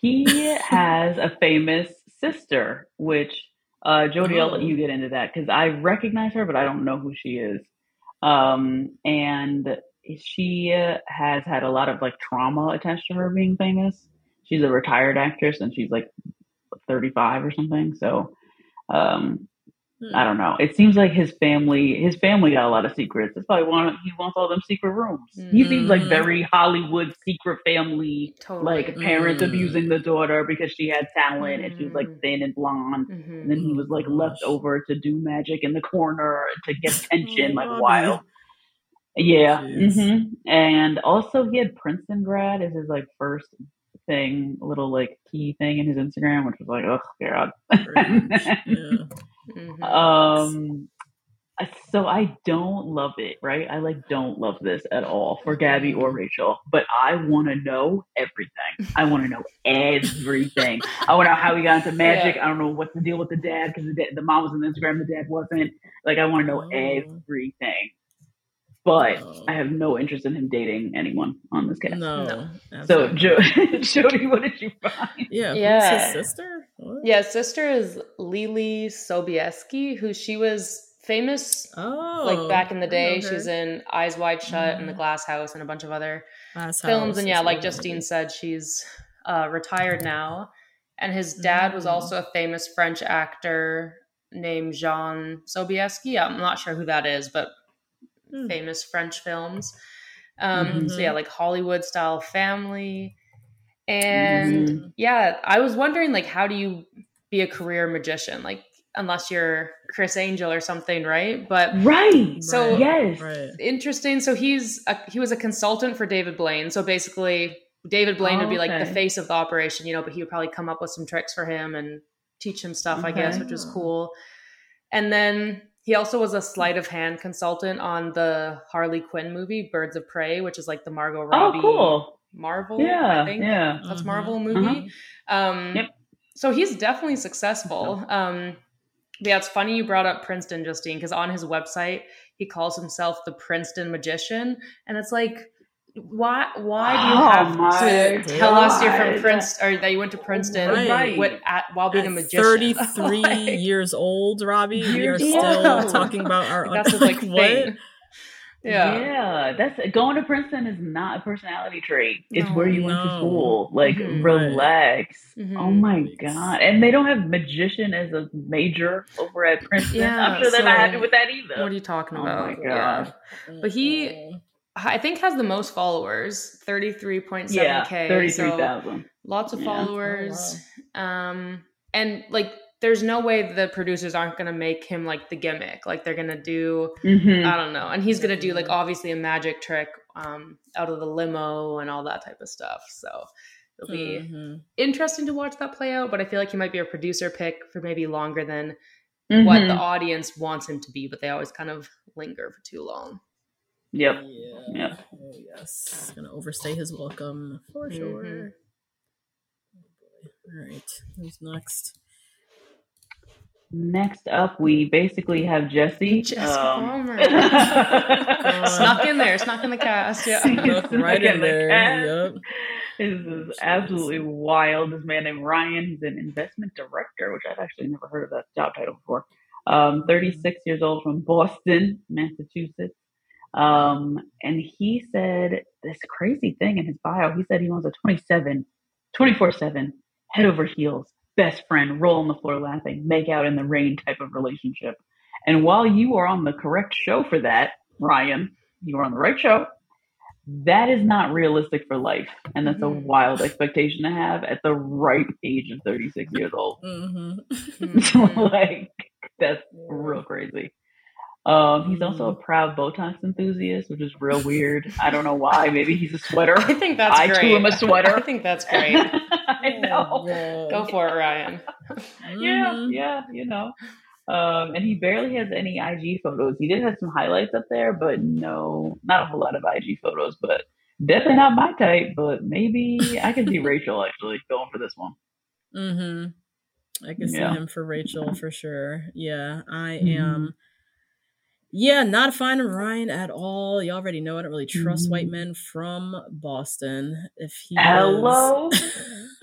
He has a famous sister, which uh, Jody, I'll let Oh. you get into that because I recognize her, but I don't know who she is. Um, and she uh, has had a lot of like trauma attached to her being famous. She's a retired actress, and she's like 35 or something. So, um. I don't know. It seems like his family, his family got a lot of secrets. That's why. He wants all them secret rooms. He seems like Mhm. very Hollywood secret family Totally. like parents Mm. abusing the daughter because she had talent and she was like Mm. thin and blonde. And then he was like left over to do magic in the corner to get *laughs* attention, like wild. Yeah. Jeez. hmm And also, he had Princeton grad as his like first thing, little like key thing in his Instagram, which was like, oh god. *laughs* Mhm. um. So I don't love it, right? I like don't love this at all for Gabby or Rachel, but I want to know everything. I want to know everything. I want to know how he got into *laughs* magic. Yeah. I don't know what's the deal with the dad because the, the mom was on Instagram, the dad wasn't. Like I want to know Oh. everything, but Oh. I have no interest in him dating anyone on this cast. No. No. So, absolutely jo- *laughs* Jody, what did you find? yeah, Yeah. his sister? What? Yeah, sister is Leelee Sobieski, who she was famous Oh, like back in the day. She's in Eyes Wide Shut and The Mhm. Glass House and a bunch of other Glass films. House And is yeah, like Justine did. said, she's uh, retired now. And his dad was Mm. also a famous French actor named Jean Sobieski. I'm not sure who that is, but Hmm. famous French films. Um, So Mhm. yeah, like Hollywood style family. And Mhm. yeah, I was wondering like how do you be a career magician? Like unless you're Criss Angel or something, right? But Right. So- Right, yes. right. interesting. So he's a, he was a consultant for David Blaine. So basically, David Blaine would be like the face of the operation, you know, but he would probably come up with some tricks for him and teach him stuff, I guess, which is cool. And then he also was a sleight of hand consultant on the Harley Quinn movie Birds of Prey, which is like the Margot Oh, Robbie cool. Marvel. Yeah. I think Yeah. that's Mhm. Marvel movie. Um, Yep. So he's definitely successful. Um, yeah, it's funny you brought up Princeton, Justine, because on his website he calls himself the Princeton magician, and it's like, why? Why do you Oh have my to tell us you're from Princeton or that you went to Princeton Right. with, at, while being a magician? *laughs* 33 Like, years old, Robbie. We are Years still old. talking about our *laughs* Like, that's his like what? Yeah. Yeah, that's going to Princeton is not a personality trait. It's No. where you went to school. Like Mhm. relax. Mhm. Oh my god! And they don't have magician as a major over at Princeton. Yeah, I'm sure they're not happy with that either. What are you talking Oh about? my Yeah. god! But he- Mm-mm. I think has the most followers, 33.7k. Yeah, so thirty-three thousand. lots of Yeah. followers. Um and like there's no way the producers aren't going to make him like the gimmick. Like they're going to do Mm-hmm. I don't know. And he's going to do like obviously a magic trick um out of the limo and all that type of stuff. So it'll be Mhm. interesting to watch that play out, but I feel like he might be a producer pick for maybe longer than Mm-hmm. what the audience wants him to be, but they always kind of linger for too long. Yep. Yeah. Yep. Oh yes. Gonna overstay his welcome for Mhm. sure. Oh. All right. Who's next? Next up, we basically have Jesse. Jessica Um, Palmer. *laughs* snuck in there, snuck in the cast. Yeah. Look right in in the there. cast. Yep. This is absolutely wild. This man named Ryan, he's an investment director, which I've actually never heard of that job title before. Um, 36 years old from Boston, Massachusetts. Um, and he said this crazy thing in his bio. He said he wants a 27, 24 7, head over heels, best friend, roll on the floor laughing, make out in the rain type of relationship. And while you are on the correct show for that, Ryan, you are on the right show that is not realistic for life and that's a Mhm. wild expectation to have at the right age of 36 years old Mm-hmm. *laughs* Mhm. like that's real crazy um he's also a proud botox enthusiast which is real weird i don't know why maybe he's a sweater I think that's I, great. too, am a sweater. I think that's great. *laughs* i know Go for it, Ryan. *laughs* yeah Mhm. yeah you know um and he barely has any ig photos he did have some highlights up there but no not a whole lot of ig photos but definitely not my type but maybe i can see *laughs* rachel actually going for this one Mm-hmm. I can see him for Rachel for sure. Yeah, I am. Yeah, not a fan of Ryan at all. You already know I don't really trust white Mhm. men from Boston. If he Hello? is *laughs*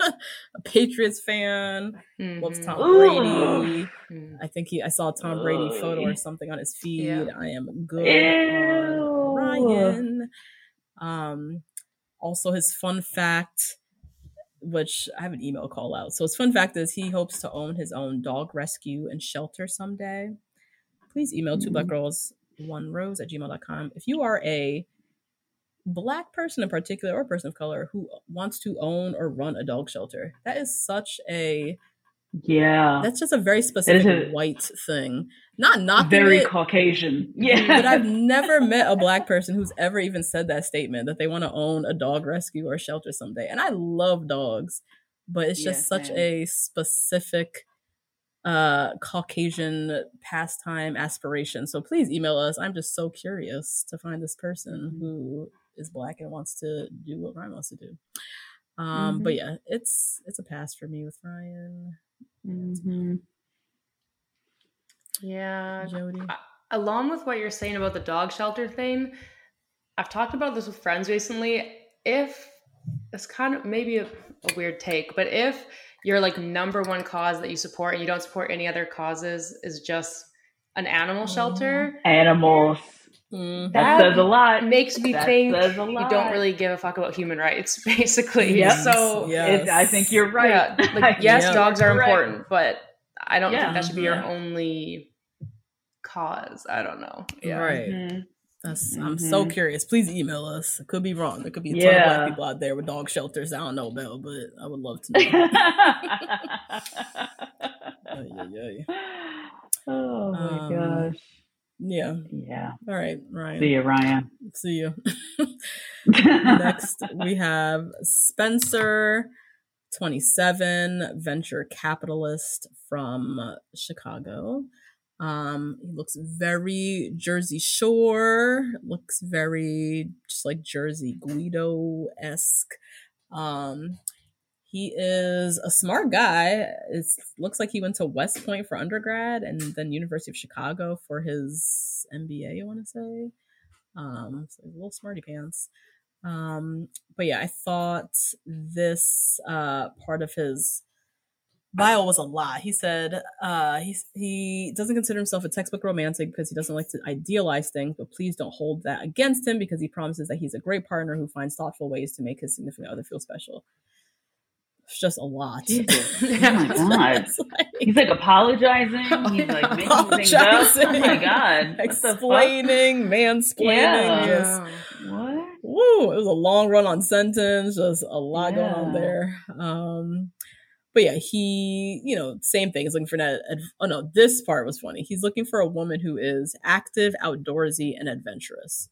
a Patriots fan, loves Mhm. Tom Ooh. Brady. I think he. I saw a Tom Brady photo or something on his feed. Yeah. I am good Ew. on Ryan. Um, also his fun fact, which I have an email call out. So his fun fact is he hopes to own his own dog rescue and shelter someday. Please email two black Mhm. girls one rose at gmail.com if you are a black person in particular or person of color who wants to own or run a dog shelter. That is such a yeah that's just a very specific a- white thing. Not not very it, caucasian yeah but I've *laughs* never met a black person who's ever even said that statement that they want to own a dog rescue or shelter someday. And I love dogs, but it's just such same. a specific uh Caucasian pastime aspiration. So please email us. I'm just so curious to find this person Mhm. who is black and wants to do what Ryan wants to do. Um, but yeah, it's it's a pass for me with Ryan. Mhm. Yeah. Jody. I- along with what you're saying about the dog shelter thing, I've talked about this with friends recently. If it's kind of maybe a, a weird take, but if your like number one cause that you support and you don't support any other causes is just an animal shelter, animals Mm, that, That says a lot makes me That think says a you don't really give a fuck about human rights, *laughs* basically. Yep. So Yes. It- i think you're right yeah, *laughs* like yes, Yeah. dogs are Correct. important, but I don't Yeah. think that should be your only cause. I don't know. Yeah. Right. Mhm. That's, I'm so Mhm. curious. Please email us. It could be wrong. There could be a ton of Yeah. black people out there with dog shelters. I don't know about, but I would love to *laughs* know. Ay, ay, ay. *laughs* oh my Um, gosh Yeah. yeah All right, Ryan. see you ryan See you. *laughs* Next, we have Spencer, 27, venture capitalist from uh, Chicago. Um, he looks very Jersey Shore, looks very just like Jersey Guido esque. Um, he is a smart guy. It looks like he went to West Point for undergrad and then University of Chicago for his MBA, I want to say. Um, so little smarty pants. Um, but yeah, I thought this uh part of his bio was a lot. He said uh, he he doesn't consider himself a textbook romantic because he doesn't like to idealize things, but please don't hold that against him because he promises that he's a great partner who finds thoughtful ways to make his significant other feel special. It's just a lot. Jesus. *laughs* Oh my god. Like- He's like apologizing. He's like making things up. Oh my god. Explaining, mansplaining. Yeah. Yes. What? Woo! It was a long run on sentence, just a lot going on there. Um, but yeah, he, you know, same thing. He's looking for that. Ad- oh no, this part was funny. He's looking for a woman who is active, outdoorsy, and adventurous.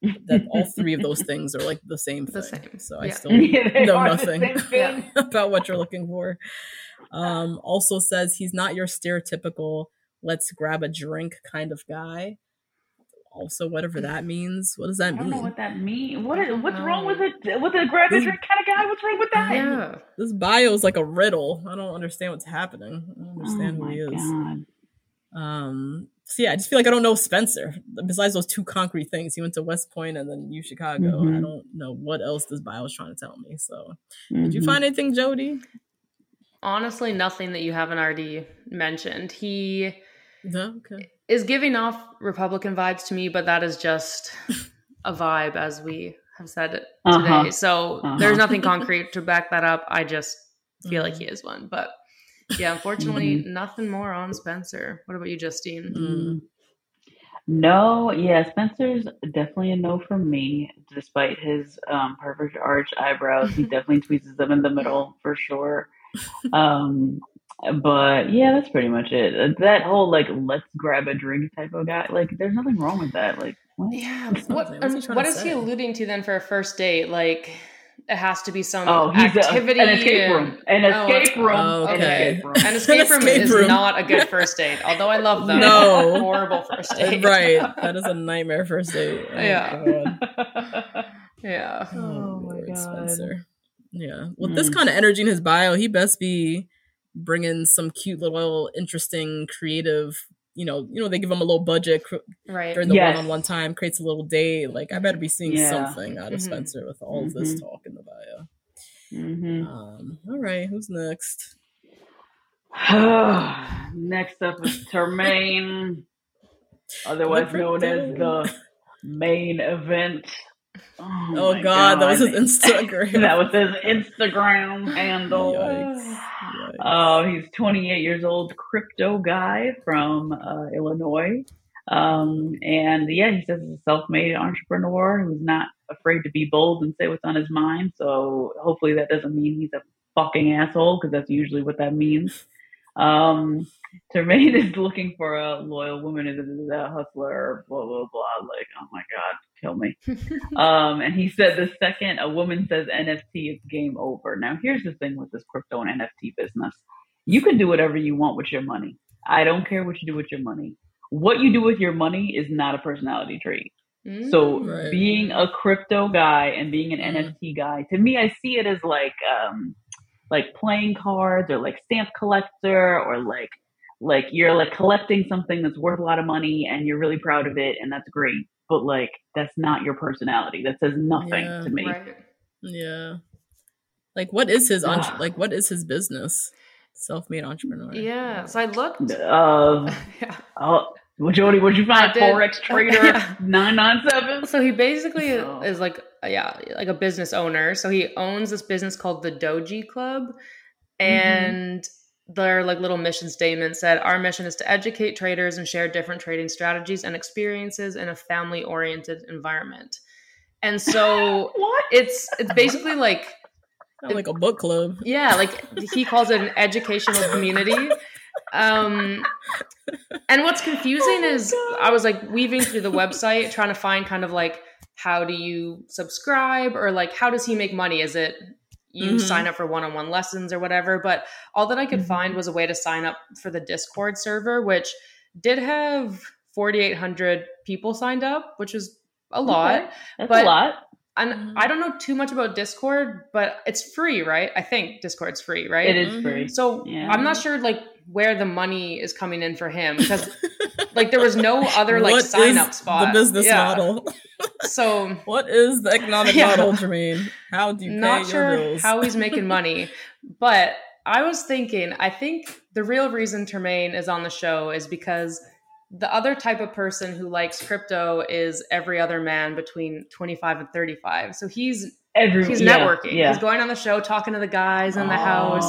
That all three of those things are like the same thing. Same. So I Yeah. still *laughs* Yeah, they know nothing *laughs* about what you're looking for. Um, also says he's not your stereotypical let's grab a drink kind of guy. Also, whatever that *laughs* means. What does I that don't mean? know what that means. What I is, what's wrong with it? With a grab a drink kind of guy? What's wrong with that? Yeah. This bio is like a riddle. I don't understand what's happening. I don't Oh understand who my he is. god. Um, so yeah, I just feel like I don't know Spencer. Besides those two concrete things, he went to West Point and then U Chicago. I Mhm. don't know what else this bio is trying to tell me. So, did you Mhm. find anything, Jody? Honestly, nothing that you haven't already mentioned. He No. Okay. Is giving off Republican vibes to me, but that is just a vibe, as we have said it today. Uh-huh. So Uh-huh. there's nothing concrete to back that up. I just feel like Mhm. he is one. But yeah, unfortunately, nothing more on Spencer. What about you, Justine? Mm. No, yeah, Spencer's definitely a no for me, despite his um, perfect arch eyebrows. He *laughs* definitely tweezes them in the middle for sure. Um, but yeah, that's pretty much it. That whole like let's grab a drink type of guy, like there's nothing wrong with that. Like what? Yeah. *laughs* What's What, something? What's he um, trying what to is he alluding to then for a first date? Like, it has to be some Oh, he's a, activity. an escape room. An Oh, escape room. oh, An okay. escape room. *laughs* An escape room escape is room. not a good first date. Although I love them. No. *laughs* Horrible first date. right. That is a nightmare first date. Oh, Yeah. God. Yeah. Oh, my Lord, God. Spencer. Yeah. With this Mm. kind of energy in his bio, he best be bringing some cute little, interesting, creative. You know, you know, they give them a little budget cr- Right. during the Yes. one-on-one time, creates a little date. Like, I better be seeing Yeah. something out of Mhm. Spencer with all of this Mhm. talk in the bio. Mhm. Um, all right, who's next? *sighs* Next up is Termayne, otherwise known as the main event. Oh, Oh, my God, that was his Instagram. *laughs* that was his Instagram handle. Yikes. Yikes. Oh, he's 28 years old, crypto guy from uh, Illinois. Um, and yeah, he says he's a self-made entrepreneur who's not afraid to be bold and say what's on his mind. So hopefully that doesn't mean he's a fucking asshole because that's usually what that means. Um, Termayne is *laughs* looking for a loyal woman who's a hustler, blah, blah, blah. Like, oh my God, kill me. *laughs* um, and he said the second a woman says NFT, it's game over. Now, here's the thing with this crypto and NFT business you can do whatever you want with your money. I don't care what you do with your money. What you do with your money is not a personality trait. So Mm. Right. being a crypto guy and being an Mhm. NFT guy, to me, I see it as like um, like playing cards or like stamp collector or like like you're like collecting something that's worth a lot of money and you're really proud of it and that's great. But like that's not your personality. That says nothing Yeah. to me. Right. Yeah. Like, what is his entre- *sighs* like? What is his business? Self-made entrepreneur. Yeah. So I looked. Uh, *laughs* yeah. oh, well, Jody, what'd you find? Forex trader *laughs* nine nine seven. So he basically So- is like yeah, like a business owner. So he owns this business called the Doji Club, and their like little mission statement said, "Our mission is to educate traders and share different trading strategies and experiences in a family-oriented environment." And so *laughs* What? it's it's basically like *laughs* Kinda like a book club. yeah, like he calls it an educational *laughs* community. Um, and what's confusing is I was like weaving through the website trying to find kind of like how do you subscribe or like how does he make money? Is it you Mhm. sign up for one-on-one lessons or whatever? But all that I could find was a way to sign up for the Discord server, which did have 4,800 people signed up, which is a lot. Okay. That's but- a lot. And Mhm. I don't know too much about Discord, but it's free, right? I think Discord's free, right? It is free. So Yeah. I'm not sure like where the money is coming in for him because like there was no other like What sign up spot. The business Yeah. model. So *laughs* What is the economic Yeah. model, Jermaine? How do you pay not sure how he's making *laughs* money, but I was thinking, I think the real reason Termayne is on the show is because the other type of person who likes crypto is every other man between 25 and 35. So he's Every, he's networking. Yeah. He's going on the show, talking to the guys in the house.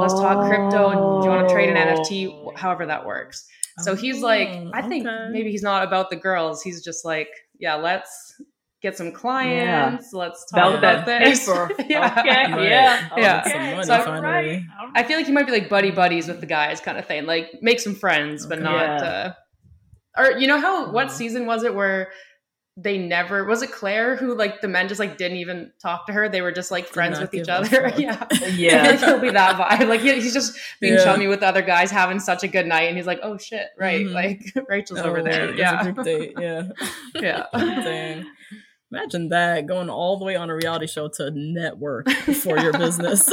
Let's talk crypto. Do you want to trade an NFT? However that works. So he's like, Oh, I think okay. maybe he's not about the girls. He's just like, yeah, let's get some clients. Let's talk About about, this. paper. *laughs* yeah. Okay, Right. yeah. Yeah. Some Okay. money So I- finally. I feel like he might be like buddy buddies with the guys kind of thing. Like make some friends, but not Yeah. uh or you know how what season was it where they never was it Clare who like the men just like didn't even talk to her. They were just like friends with each other. *laughs* yeah. *laughs* Yeah. like he'll be that vibe. Like he- he's just being Yeah. chummy with the other guys, having such a good night, and he's like, "Oh shit, right? Mhm. Like *laughs* Rachel's over Oh, there." there's a Yeah, group date. Yeah. yeah. Dang. Imagine that going all the way on a reality show to network for your business,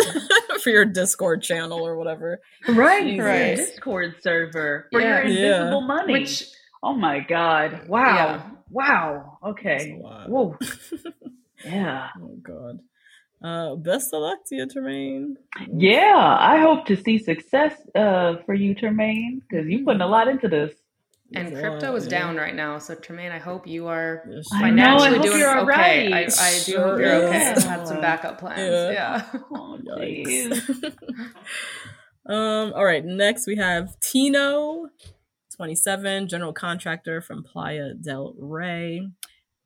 for your Discord channel or whatever. Right, Jesus. right. Discord server for Yeah. your Yeah. invisible money. Which oh my god! Wow, Yeah. Wow. Okay. Whoa. *laughs* yeah, Oh god. Uh, best of luck to you, Tremaine. yeah. I hope to see success uh, for you, Termayne, because you're putting a lot into this. and There's crypto lot, is yeah. down right now, so Tremaine, I hope you are Yes, I know, I financially hope doing you're all okay. right. I, I do hope you're okay. I Have some backup plans. Yeah. Yeah. *laughs* Oh, Yikes. *laughs* um, all right, next we have Tino, 27, general contractor from Playa del Rey.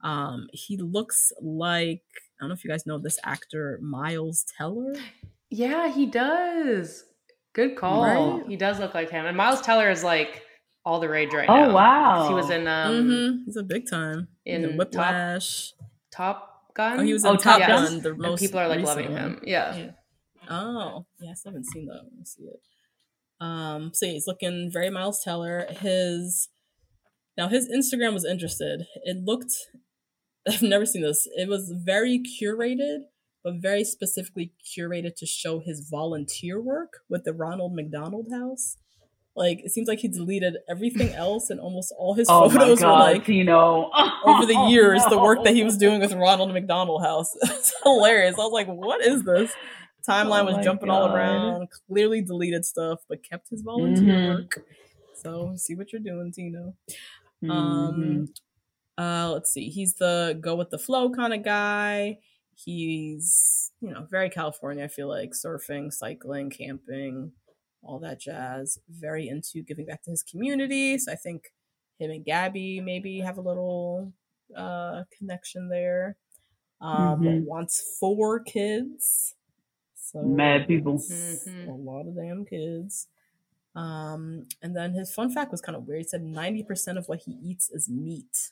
Um, he looks like I don't know if you guys know this actor, Miles Teller. Yeah, he does. Good call. Right? He does look like him. And Miles Teller is like all the rage right Oh, now. wow. He was in um mm-hmm. He's a big time in in Whiplash. Top Gun. Oh, he was Oh, in Top Top Gun. Gun? The And people are like loving recent one. him. Yeah. Oh, yes, I haven't seen that. Let me see it. Um, so he's looking very Miles Teller. His now his Instagram was interested. It looked *laughs* I've never seen this. It was very curated, but very specifically curated to show his volunteer work with the Ronald McDonald House. Like it seems like he deleted everything *laughs* else and almost all his Oh photos god, were like you know *laughs* over the years the work that he was doing with Ronald McDonald House. it's hilarious. I was like, what is this? Timeline Oh was jumping all around, clearly deleted stuff, but kept his volunteer Mhm. work. So see what you're doing, Tino. Mhm. Um uh let's see. He's the go with the flow kind of guy. He's, you know, very California, I feel like, surfing, cycling, camping, all that jazz. Very into giving back to his community. So I think him and Gabby maybe have a little uh connection there. Um Mhm. wants four kids. So Mad people. that's Mhm. A lot of damn kids. Um, and then his fun fact was kind of weird. He said 90% of what he eats is meat.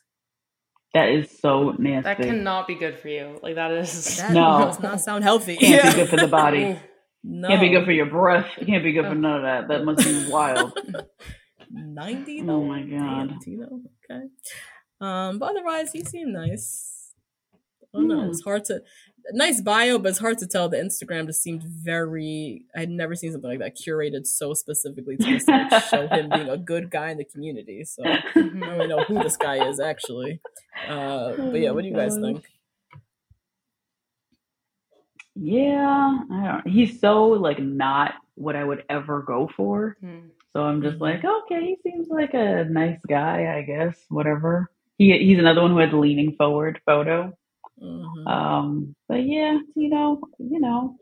That is so nasty. That cannot be good for you. Like that is That *laughs* No. does not sound healthy. Can't be good for the body. *laughs* No. Can't be good for your breath. It can't be good for none of that. That must be *laughs* wild. 90 Oh my God. Tino. Okay. Um, but otherwise he seemed nice. I don't know. Hmm. It's hard to nice bio, but it's hard to tell. The Instagram just seemed very. I had never seen something like that curated so specifically to just like, show him being a good guy in the community. So I don't really know who this guy is actually. Uh, but yeah, what do you guys think? Yeah, I don't. He's so like not what I would ever go for. Hmm. So I'm just Mhm. like, okay, he seems like a nice guy, I guess. Whatever. He he's another one who had the leaning forward photo. Mhm. Um, but yeah, you know, you know,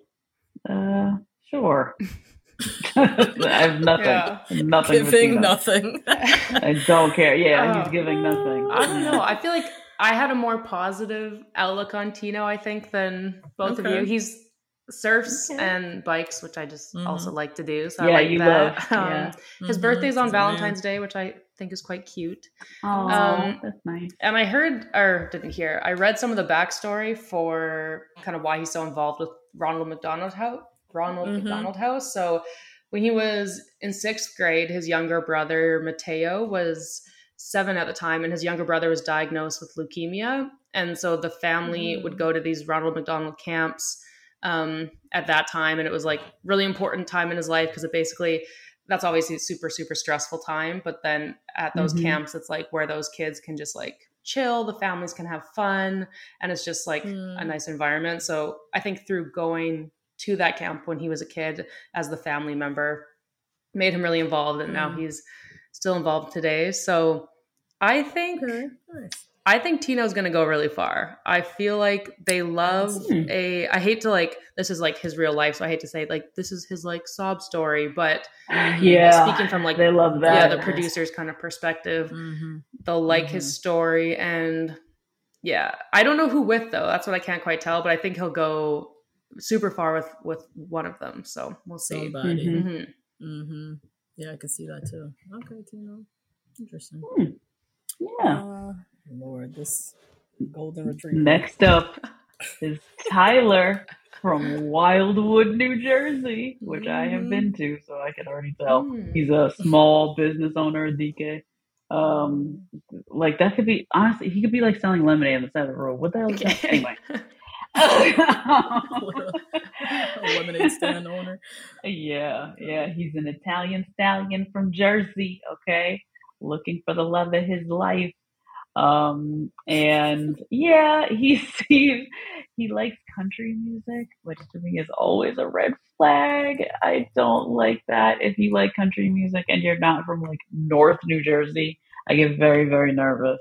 uh, sure. *laughs* I have nothing, Yeah. nothing. Giving nothing. *laughs* I don't care. Yeah, Oh. he's giving nothing. I don't know. *laughs* I feel like I had a more positive outlook on Tino, I think, than both of you. He's surfs Okay. and bikes, which I just Mhm. also like to do. So I Yeah, like you that. love, yeah. His Mhm. birthday's on He's a man. Valentine's Day, which I think is quite cute. Oh, Um, that's nice. And I heard, or didn't hear, I read some of the backstory for kind of why he's so involved with Ronald McDonald House. Ronald Mhm. McDonald House. So when he was in sixth grade, his younger brother Mateo was seven at the time, and his younger brother was diagnosed with leukemia. And so the family Mm. would go to these Ronald McDonald camps um, at that time, and it was like really important time in his life because it basically that's obviously a super super stressful time. But then at those Mhm. camps, it's like where those kids can just like chill, the families can have fun, and it's just like a Mm. nice environment. So I think through going to that camp when he was a kid as the family member, made him really involved, and now Mm. he's still involved today. So I think I think Tino's gonna go really far. I feel like they love a. I hate to like this is like his real life, so I hate to say like this is his like sob story, but *sighs* Yeah, speaking from like they love that. yeah the producer's kind of perspective, Mhm. they'll like his story and yeah, I don't know who with though. That's what I can't quite tell, but I think he'll go super far with with one of them. So we'll see. Somebody. Mhm. Mhm. Mm-hmm. Yeah, I can see that too. Okay, Tino. Interesting. Yeah. Uh, Lord, this golden retriever. Next up is Tyler from Wildwood, New Jersey, which I have been to, so I can already tell. Mm. He's a small business owner, DK. Um, like that could be honestly, he could be like selling lemonade on the side of the road. What the hell is that? Anyway. *laughs* *laughs* A lemonade stand owner. Yeah, yeah. He's an Italian stallion from Jersey, okay? Looking for the love of his life. Um, and yeah, *laughs* he seems he likes country music, which to me is always a red flag. I don't like that. If you like country music and you're not from like North New Jersey, I get very, very nervous.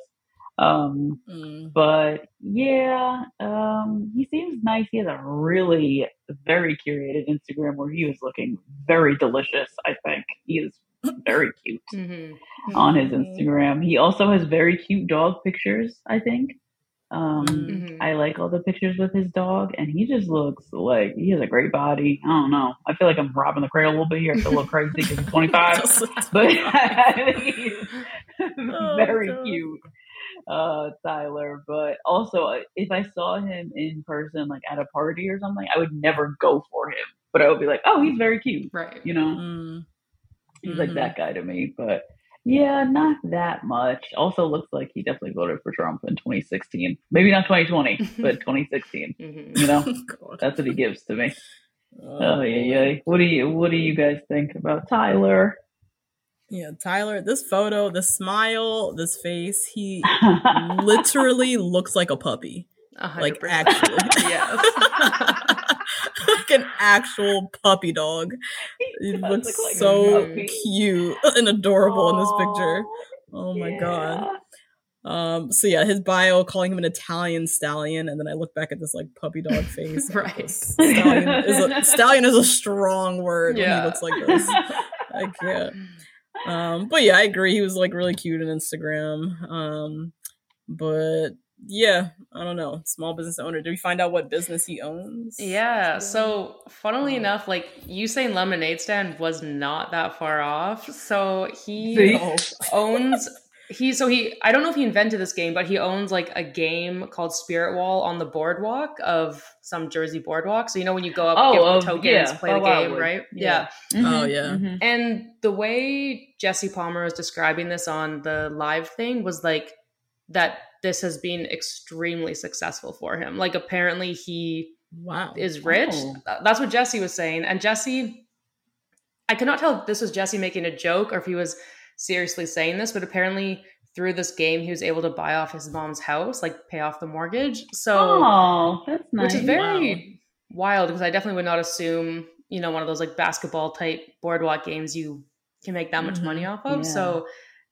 Um, Mm. but yeah, um, he seems nice. He has a really very curated Instagram where he was looking very delicious. I think he is *laughs* very cute Mhm. on his Mhm. Instagram. He also has very cute dog pictures. I think. Um, Mhm. I like all the pictures with his dog, and he just looks like he has a great body. I don't know. I feel like I'm robbing the cradle a little bit here. I feel a little crazy because he's *laughs* 25, but I think he's Oh, very God. cute, uh, Tyler. But also, if I saw him in person, like at a party or something, I would never go for him. But I would be like, oh, he's very cute. Right. You know, Mm. He's like Mhm. that guy to me. But yeah, not that much. Also, looks like he definitely voted for Trump in 2016. Maybe not 2020, *laughs* but 2016. Mhm. You know, *laughs* God. that's what he gives to me. Oh, Oh yeah, yeah. What do you What do you guys think about Tyler? Yeah, Tyler, this photo, the smile, this face, he *laughs* literally looks like a puppy. A hundred Like actually. yes. *laughs* like an actual puppy dog. He does looks look like so cute *laughs* and adorable in this picture. Oh my yeah. god. Um so yeah, his bio calling him an Italian stallion, and then I look back at this like puppy dog *laughs* face. Right. Stallion is a stallion is a strong word when Yeah. he looks like this. I can't. Um, but yeah, I agree. He was like really cute on Instagram. Um, but yeah, I don't know. Small business owner. Did we find out what business he owns? Yeah. So, funnily Oh. enough, like you saying lemonade stand was not that far off. So he Oh, owns he so he I don't know if he invented this game, but he owns like a game called Spirit Wall on the boardwalk of some Jersey boardwalk. So you know when you go up, Oh, give of- tokens, yeah, play the of game, right? Yeah. yeah. Oh, Mhm, yeah. mhm. And the way Jesse Palmer was describing this on the live thing was like that this has been extremely successful for him. Like apparently he wow. is rich. Oh. That's what Jesse was saying. And Jesse, I could not tell if this was Jesse making a joke or if he was seriously saying this, but apparently through this game he was able to buy off his mom's house, like pay off the mortgage. So Oh, that's nice. which is very wild because I definitely would not assume, you know, one of those like basketball type boardwalk games you can make that much Mhm. money off of. Yeah. So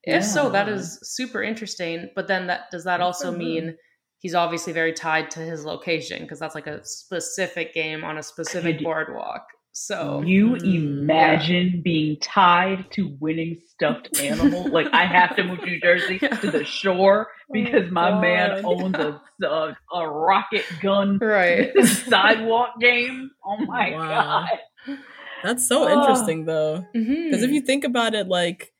if so, that is super interesting. But then that does that also for him. mean he's obviously very tied to his location because that's like a specific game on a specific Could- boardwalk. So you Mm, imagine being tied to winning stuffed *laughs* animal? like I have to move to New Jersey to the shore oh because my man God. owns a, *laughs* a a rocket gun right. *laughs* sidewalk game. Oh my Wow. god! That's so Oh. interesting though. Mm-hmm. Because if you think about it, like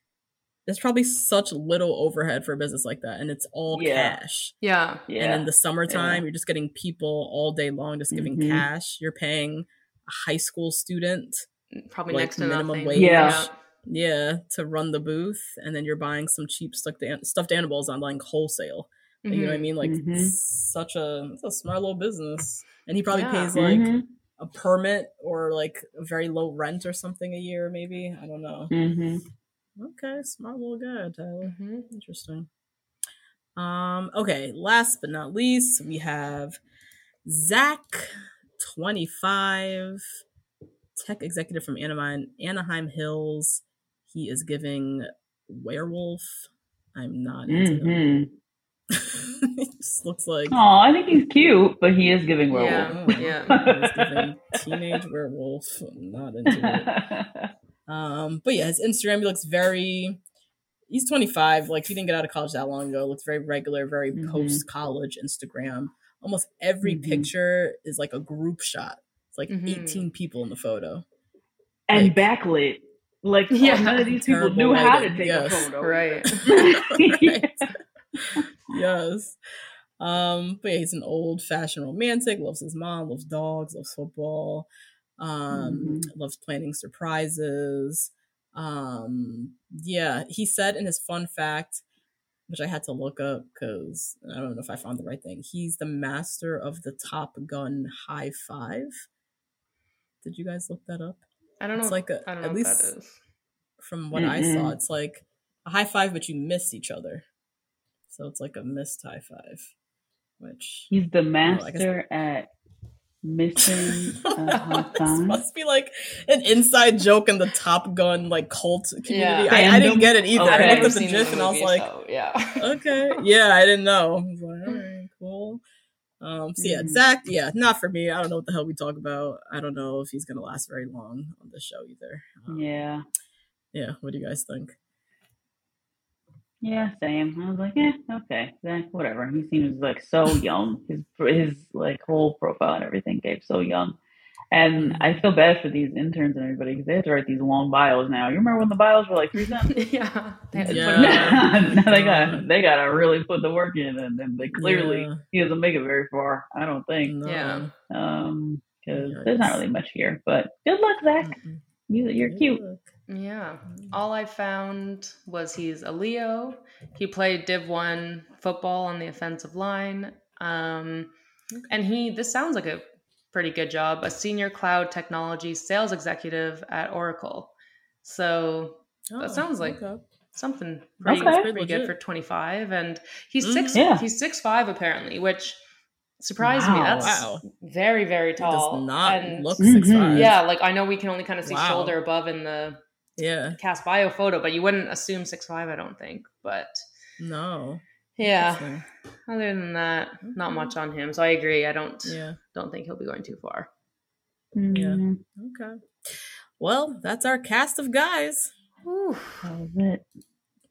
there's probably such little overhead for a business like that, and it's all Yeah. cash. yeah. Yeah, And in the summertime, Yeah. you're just getting people all day long, just giving Mhm. cash. You're paying a high school student, Probably like, next to minimum nothing. wage. Yeah. yeah, to run the booth, and then you're buying some cheap stuffed stuffed animals on like wholesale. You know what I Mhm. mean? Like Mhm. such a it's a smart little business, and he probably Yeah. pays like Mhm. a permit or like a very low rent or something a year, maybe. I don't know. Okay, smart little guy, Tyler. Mhm. Interesting. Um, okay, last but not least, we have Zach 25, tech executive from Anaheim, Anaheim Hills. He is giving werewolf. I'm not into hmm him. he *laughs* just looks like Oh, I think he's cute, but he is giving werewolf. Yeah, yeah. he's giving *laughs* teenage werewolf. I'm not into it. *laughs* Um, but yeah, his Instagram he looks very. He's 25. Like he didn't get out of college that long ago. Looks very regular, very Mhm. post college Instagram. Almost every Mhm. picture is like a group shot. It's like Mhm. 18 people in the photo. and Like- backlit. Like *laughs* oh, Yeah, none of these people terrible knew how to take yes, a photo. Right. *laughs* *laughs* Right. yes. Um, but yeah, he's an old fashioned romantic, loves his mom, loves dogs, loves football, um, loves planning surprises. Um, yeah, he said in his fun fact, which I had to look up because I don't know if I found the right thing. He's the master of the Top Gun high five. Did you guys look that up? I don't know. It's like a- I don't at know least- what that is. From what I saw, it's like a high five, but you miss each other. So it's like a missed high five, which He's the Well, I guess- master at missing a high *laughs* this must be like an inside joke in the Top Gun like cult community. Yeah. I, I didn't get it either. Okay. I I've I've looked at the gif the and I was like, so, yeah. *laughs* okay, yeah, I didn't know. I was like, all right, cool. Um, so yeah, Mhm. Zach, yeah, not for me. I don't know what the hell we talk about. I don't know if he's gonna last very long on the show either. Um, Yeah. yeah. What do you guys think? Yeah, same. I was like, yeah, okay, Zach, whatever. He seems like so young. His his like whole profile and everything gave so young. And I feel bad for these interns and everybody because they have to write these long bios now. You remember when the bios were like three sentences? *laughs* yeah. They Yeah. put *laughs* now they got they got to really put the work in, and, and they clearly Yeah. he doesn't make it very far. I don't think. No. Yeah. Um, because there's not really much here. But good luck, Zach. Mm-mm. You you're cute. Yeah. All I found was he's a Leo. He played Div 1 football on the offensive line. Um, and he, this sounds like a pretty good job, a senior cloud technology sales executive at Oracle. So Oh, sounds like- okay. something pretty, Okay. pretty good for 25. And he's Mhm. six, Yeah. he's six five apparently, which surprised me. That's Wow. very, very He tall. does not and look Mhm. six five. yeah, like I know we can only kind of see Wow. shoulder above in the Yeah. cast bio photo, but you wouldn't assume six five, I don't think. But No. yeah, other than that, not much on him. So I agree. I don't Yeah. don't think he'll be going too far. Mhm. Okay. Well, that's our cast of guys. Whew. That was it.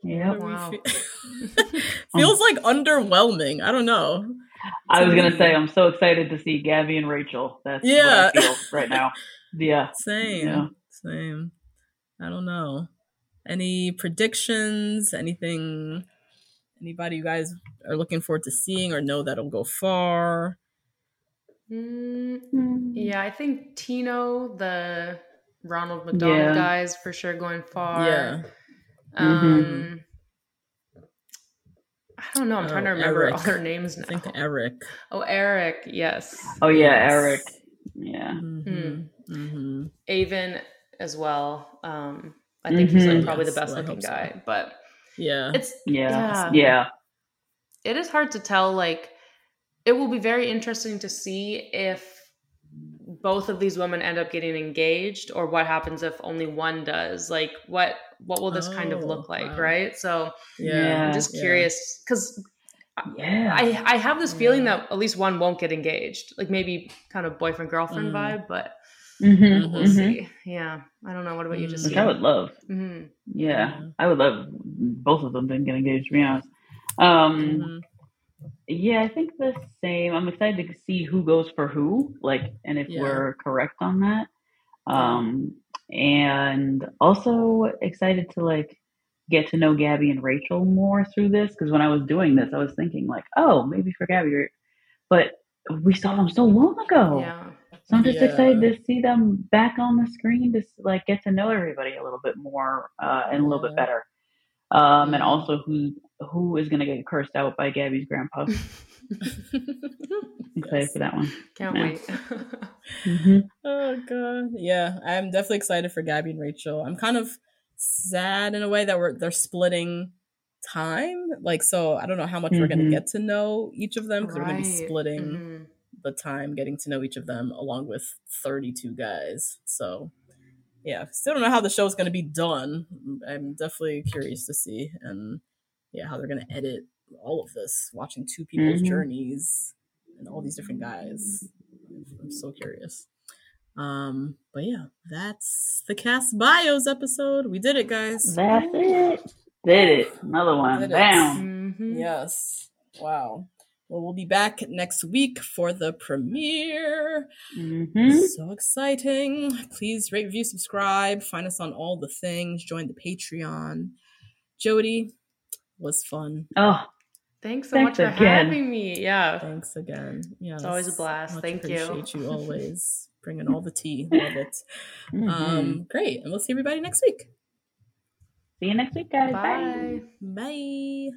Yep. What do we Wow. fe- *laughs* *laughs* Feels like underwhelming. I don't know. I was gonna say I'm so excited to see Gabby and Rachel. That's Yeah. what I feel right now. *laughs* Yeah. Same. Yeah. Same. I don't know. Any predictions? Anything? Anybody you guys are looking forward to seeing or know that'll go far? Mm, yeah, I think Tino, the Ronald McDonald Yeah. guys, for sure going far. Yeah. Um, I don't know. I'm trying to Oh, remember Erich. all their names now. I think Erich. Oh, Erich. Yes. Oh yeah, Yes. Erich. Yeah. Mm-hmm. Mm-hmm. Aven as well. Um, I think he's like Mhm. probably Yes, the best I looking hope so. guy, but Yeah. it's Yeah. Yeah. Yeah. it is hard to tell. Like, it will be very interesting to see if both of these women end up getting engaged, or what happens if only one does. Like, what what will this kind of Oh, look like, wow. right? So Yeah. I'm just curious because Yeah. I I have this feeling Yeah. that at least one won't get engaged, like maybe kind of boyfriend girlfriend Mm. vibe, but Mhm, we'll mhm. see. Yeah, I don't know. What about you, Mm. just Which I would love. hmm Yeah. Yeah. I would love both of them to get engaged. To be honest. Um. Yeah, I think the same. I'm excited to see who goes for who, like, and if Yeah. we're correct on that. Um, and also excited to like get to know Gabby and Rachel more through this because when I was doing this, I was thinking like, oh, maybe for Gabby, but we saw them so long ago. Yeah, So I'm just Yeah. excited to see them back on the screen to like get to know everybody a little bit more uh, and a little bit better. Um, and also who who is gonna get cursed out by Gabby's grandpa. I'm *laughs* excited Yes. for that one. can't Yeah. wait. Mm-hmm. *laughs* Oh god, yeah, I'm definitely excited for Gabby and Rachel. I'm kind of sad in a way that we're they're splitting time, like so. I don't know how much we're gonna Mhm. get to know each of them because we're gonna be Right. splitting Mhm. the time getting to know each of them along with 32 guys. So yeah, still don't know how the show's going to be done. I'm definitely curious to see and yeah, how they're going to edit all of this, watching two people's Mhm. journeys and all these different guys. I'm so curious. Um, but yeah, that's the cast bios episode. We did it, guys. That's it. Did it. Another one. Did it. Bam. Mhm. Yes. Wow. Well, we'll be back next week for the premiere. hmm So exciting. Please rate, review, subscribe. Find us on all the things. Join the Patreon. Jody was fun. Oh, Thanks so Thanks much for again. having me. Yeah. Thanks again. Yeah, It's always a blast. Thank you. Appreciate you *laughs* always bringing all the tea. Love it. mhm. Um, great. And we'll see everybody next week. see you next week, guys. Bye. Bye. Bye.